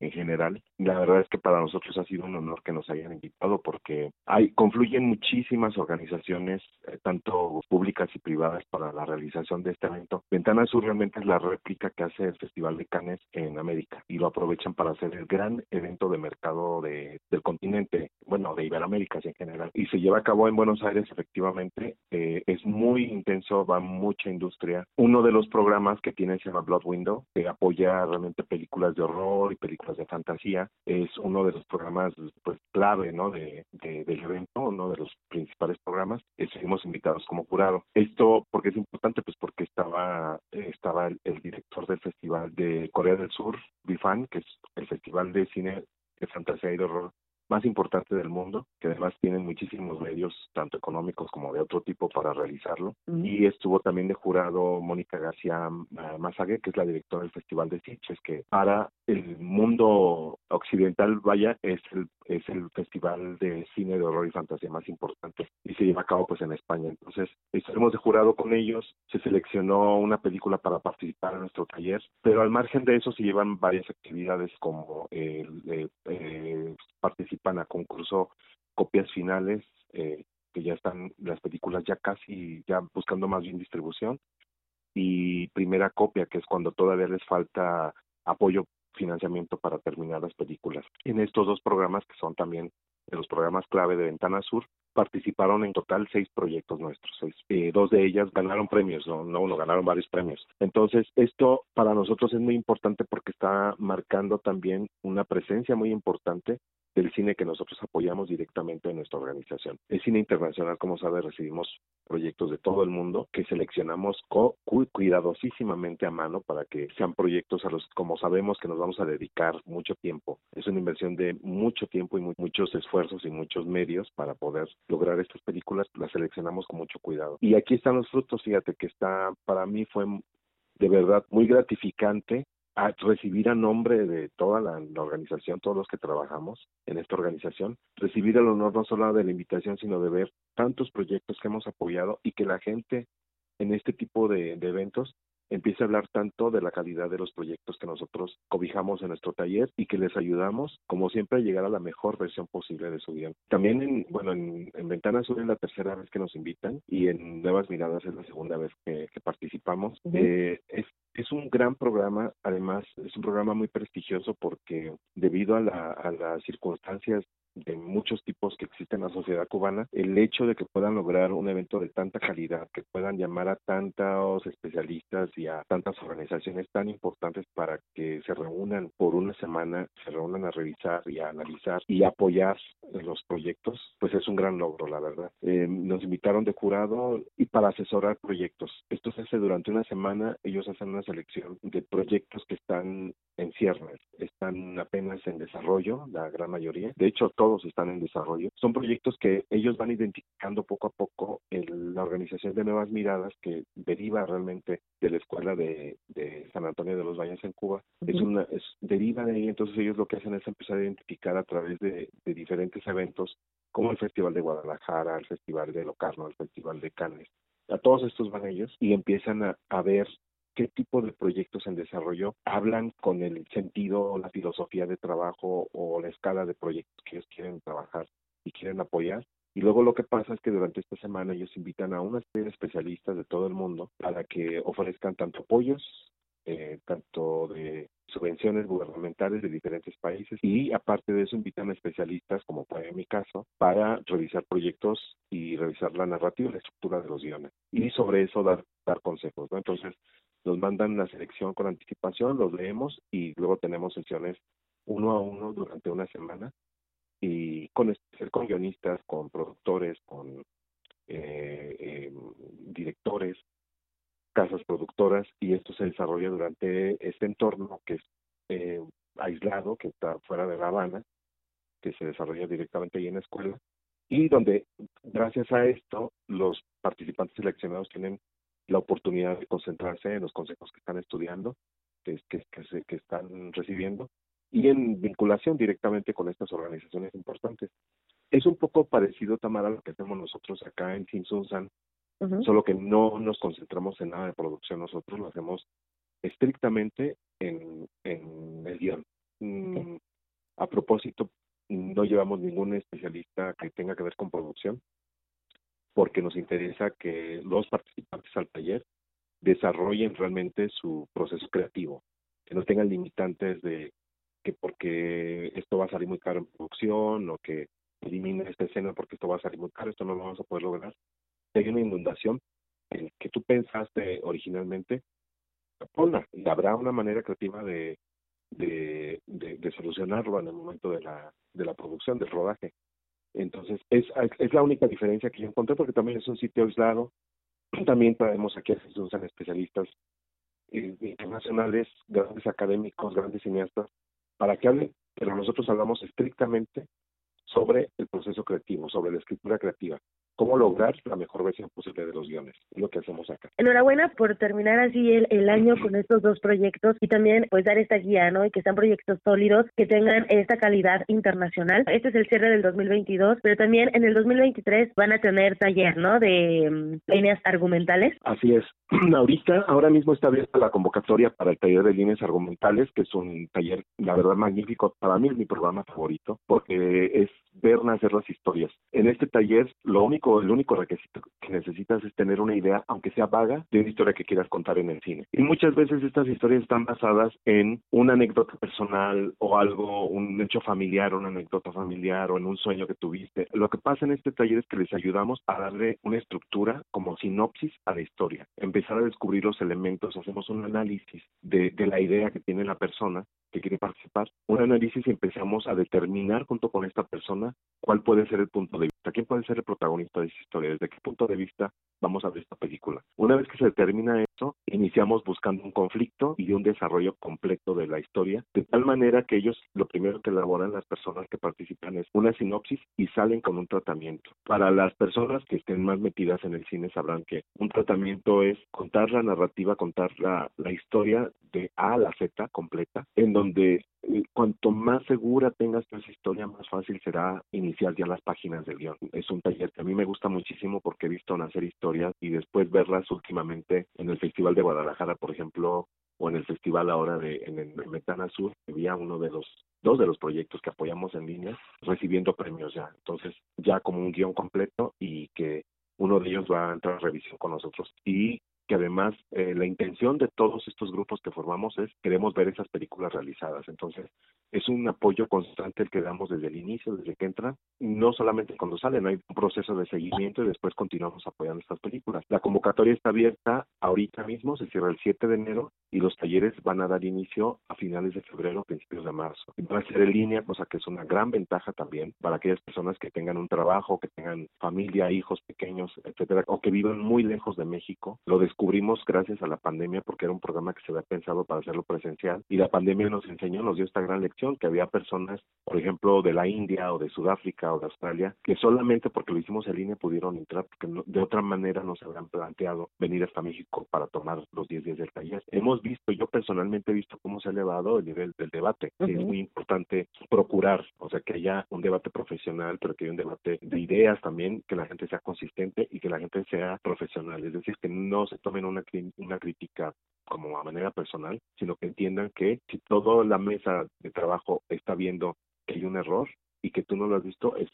en general. La verdad es que para nosotros ha sido un honor que nos hayan invitado porque hay confluyen muchísimas organizaciones, eh, tanto públicas y privadas, para la realización de este evento. Ventana Sur realmente es la réplica que hace el Festival de Cannes en América y lo aprovechan para hacer el gran evento de mercado de, del continente, bueno, de Iberoamérica en general. Y se lleva a cabo en Buenos Aires, efectivamente. Eh, es muy intenso, va mucha industria. Uno de los programas que tiene se llama Blood Window, que apoya realmente películas de horror y películas de fantasía es uno de los programas pues clave no de, de del evento uno de los principales programas eh, seguimos invitados como jurado. Esto porque es importante pues porque estaba estaba el director del festival de Corea del Sur Bifan que es el festival de cine de fantasía y de horror más importante del mundo, que además tienen muchísimos medios, tanto económicos como de otro tipo, para realizarlo. Y estuvo también de jurado Mónica García uh, Mazague, que es la directora del Festival de Sitges, que para el mundo occidental, vaya, es el, es el festival de cine de horror y fantasía más importante y se lleva a cabo pues en España. Entonces, estaremos de jurado con ellos, se seleccionó una película para participar en nuestro taller, pero al margen de eso se llevan varias actividades como el, eh, eh, participan a concurso copias finales, eh, que ya están las películas ya casi, ya buscando más bien distribución, y primera copia, que es cuando todavía les falta apoyo financiamiento para terminar las películas. En estos dos programas, que son también de los programas clave de Ventana Sur, participaron en total seis proyectos nuestros. Seis. Eh, dos de ellas ganaron premios, no, no uno, ganaron varios premios. Entonces, esto para nosotros es muy importante porque está marcando también una presencia muy importante del cine que nosotros apoyamos directamente en nuestra organización. El cine internacional, como sabe, recibimos proyectos de todo el mundo que seleccionamos co cuidadosísimamente a mano para que sean proyectos a los, como sabemos, que nos vamos a dedicar mucho tiempo. Es una inversión de mucho tiempo y mu muchos esfuerzos y muchos medios para poder lograr estas películas, las seleccionamos con mucho cuidado. Y aquí están los frutos, fíjate que está, para mí fue de verdad muy gratificante a recibir a nombre de toda la, la, organización, todos los que trabajamos en esta organización, recibir el honor no solo de la invitación, sino de ver tantos proyectos que hemos apoyado y que la gente en este tipo de, de eventos empiece a hablar tanto de la calidad de los proyectos que nosotros cobijamos en nuestro taller y que les ayudamos, como siempre, a llegar a la mejor versión posible de su guion. También, en, bueno, en, en Ventana Sur es la tercera vez que nos invitan y en Nuevas Miradas es la segunda vez que, que participamos. Uh -huh. eh, es, es un gran programa, además es un programa muy prestigioso porque debido a, la, a las circunstancias de muchos tipos que existen en la sociedad cubana, el hecho de que puedan lograr un evento de tanta calidad, que puedan llamar a tantos especialistas y a tantas organizaciones tan importantes para que se reúnan por una semana, se reúnan a revisar y a analizar y apoyar los proyectos, pues es un gran logro, la verdad. Eh, nos invitaron de jurado y para asesorar proyectos. Esto se hace durante una semana, ellos hacen una selección de proyectos que están en ciernes, están apenas en desarrollo, la gran mayoría. De hecho, todos están en desarrollo. Son proyectos que ellos van identificando poco a poco en la organización de Nuevas Miradas, que deriva realmente de la escuela de, de San Antonio de los Valles en Cuba. Uh -huh. Es una, es, deriva de ahí, entonces ellos lo que hacen es empezar a identificar a través de, de diferentes eventos, como el Festival de Guadalajara, el Festival de Locarno, el Festival de Cannes. A todos estos van ellos y empiezan a, a ver qué tipo de proyectos en desarrollo hablan con el sentido, la filosofía de trabajo o la escala de proyectos que ellos quieren trabajar y quieren apoyar. Y luego lo que pasa es que durante esta semana ellos invitan a una serie de especialistas de todo el mundo para que ofrezcan tanto apoyos, eh, tanto de subvenciones gubernamentales de diferentes países y aparte de eso invitan a especialistas, como fue en mi caso, para revisar proyectos y revisar la narrativa la estructura de los guiones y sobre eso dar, dar consejos. ¿no? Entonces nos mandan la selección con anticipación, los leemos y luego tenemos sesiones uno a uno durante una semana y con, con guionistas, con productores, con eh, eh, directores, casas productoras y esto se desarrolla durante este entorno que es eh, aislado, que está fuera de La Habana, que se desarrolla directamente ahí en la escuela y donde gracias a esto los participantes seleccionados tienen la oportunidad de concentrarse en los consejos que están estudiando, que, que, que, que están recibiendo y en vinculación directamente con estas organizaciones importantes. Es un poco parecido, Tamara, a lo que hacemos nosotros acá en Sinsunsan, solo que no nos concentramos en nada de producción, nosotros lo hacemos estrictamente en, en el guion. Mm, a propósito, no llevamos ningún especialista que tenga que ver con producción, porque nos interesa que los participantes al taller desarrollen realmente su proceso creativo, que no tengan limitantes de que porque esto va a salir muy caro en producción o que elimina esta escena porque esto va a salir muy caro, esto no lo vamos a poder lograr. Si hay una inundación en que tú pensaste originalmente, ponla y habrá una manera creativa de, de, de, solucionarlo en el momento de la, de la producción, del rodaje. Entonces, es, es la única diferencia que yo encontré porque también es un sitio aislado. [clears throat] También traemos aquí a especialistas eh, internacionales, grandes académicos, grandes cineastas, para que hablen, pero nosotros hablamos estrictamente sobre el proceso creativo, sobre la escritura creativa cómo lograr la mejor versión posible de los guiones. Es lo que hacemos acá. Enhorabuena por terminar así el, el, año con [clears throat] estos dos proyectos y también pues dar esta guía, ¿no? Y que sean proyectos sólidos, que tengan esta calidad internacional. Este es el cierre del 2022, pero también en el 2023 van a tener taller, ¿no? De mm, líneas argumentales. Así es. [clears throat] Ahorita, ahora mismo está abierta la convocatoria para el taller de líneas argumentales, que es un taller, la verdad, magnífico. Para mí es mi programa favorito, porque es ver nacer las historias. En este taller, lo único el único requisito que necesitas es tener una idea, aunque sea vaga, de una historia que quieras contar en el cine. Y muchas veces estas historias están basadas en una anécdota personal o algo, un hecho familiar, una anécdota familiar o en un sueño que tuviste. Lo que pasa en este taller es que les ayudamos a darle una estructura como sinopsis a la historia, empezar a descubrir los elementos, hacemos un análisis de, de la idea que tiene la persona que quiere participar, un análisis y empezamos a determinar junto con esta persona cuál puede ser el punto de vista, quién puede ser el protagonista de esa historia, desde qué punto de vista vamos a ver esta película. Una vez que se determina eso, iniciamos buscando un conflicto y un desarrollo completo de la historia, de tal manera que ellos lo primero que elaboran las personas que participan es una sinopsis y salen con un tratamiento. Para las personas que estén más metidas en el cine sabrán que un tratamiento es contar la narrativa, contar la, la historia de A a la Z completa, en donde eh, cuanto más segura tengas tu historia, más fácil será iniciar ya las páginas del guion. Es un taller que a mí me gusta muchísimo porque he visto nacer historias y después verlas últimamente en el Festival de Guadalajara, por ejemplo, o en el festival ahora de en el Metana Sur, había uno de los dos de los proyectos que apoyamos en línea recibiendo premios ya. Entonces, ya como un guion completo y que uno de ellos va a entrar a revisión con nosotros. Y que además eh, la intención de todos estos grupos que formamos es queremos ver esas películas realizadas. Entonces, es un apoyo constante el que damos desde el inicio, desde que entran, no solamente cuando salen, hay un proceso de seguimiento y después continuamos apoyando estas películas. La convocatoria está abierta ahorita mismo, se cierra el 7 de enero y los talleres van a dar inicio a finales de febrero, principios de marzo. Va a ser en línea, cosa que es una gran ventaja también para aquellas personas que tengan un trabajo, que tengan familia, hijos pequeños, etcétera, o que vivan muy lejos de México. Lo descubrimos gracias a la pandemia porque era un programa que se había pensado para hacerlo presencial y la pandemia nos enseñó, nos dio esta gran lección que había personas, por ejemplo, de la India o de Sudáfrica o de Australia, que solamente porque lo hicimos en línea pudieron entrar porque de otra manera no se habrían planteado venir hasta México para tomar los 10 días del taller. Hemos visto, yo personalmente he visto cómo se ha elevado el nivel del debate. Es muy importante procurar, o sea, que haya un debate profesional, pero que haya un debate de ideas también, que la gente sea consistente y que la gente sea profesional. Es decir, que no se tomen una, una crítica como a manera personal, sino que entiendan que si toda la mesa de trabajo está viendo que hay un error y que tú no lo has visto, es,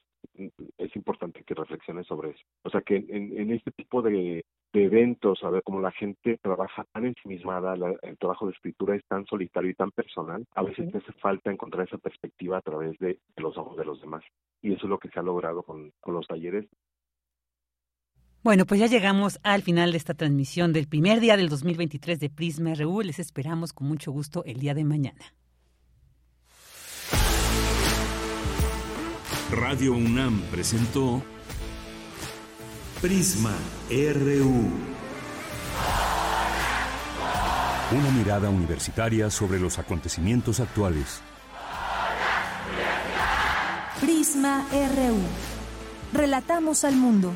es importante que reflexiones sobre eso. O sea que en, en este tipo de, de eventos, a ver cómo la gente trabaja tan ensimismada, el trabajo de escritura es tan solitario y tan personal, a veces te hace falta encontrar esa perspectiva a través de, de, los ojos de los demás. Y eso es lo que se ha logrado con, con los talleres bueno, pues ya llegamos al final de esta transmisión del primer día del 2023 de Prisma RU. Les esperamos con mucho gusto el día de mañana. Radio UNAM presentó Prisma RU. Una mirada universitaria sobre los acontecimientos actuales. Prisma RU. Relatamos al mundo.